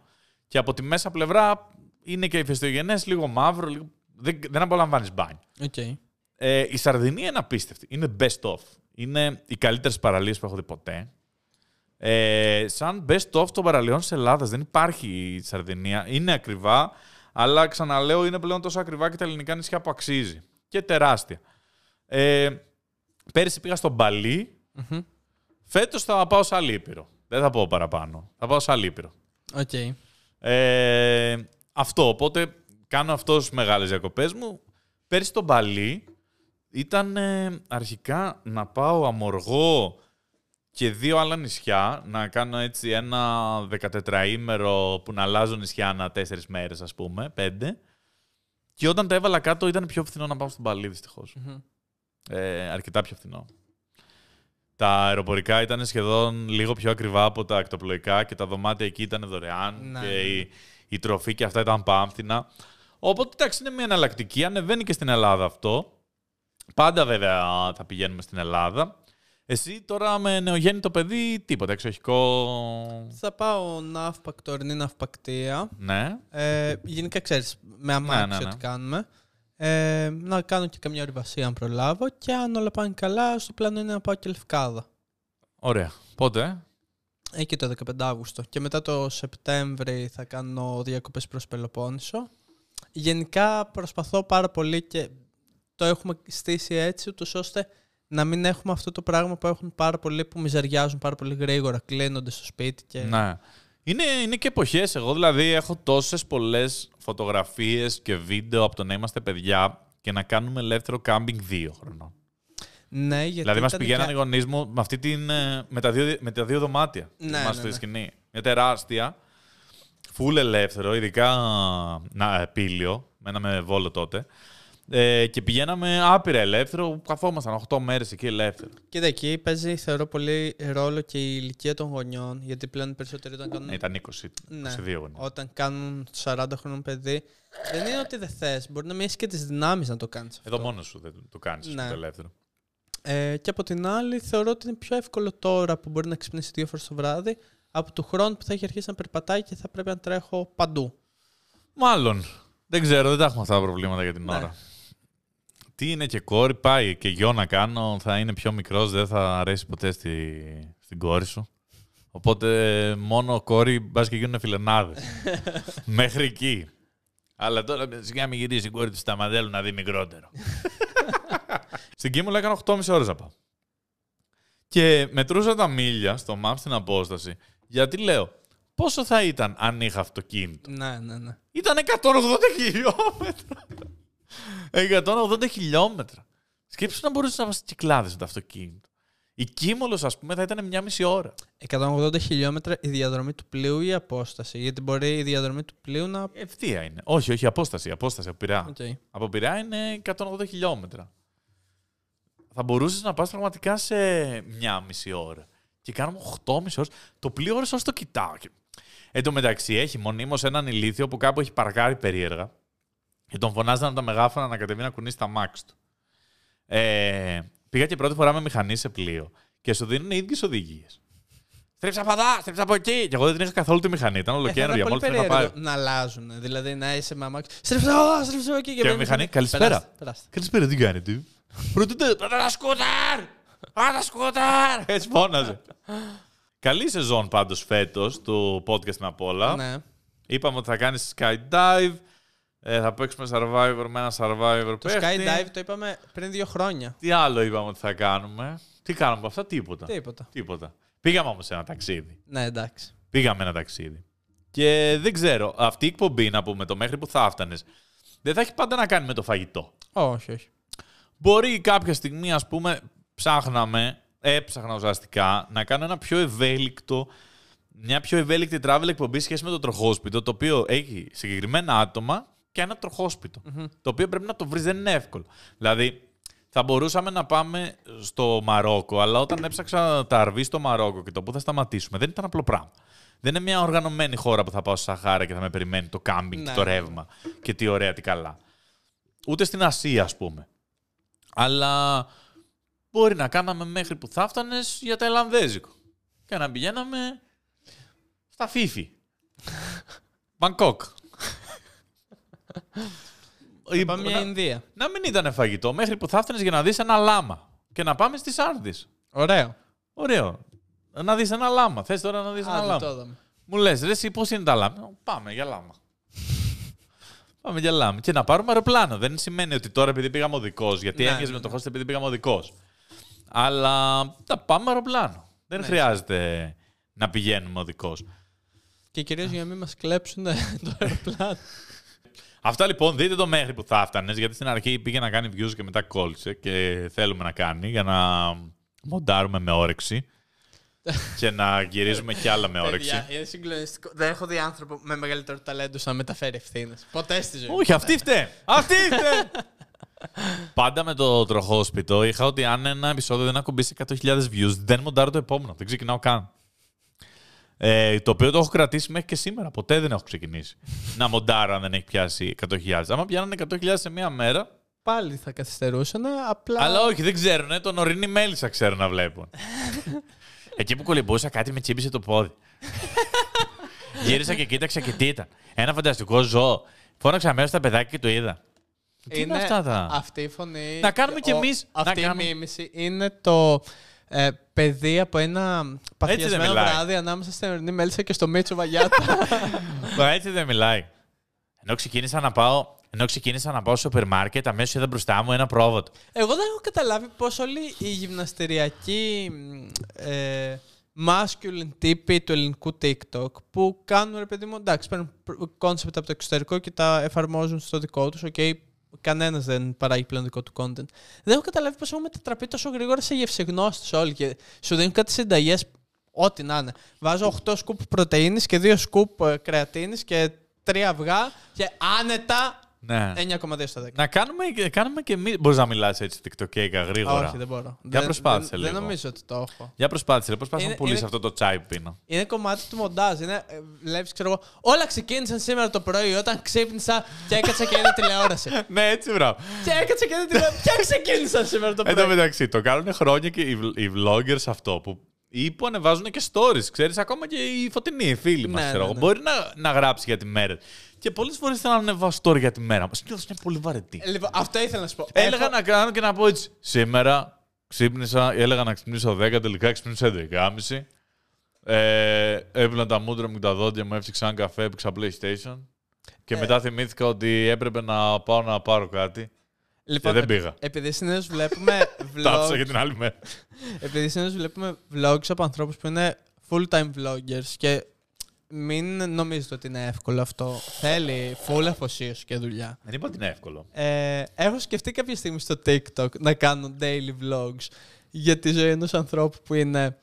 Και από τη μέσα πλευρά είναι και ηφαιστειογενές, λίγο μαύρο, λίγο... δεν, δεν απολαμβάνεις μπάνιο. Οκ. Ε, η Σαρδινία είναι απίστευτη. Είναι best of. Είναι οι καλύτερες παραλίες που έχω δει ποτέ. Ε, σαν best of των παραλιών της Ελλάδας δεν υπάρχει η Σαρδινία. Είναι ακριβά, αλλά ξαναλέω είναι πλέον τόσο ακριβά και τα ελληνικά νησιά που αξίζει. Και τεράστια. Ε, πέρυσι πήγα στο Μπαλί Φέτος θα πάω σε άλλη ήπειρο. Δεν θα πω παραπάνω. Θα πάω σε άλλη ήπειρο. Οκ. Ε, αυτό, οπότε κάνω αυτός στις μεγάλες διακοπές μου. Πέρσι στο Μπαλί ήταν ε, αρχικά να πάω Αμοργό και δύο άλλα νησιά, να κάνω έτσι ένα 14ήμερο που να αλλάζω νησιά ανά τέσσερις μέρες ας πούμε, πέντε. Και όταν τα έβαλα κάτω ήταν πιο φθηνό να πάω στον Μπαλί δυστυχώς. Ε, αρκετά πιο φθηνό. Τα αεροπορικά ήταν σχεδόν λίγο πιο ακριβά από τα ακτοπλοϊκά και τα δωμάτια εκεί ήταν δωρεάν Ναι, και ναι. η, η τροφή και αυτά ήταν πάμφθηνα. Οπότε εντάξει, είναι μια εναλλακτική. Ανεβαίνει και στην Ελλάδα αυτό. Πάντα βέβαια θα πηγαίνουμε στην Ελλάδα. Εσύ τώρα με νεογέννητο παιδί, τίποτα, εξοχικό. Θα πάω ναύπακ, τωρινή ναυπακτία. Ναι. Ε, γενικά ξέρεις, με αμάξι Ναι, ναι, ναι. ό,τι κάνουμε. Ε, να κάνω και καμιά ορειβασία αν προλάβω και αν όλα πάνε καλά, στο πλάνο είναι να πάω και Λευκάδα. Ωραία. Πότε, ε; Εκεί το 15 Αύγουστο. Και μετά το Σεπτέμβρη θα κάνω διακοπές προς Πελοπόννησο. Γενικά προσπαθώ πάρα πολύ και το έχουμε στήσει έτσι, ούτως ώστε να μην έχουμε αυτό το πράγμα που έχουν πάρα πολλοί που μιζεριάζουν πάρα πολύ γρήγορα, κλείνονται στο σπίτι και... Ναι. Είναι, είναι και εποχές. Εγώ δηλαδή έχω τόσες πολλές φωτογραφίες και βίντεο από το να είμαστε παιδιά και να κάνουμε ελεύθερο κάμπινγκ δύο χρονών. Ναι, γιατί δηλαδή, μας ήταν πηγαίνανε οι και- γονείς μου με, αυτή την, ε, με, τα δύο, με τα δύο δωμάτια. Ναι, Θυμάσαι ναι, τη ναι. σκηνή. Μια τεράστια. Φουλ ελεύθερο, ειδικά να, ε, πύλιο. Μένα με βόλο τότε. Ε, και πηγαίναμε άπειρα ελεύθερο. Καθόμασταν 8 μέρες εκεί ελεύθερο. Κοίτα, εκεί παίζει θεωρώ πολύ ρόλο και η ηλικία των γονιών, γιατί πλέον οι περισσότεροι όταν κάνουν, Ναι, ήταν 20, Ναι. 22 γονεί. όταν κάνουν 40 χρόνων παιδί, δεν είναι ότι δεν θες, μπορεί να μην έχεις και τις δυνάμεις να το κάνεις αυτό. Εδώ μόνος σου δεν το κάνεις Ναι. το ελεύθερο. Ε, και από την άλλη, θεωρώ ότι είναι πιο εύκολο τώρα που μπορεί να ξυπνήσει δύο φορές το βράδυ από του χρόνου που θα έχει αρχίσει να περπατάει και θα πρέπει να τρέχω παντού. Μάλλον. Δεν ξέρω, δεν τα έχουμε αυτά τα προβλήματα για την Ναι. ώρα. Τι είναι και κόρη, πάει και γιο να κάνω, θα είναι πιο μικρός, δεν θα αρέσει ποτέ στη, στην κόρη σου. Οπότε μόνο κόρη μπας και γίνουν φιλενάδες. Μέχρι εκεί. Αλλά τώρα σιγά μην γυρίσει η κόρη του στα μαντέλου να δει μικρότερο. στην Κίμουλα έκανα 8,5 ώρες να πάω. Και μετρούσα τα μίλια στο map στην απόσταση. Γιατί λέω, πόσο θα ήταν αν είχα αυτοκίνητο; Ναι, ναι, ναι. Ήταν 180 χιλιόμετρα. 180 χιλιόμετρα. Σκέψου να μπορούσες να μας κυκλάδες με το αυτοκίνητο. Η Κίμολος, ας πούμε, θα ήταν μια μισή ώρα. 180 χιλιόμετρα η διαδρομή του πλοίου ή η απόσταση; Γιατί μπορεί η διαδρομή του πλοίου να. Ευθεία είναι. Όχι, όχι, απόσταση. Απόσταση από Πειραιά. Οκ. Από Πειραιά είναι 180 χιλιόμετρα. Θα μπορούσες να πας πραγματικά σε μια μισή ώρα. Και κάνουμε 8,5 ώρες. Το πλοίο ώρες όσο το κοιτάω. Και- Εν τω μεταξύ έχει μονίμως έναν ηλίθιο που κάπου έχει παρκάρει περίεργα. Και τον φωνάζαν από τα μεγάφωνα να κατεβεί να κουνήσει τα αμάξι του. Ε, πήγα και πρώτη φορά με μηχανή σε πλοίο. Και σου δίνουν οι ίδιες οδηγίες. Στρίψα από εδώ, στρίψα από εκεί. Και εγώ δεν είχα καθόλου τη μηχανή. Ήταν Ε, θα ολοκαίρια. ήταν Μόλις πολύ πήγα να πάει. περίεργο να αλλάζουν. Δηλαδή να είσαι με αμάξι. Στρίψε εδώ, στρίψε εκεί. Και μπαίνει μηχανή, μέσα. καλησπέρα. Περάστε, περάστε. Καλησπέρα, τι κάνετε; Πρωτούτε, πάτα τα σκούτερ! Πάτα τα σκούτερ! Έτσι φώναζε. Καλή σεζόν πάντως φέτος του podcast με απ' όλα. Ναι. Είπαμε ότι θα κάνεις skydive, ε, θα παίξουμε survivor με ένα survivor Το παίχτη. skydive το είπαμε πριν δύο χρόνια. Τι άλλο είπαμε ότι θα κάνουμε; Τι κάνουμε από αυτά, τίποτα. Τίποτα. Τίποτα. Πήγαμε όμως σε ένα ταξίδι. Ναι, εντάξει. Πήγαμε ένα ταξίδι. Και δεν ξέρω, αυτή η εκπομπή να πούμε το μέχρι που θα έφτανες, δεν θα έχει πάντα να κάνει με το φαγητό. Όχι, όχι. Μπορεί κάποια στιγμή, ας πούμε, ψάχναμε, έψαχνα ουσιαστικά, να κάνω ένα πιο ευέλικτο, μια πιο ευέλικτη travel εκπομπή σχέση με το τροχόσπιτο, το οποίο έχει συγκεκριμένα άτομα και ένα τροχόσπιτο, Το οποίο πρέπει να το βρεις, δεν είναι εύκολο. Δηλαδή, θα μπορούσαμε να πάμε στο Μαρόκο, αλλά όταν έψαξα τα αρβή στο Μαρόκο και το που θα σταματήσουμε, δεν ήταν απλό πράγμα. Δεν είναι μια οργανωμένη χώρα που θα πάω στη Σαχάρα και θα με περιμένει το κάμπινγκ Ναι, και το ναι, ναι. ρεύμα και τι ωραία, τι καλά. Ούτε στην Ασία, ας πούμε. Αλλά μπορεί να κάναμε μέχρι που θα έφτανε για ταϊλανδέζικο. Και να πηγαίναμε στα Φίφι. Μπαγκόκ. Ή- Πάμε μια να, Ινδία. να μην ήταν φαγητό, μέχρι που θα έφτανες για να δεις ένα λάμα. Και να πάμε στις Άρδης. Ωραίο. Ωραίο. Να δεις ένα λάμα. Θες τώρα να δεις ένα Α, δεν λάμα. το είδαμε. Μου λες, ρε εσύ πώς είναι τα λάμα; Πάμε για λάμα. Πάμε για λάμα. Και να πάρουμε αεροπλάνο. Δεν σημαίνει ότι τώρα επειδή πήγαμε οδικός, γιατί Ναι, έμοιαζε ναι, με το ναι. host επειδή πήγαμε οδικός. Αλλά θα πάμε αεροπλάνο. Δεν Ναι. χρειάζεται να πηγαίνουμε οδικός. Και κυρίως για να μην μας κλέψουν το αεροπλάνο. Αυτά λοιπόν, δείτε το μέχρι που θα έφτανε, γιατί στην αρχή πήγε να κάνει views και μετά κόλλησε και θέλουμε να κάνει για να μοντάρουμε με όρεξη και να γυρίζουμε κι άλλα με όρεξη. Παιδιά, είναι συγκλονιστικό. Δεν έχω δει άνθρωπο με μεγαλύτερο ταλέντο να μεταφέρει ευθύνες. Ποτέ στη ζωή. μου. Όχι, αυτή φταίει. Αυτή φταίει. Πάντα με το τροχόσπιτο είχα ότι αν ένα επεισόδιο δεν ακουμπήσει 100.000 views, δεν μοντάρω το επόμενο. Δεν ξεκινάω καν. Ε, το οποίο το έχω κρατήσει μέχρι και σήμερα. Ποτέ δεν έχω ξεκινήσει να μοντάρω αν δεν έχει πιάσει 100.000. Άμα πιάνανε 100.000 σε μία μέρα. Πάλι θα καθυστερούσαν, απλά... Αλλά όχι, δεν ξέρουν. Ε, τον ορεινή μέλισσα ξέρουν να βλέπουν. Εκεί που κολυμπούσα, κάτι με τσίμπησε το πόδι. Γύρισα και κοίταξα και τι ήταν. Ένα φανταστικό ζώο. Φώναξα μέσα στα παιδάκια και το είδα. Τι είναι αυτά τα; Αυτή η φωνή... Να κάνουμε κι ο- εμείς- να Αυτή κάνουμε- η μίμηση είναι το ε, παιδί από ένα παθιασμένο μιλάει. βράδυ ανάμεσα στην Ειρηνή Μέλισσα και στο Μίτσο Βαγιάτα. Μα έτσι δεν μιλάει. Ενώ ξεκίνησα να πάω, ενώ ξεκίνησα να πάω στο σούπερ μάρκετ, αμέσως είδα μπροστά μου ένα πρόβατο. Εγώ δεν έχω καταλάβει πώς όλοι οι γυμναστηριακοί μ, ε, masculine τύποι του ελληνικού TikTok που κάνουν, ρε παιδί μου, εντάξει, παίρνουν κόνσεπτ από το εξωτερικό και τα εφαρμόζουν στο δικό τους, οκ, κανένας δεν παράγει πλέον δικό του content. Δεν έχω καταλάβει πώς έχουν μετατραπεί τόσο γρήγορα σε γευσεγνώστες όλοι και σου δίνουν κάτι συνταγές, ό,τι να είναι. Βάζω 8 σκουπ πρωτεΐνης και 2 σκουπ ε, κρεατίνης και 3 αυγά και άνετα Ναι. 9,2 στα 10. Να κάνουμε, κάνουμε και εμεί. Μπορείς να μιλάς έτσι TikTok γρήγορα. Όχι, δεν μπορώ. Για Δεν- προσπάθησε δεν, λίγο. Δεν νομίζω ότι το έχω. Για προσπάθησε, ρε, πώς πας να Είναι- πουλήσεις είναι- αυτό το τσάι που πίνω. Είναι κομμάτι του μοντάζ. Είναι, ε, βλέπεις, ξέρω εγώ, όλα ξεκίνησαν σήμερα το πρωί όταν ξύπνησα και έκατσα και είδα τηλεόραση. ναι, έτσι μπράβο. και έκατσα και είδα τηλεόραση. Ποια ξεκίνησαν σήμερα το Εν τω πρωί; μεταξύ, το κάνουν χρόνια και οι, vl- οι vloggers αυτό που ή που ανεβάζουν και stories. Ξέρεις, ακόμα και οι φωτεινοί, οι φίλοι μας, Ναι, ξέρω ναι, εγώ. ναι. Μπορεί να, να γράψει για τη μέρα. Και πολλές φορές θέλω να ανεβάσω story για τη μέρα. Μας είναι πολύ βαρετή. Ε, Λοιπόν, αυτό ήθελα να σου πω. Έλεγα Έχω- να κάνω και να πω έτσι. Σήμερα ξύπνησα, έλεγα να ξυπνήσω 10, τελικά ξυπνήσα 11.30. Ε, έπλυνα τα μούτρα μου και τα δόντια μου, έφτιαξα ένα καφέ, έπαιξα PlayStation. Και Ε. μετά θυμήθηκα ότι έπρεπε να πάω να πάρω κάτι. Λοιπόν, δεν ε, πήγα. Επειδή συνήθως βλέπουμε Τα άφησα vlogs, για την άλλη μέρα. επειδή συνήθως βλέπουμε vlogs από ανθρώπους που είναι full-time vloggers και μην νομίζετε ότι είναι εύκολο αυτό. Θέλει full αφοσίωση και δουλειά. Δεν είπα ότι είναι εύκολο. Ε, έχω σκεφτεί κάποια στιγμή στο TikTok να κάνω daily vlogs για τη ζωή ενός ανθρώπου που είναι...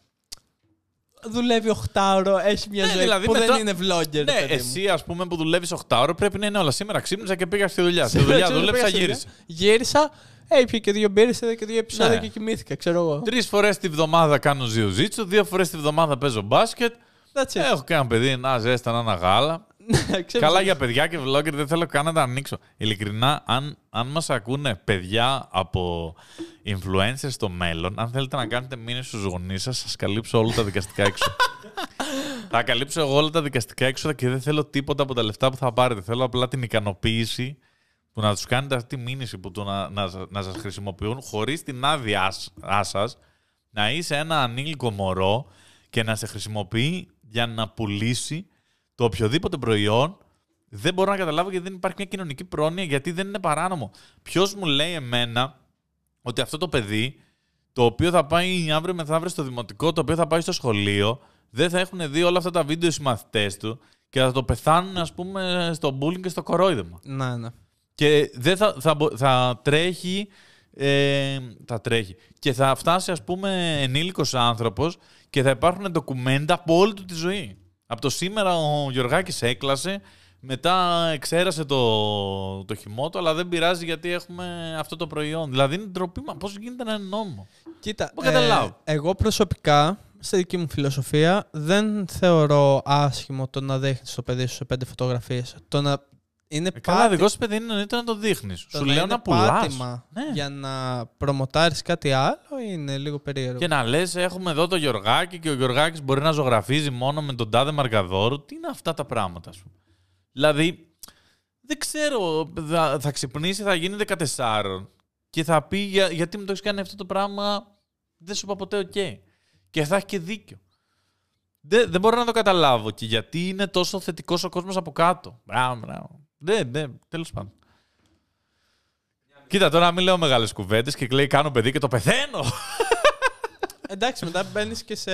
Δουλεύει 8 ώρο, έχει μια Ναι, ζωή δηλαδή που μετά- δεν είναι vlogger. Ναι, παιδί μου. εσύ ας πούμε που δουλεύεις 8 ώρες πρέπει να είναι όλα. Σήμερα ξύπνησα και πήγα στη δουλειά. Στη Σήμερα δουλειά ξέρω, δούλεψα, πήγα στη γύρισα. δουλειά, Γύρισα, ε, ήπια και δύο μπύρες, είδα και δύο επεισόδια Ναι. και κοιμήθηκα, ξέρω εγώ. Τρεις φορές τη βδομάδα κάνω ζιουζίτσου, δύο φορές τη βδομάδα παίζω μπάσκετ. That's it. Έχω και ένα παιδί να ζέστα, ένα γάλα. Ναι, ξέρω, Καλά για παιδιά και vlogger δεν θέλω καν να τα ανοίξω. Ειλικρινά, αν, αν μας ακούνε παιδιά από influencers στο μέλλον, αν θέλετε να κάνετε μήνυση στους γονείς σας, σας καλύψω όλα τα δικαστικά έξοδα. θα καλύψω εγώ όλα τα δικαστικά έξοδα και δεν θέλω τίποτα από τα λεφτά που θα πάρετε. Θέλω απλά την ικανοποίηση που να τους κάνετε αυτή τη μήνυση που το να, να, σα- να σας χρησιμοποιούν χωρίς την άδειά σ- σας να είσαι ένα ανήλικο μωρό και να σε χρησιμοποιεί για να πουλήσει το οποιοδήποτε προϊόν δεν μπορώ να καταλάβω γιατί δεν υπάρχει μια κοινωνική πρόνοια, γιατί δεν είναι παράνομο. Ποιος μου λέει εμένα ότι αυτό το παιδί, το οποίο θα πάει αύριο μεθαύριο στο δημοτικό, το οποίο θα πάει στο σχολείο, δεν θα έχουν δει όλα αυτά τα βίντεο οι συμμαθητέ του και θα το πεθάνουν, ας πούμε, στο bullying και στο κορόιδεμα. Ναι, ναι. Και δεν θα, θα, μπο- θα τρέχει. Ε, θα τρέχει. Και θα φτάσει, ας πούμε, ενήλικος άνθρωπος και θα υπάρχουν ντοκουμέντα από όλη του τη ζωή. Από το σήμερα ο Γιωργάκης έκλασε, μετά εξέρασε το, το χυμό του, αλλά δεν πειράζει γιατί έχουμε αυτό το προϊόν. Δηλαδή είναι ντροπή. Μα πώς γίνεται να είναι νόμο. Κοίτα, Πού καταλάβω; εγώ προσωπικά, στη δική μου φιλοσοφία, δεν θεωρώ άσχημο το να δείχνει το παιδί σου σε πέντε φωτογραφίες. Το να είναι Ε, καλά, πάτη- δικός σου παιδί είναι να το δείχνεις. το Σου να λέω είναι να πουλάς. πάτημα Ναι. για να προμοτάρεις κάτι άλλο είναι λίγο περίεργο; Και να λες, έχουμε εδώ το Γιωργάκη και ο Γιωργάκης μπορεί να ζωγραφίζει μόνο με τον τάδε Μαρκαδόρου. Τι είναι αυτά τα πράγματα, ας πούμε; Δηλαδή, δεν ξέρω, θα, θα ξυπνήσει, θα γίνει 14 και θα πει «Για- γιατί μου το έχεις κάνει αυτό το πράγμα, δεν σου είπα ποτέ οκ. Και θα έχει και δίκιο. Δεν, δεν μπορώ να το καταλάβω και γιατί είναι τόσο θετικός ο κόσμος από κάτω. Μπράβο, μπράβο. Δεν, δεν, τέλος πάντων. Κοίτα, τώρα μην λέω μεγάλες κουβέντες και λέει κάνω παιδί και το πεθαίνω. Εντάξει, μετά μπαίνεις και σε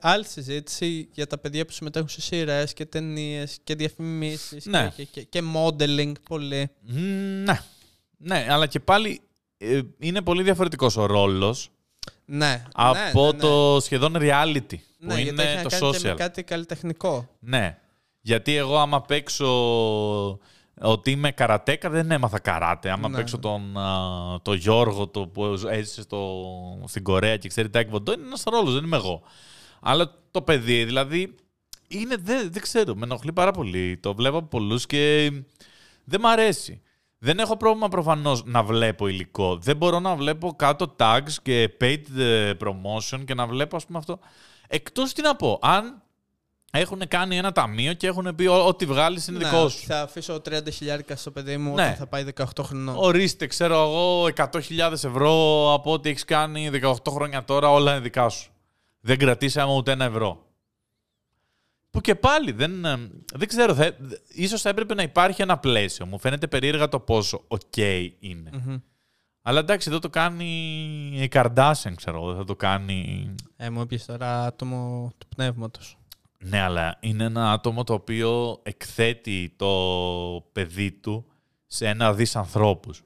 άλλη συζήτηση για τα παιδιά που συμμετέχουν σε σειρές και ταινίες και διαφημίσεις Ναι. και, και, και modeling πολύ. Μ, Ναι. Ναι, αλλά και πάλι ε, είναι πολύ διαφορετικός ο ρόλος Ναι. από ναι, ναι, ναι. το σχεδόν reality που Ναι, γιατί είναι έχει να το κάνει και με social. κάτι καλλιτεχνικό. Ναι. Γιατί εγώ άμα παίξω ότι είμαι καρατέκα δεν έμαθα καράτε. Άμα Ναι. παίξω τον α, το Γιώργο το που έζησε στο, στην Κορέα και ξέρει τα εκβοντό είναι ένας ρόλος, δεν είμαι εγώ. Αλλά το παιδί δηλαδή είναι, δεν, δεν ξέρω, με ενοχλεί πάρα πολύ. Το βλέπω από πολλούς και δεν μ' αρέσει. Δεν έχω πρόβλημα προφανώς να βλέπω υλικό. Δεν μπορώ να βλέπω κάτω tags και paid ε, promotion και να βλέπω ας πούμε αυτό. Εκτός τι να πω, αν έχουν κάνει ένα ταμείο και έχουν πει «Ό- ό,τι βγάλεις είναι Ναι, δικό σου. Θα αφήσω 30 χιλιάρικα στο παιδί μου Ναι. όταν θα πάει 18 χρονών. Ορίστε, ξέρω εγώ, 100.000 ευρώ από ό,τι έχεις κάνει 18 χρόνια τώρα, όλα είναι δικά σου. Δεν κρατήσαμε ούτε ένα ευρώ. Που και πάλι δεν, ε, δεν ξέρω, θα, ίσως θα έπρεπε να υπάρχει ένα πλαίσιο. Μου φαίνεται περίεργα το πόσο ok είναι. Μμμ. Αλλά εντάξει, εδώ το κάνει η Kardashian, ξέρω εγώ, δεν θα το κάνει... Ε, μου έπιασε τώρα άτομο του πνεύματος. Ναι, αλλά είναι ένα άτομο το οποίο εκθέτει το παιδί του σε ένα δις ανθρώπους.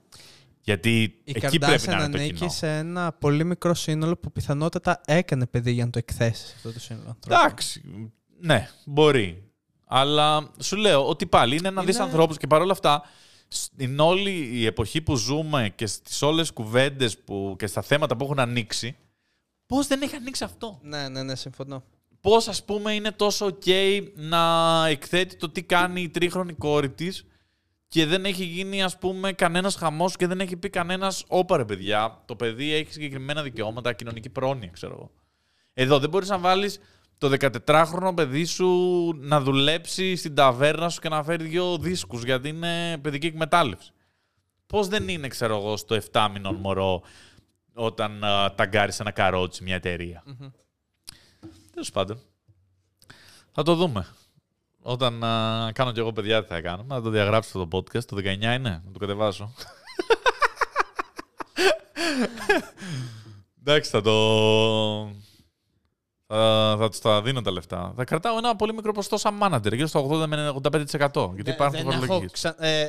Γιατί Η εκεί πρέπει να Kardashian είναι το ανήκει κοινό. σε ένα πολύ μικρό σύνολο που πιθανότατα έκανε παιδί για να το εκθέσει σε αυτό το σύνολο. ανθρώπων. Εντάξει, ναι, μπορεί. Αλλά σου λέω ότι πάλι είναι ένα Είναι- δις ανθρώπους και παρόλα αυτά στην όλη η εποχή που ζούμε και στις όλες κουβέντες που, και στα θέματα που έχουν ανοίξει, πώς δεν έχει ανοίξει αυτό; Ναι, ναι, ναι, συμφωνώ. Πώς ας πούμε είναι τόσο ok να εκθέτει το τι κάνει η τρίχρονη κόρη της και δεν έχει γίνει ας πούμε κανένας χαμός και δεν έχει πει κανένας όπα ρε παιδιά, το παιδί έχει συγκεκριμένα δικαιώματα, κοινωνική πρόνοια ξέρω εγώ. Εδώ δεν μπορείς να βάλεις το 14χρονο παιδί σου να δουλέψει στην ταβέρνα σου και να φέρει δύο δίσκους γιατί είναι παιδική εκμετάλλευση. Πώς δεν είναι ξέρω εγώ στο 7 μηνών μωρό όταν α, ταγκάρεις ένα καρότσι σε μια εταιρεία; Τέλος πάντων. Θα το δούμε. Όταν α, κάνω κι εγώ παιδιά τι θα κάνω. Να το διαγράψω το podcast. Το 19 είναι. Να το κατεβάσω. Εντάξει, θα το... Θα, θα τους τα δίνω τα λεφτά. Θα κρατάω ένα πολύ μικρό ποσοστό σαν manager, γύρω στο 80 με 85%. Γιατί Δεν- υπάρχουν δεν έχω φορολογίες. ξα... ε,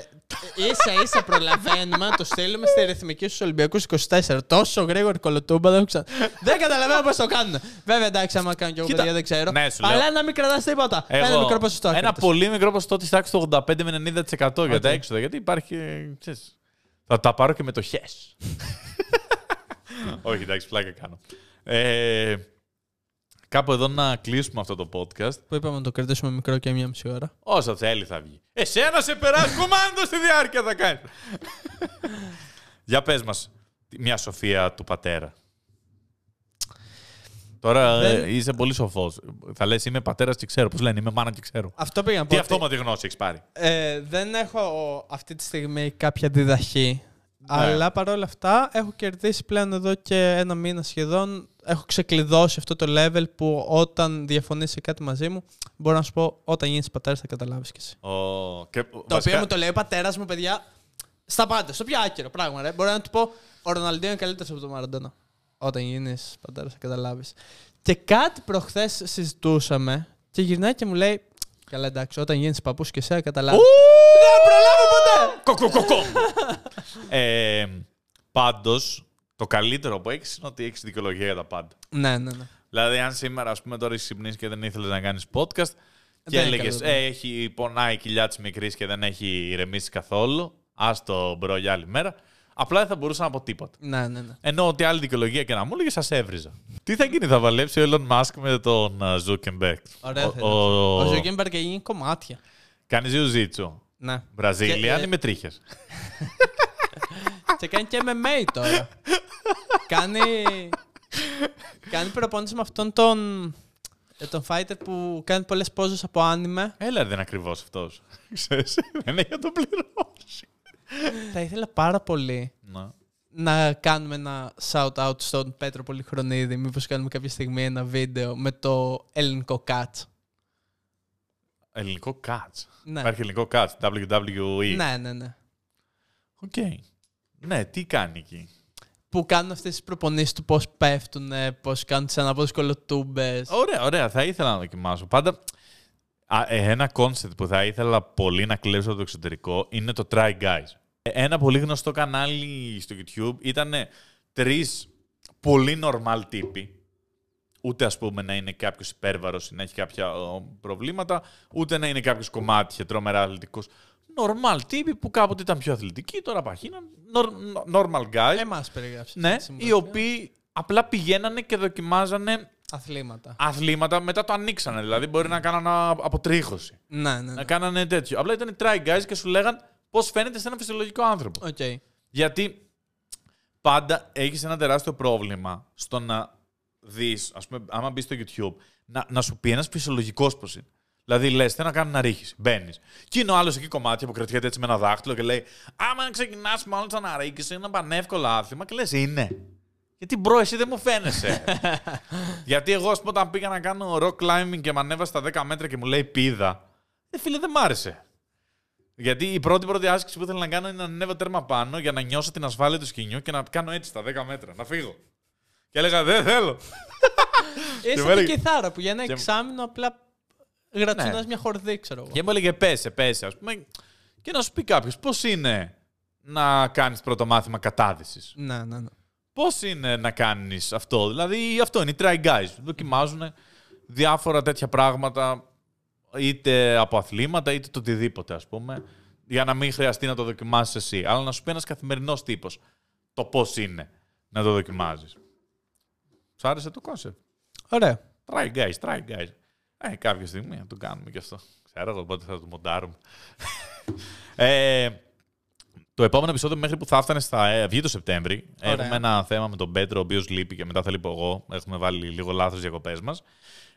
ίσα ίσα προλαβαίνουμε να το στείλουμε στη ρυθμική στους Ολυμπιακούς 24. Τόσο γρήγορη κολοτούμπα δεν έχω ξα... δεν καταλαβαίνω πώς το κάνουν. Βέβαια, εντάξει, άμα κάνω κι εγώ Κοίτα, παιδιά δεν ξέρω. ναι, σου λέω. Αλλά να μην κρατάς τίποτα. Εγώ- ένα μικρό ποσοστό. Ένα έκρατες. πολύ μικρό ποσοστό της τάξης του 85 με 90% για τα Οκ. έξοδα. Γιατί υπάρχει. Ξέρεις, θα τα πάρω και με το χες. Όχι, εντάξει, πλάκα κάνω. Ε, κάπου εδώ να κλείσουμε αυτό το podcast. Που είπαμε να το κρατήσουμε μικρό και μία μισή ώρα. Όσο θέλει θα βγει. Εσένα σε περάσει κομμάτι στη διάρκεια θα κάνει. Για πες μας μια σοφία του πατέρα. Τώρα Δεν- ε, είσαι πολύ σοφός. Θα λες είμαι πατέρας και ξέρω. Πώς λένε είμαι μάνα και ξέρω. Αυτό πήγα να πω. Τι ότι, αυτόματη γνώση έχεις πάρει; ε, δεν έχω αυτή τη στιγμή κάποια διδαχή. Ναι. Αλλά παρόλα αυτά έχω κερδίσει πλέον εδώ και ένα μήνα σχεδόν. Έχω ξεκλειδώσει αυτό το level που όταν διαφωνήσει κάτι μαζί μου, μπορώ να σου πω όταν γίνεις πατέρας θα καταλάβεις κι εσύ. Ο... Και... Το οποίο μου το λέει ο πατέρας μου, παιδιά, στα πάντα, στο πιο άκυρο πράγμα. Ρε. Μπορώ να του πω: Ο Ροναλντίνο είναι καλύτερος από τον Μαραντόνα. Όταν γίνεις πατέρας, θα καταλάβεις. Και κάτι προχθές συζητούσαμε και γυρνάει και μου λέει: Καλά, εντάξει, όταν γίνεις παππούς και εσύ θα καταλάβεις. Δεν προλάβω ποτέ! Κοκοκοκο. ε, πάντως, το καλύτερο που έχεις είναι ότι έχεις δικαιολογία για τα πάντα. Ναι, ναι, ναι. Δηλαδή, αν σήμερα, ας πούμε, τώρα είσαι ξυπνήσει και δεν ήθελες να κάνεις podcast και Δεν έλεγες, έκανα, ε, έχει πονάει η κοιλιά της μικρής και δεν έχει ηρεμήσει καθόλου. Άστο bro για άλλη μέρα. Απλά δεν θα μπορούσα να πω τίποτα. Ναι, ναι, ναι. Ενώ ότι άλλη δικαιολογία και να μου έλεγες, θα σε έβριζα. Τι θα γίνει, θα παλέψει ο Elon Musk με τον Ζούκερμπεργκ. Ωραία. Ο, θέλω. ο, Ο Ζούκερμπεργκ γίνει κομμάτια. Κάνει jiu-jitsu. Ναι. Brazilian, Και, ε, ή με τρίχες. Και κάνει και MMA τώρα. κάνει. κάνει προπόνηση με αυτόν τον. ε, τον fighter που κάνει πολλές πόζες από anime. Έλα, δεν είναι ακριβώς αυτός. Ξέρεις, δεν έχει να το πληρώσει. Θα ήθελα πάρα πολύ Να. να κάνουμε ένα shout-out στον Πέτρο Πολυχρονίδη. Μήπως κάνουμε κάποια στιγμή ένα βίντεο με το ελληνικό catch. Ελληνικό catch. Ναι. Υπάρχει ελληνικό catch, WWE. ναι, ναι, ναι. Οκ. Ναι, τι κάνει εκεί; Που κάνουν αυτές τις προπονήσεις του πώς πέφτουν, πώς κάνουν τις ανάποδες κολοτούμπες. Ωραία, ωραία. Θα ήθελα να δοκιμάσω. Πάντα α, ε, ένα concept που θα ήθελα πολύ να κλέψω από το εξωτερικό είναι το Try Guys. Ε, Ένα πολύ γνωστό κανάλι στο YouTube ήταν τρεις πολύ normal τύποι. Ούτε ας πούμε να είναι κάποιος υπέρβαρος ή να έχει κάποια ο, προβλήματα, ούτε να είναι κάποιος κομμάτια τρομερά αθλητικός. Normal τύποι που κάποτε ήταν πιο αθλητικοί, τώρα παχύναν. Nor- normal guys. Εμάς περιγράψει. Ναι, αυτή τη οι συμβουλή. οποίοι απλά πηγαίνανε και δοκιμάζανε Αθλήματα. Αθλήματα μετά το ανοίξανε. Δηλαδή μπορεί να κάνανε αποτρίχωση. Ναι, ναι. Να ναι. κάνανε τέτοιο. Απλά ήταν try guys και σου λέγαν πώς φαίνεται σε ένα φυσιολογικό άνθρωπο. Οκ. Γιατί πάντα έχεις ένα τεράστιο πρόβλημα στο να δεις, ας πούμε, άμα μπεις στο YouTube, να, να σου πει ένας φυσιολογικός πώς είναι. Δηλαδή, λες, θέλω να κάνω αναρρίχηση. Μπαίνεις. Και είναι ο άλλος εκεί κομμάτι που κρατιέται έτσι με ένα δάχτυλο και λέει: Άμα ξεκινάς μόνο αναρρίχηση, είναι ένα πανεύκολο άθλημα. Και λες, είναι. Γιατί bro, εσύ δεν μου φαίνεσαι. Γιατί εγώ, ας πούμε, όταν πήγα να κάνω rock climbing και μ' ανέβασε στα 10 μέτρα και μου λέει πήδα, ε, φίλε, δεν μ' άρεσε. Γιατί η πρώτη πρώτη άσκηση που ήθελα να κάνω είναι να ανέβω τέρμα πάνω για να νιώσω την ασφάλεια του σκοινιού και να κάνω έτσι στα 10 μέτρα, να φύγω. Και έλεγα δεν θέλω. Είσαι μου την έλεγε- κιθάρα που για ένα και- εξάμεινο απλά γρατσουνάς Ναι. μια χορδή, ξέρω εγώ. Και μου έλεγε πέσε, πέσε, ας πούμε. Και να σου πει κάποιος πώς είναι να κάνεις πρώτο μάθημα κατάδυσης; Ναι, ναι, ναι. Πώς είναι να κάνεις αυτό; Δηλαδή αυτό είναι οι try guys. Δοκιμάζουν διάφορα τέτοια πράγματα είτε από αθλήματα είτε το οτιδήποτε ας πούμε για να μην χρειαστεί να το δοκιμάσεις εσύ. Αλλά να σου πει ένας καθημερινός τύπος το πώς είναι να το δοκιμάζεις. Σ' άρεσε το concept; Ωραία. Try guys, try guys. Ε, κάποια στιγμή να το κάνουμε και αυτό. Ξέρω εγώ πότε θα το μοντάρουμε. ε, το επόμενο επεισόδιο μέχρι που θα έφτανε στα ε, βγει το Σεπτέμβρη. Ωραία. Έχουμε ένα θέμα με τον Πέτρο, ο οποίος λείπει και μετά θα λείπω εγώ. Έχουμε βάλει λίγο λάθος διακοπές μας.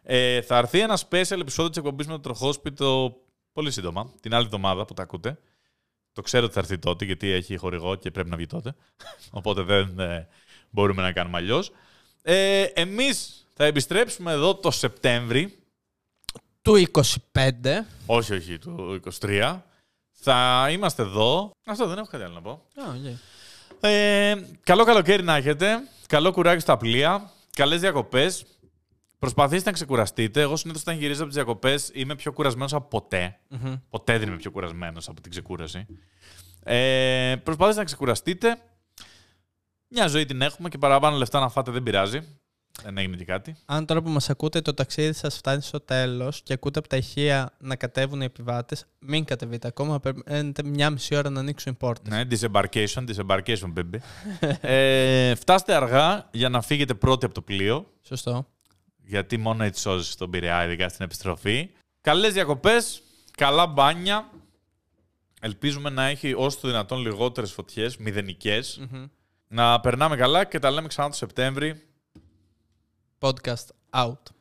Ε, θα έρθει ένα special επεισόδιο της εκπομπής με το τροχόσπιτο πολύ σύντομα, την άλλη εβδομάδα που τα ακούτε. Το ξέρω ότι θα έρθει τότε, γιατί έχει χορηγό και πρέπει να βγει τότε. Οπότε δεν ε, μπορούμε να κάνουμε αλλιώς. Ε, Εμείς θα επιστρέψουμε εδώ το Σεπτέμβρη. Του 25. Όχι, όχι, το 23. Θα είμαστε εδώ. Αυτό δεν έχω κάτι άλλο να πω. Α, οκ. Ε, καλό καλοκαίρι να έχετε. Καλό κουράγιο στα πλοία. Καλές διακοπές. Προσπαθήστε να ξεκουραστείτε. Εγώ συνήθως όταν γυρίζω από τις διακοπές είμαι πιο κουρασμένος από ποτέ. Μμμ. Ποτέ δεν είμαι πιο κουρασμένος από την ξεκούραση. Ε, προσπαθήστε να ξεκουραστείτε. Μια ζωή την έχουμε και παραπάνω λεφτά να φάτε δεν πειράζει. Δεν έγινε και κάτι. Αν τώρα που μας ακούτε το ταξίδι σας φτάνει στο τέλος και ακούτε από τα ηχεία να κατέβουν οι επιβάτες, μην κατεβείτε ακόμα, περιμένετε μια μισή ώρα να ανοίξουν οι πόρτες. Ναι, disembarkation, disembarkation, baby. ε, φτάστε αργά για να φύγετε πρώτοι από το πλοίο. Σωστό. γιατί μόνο έτσι σώζεις τον Πειραιά, ειδικά στην επιστροφή. Καλές διακοπές, καλά μπάνια. Ελπίζουμε να έχει όσο το δυνατόν λιγότερες φωτιές, μηδενικές. Μμμ. Να περνάμε καλά και τα λέμε ξανά το Σεπτέμβρη. Podcast out.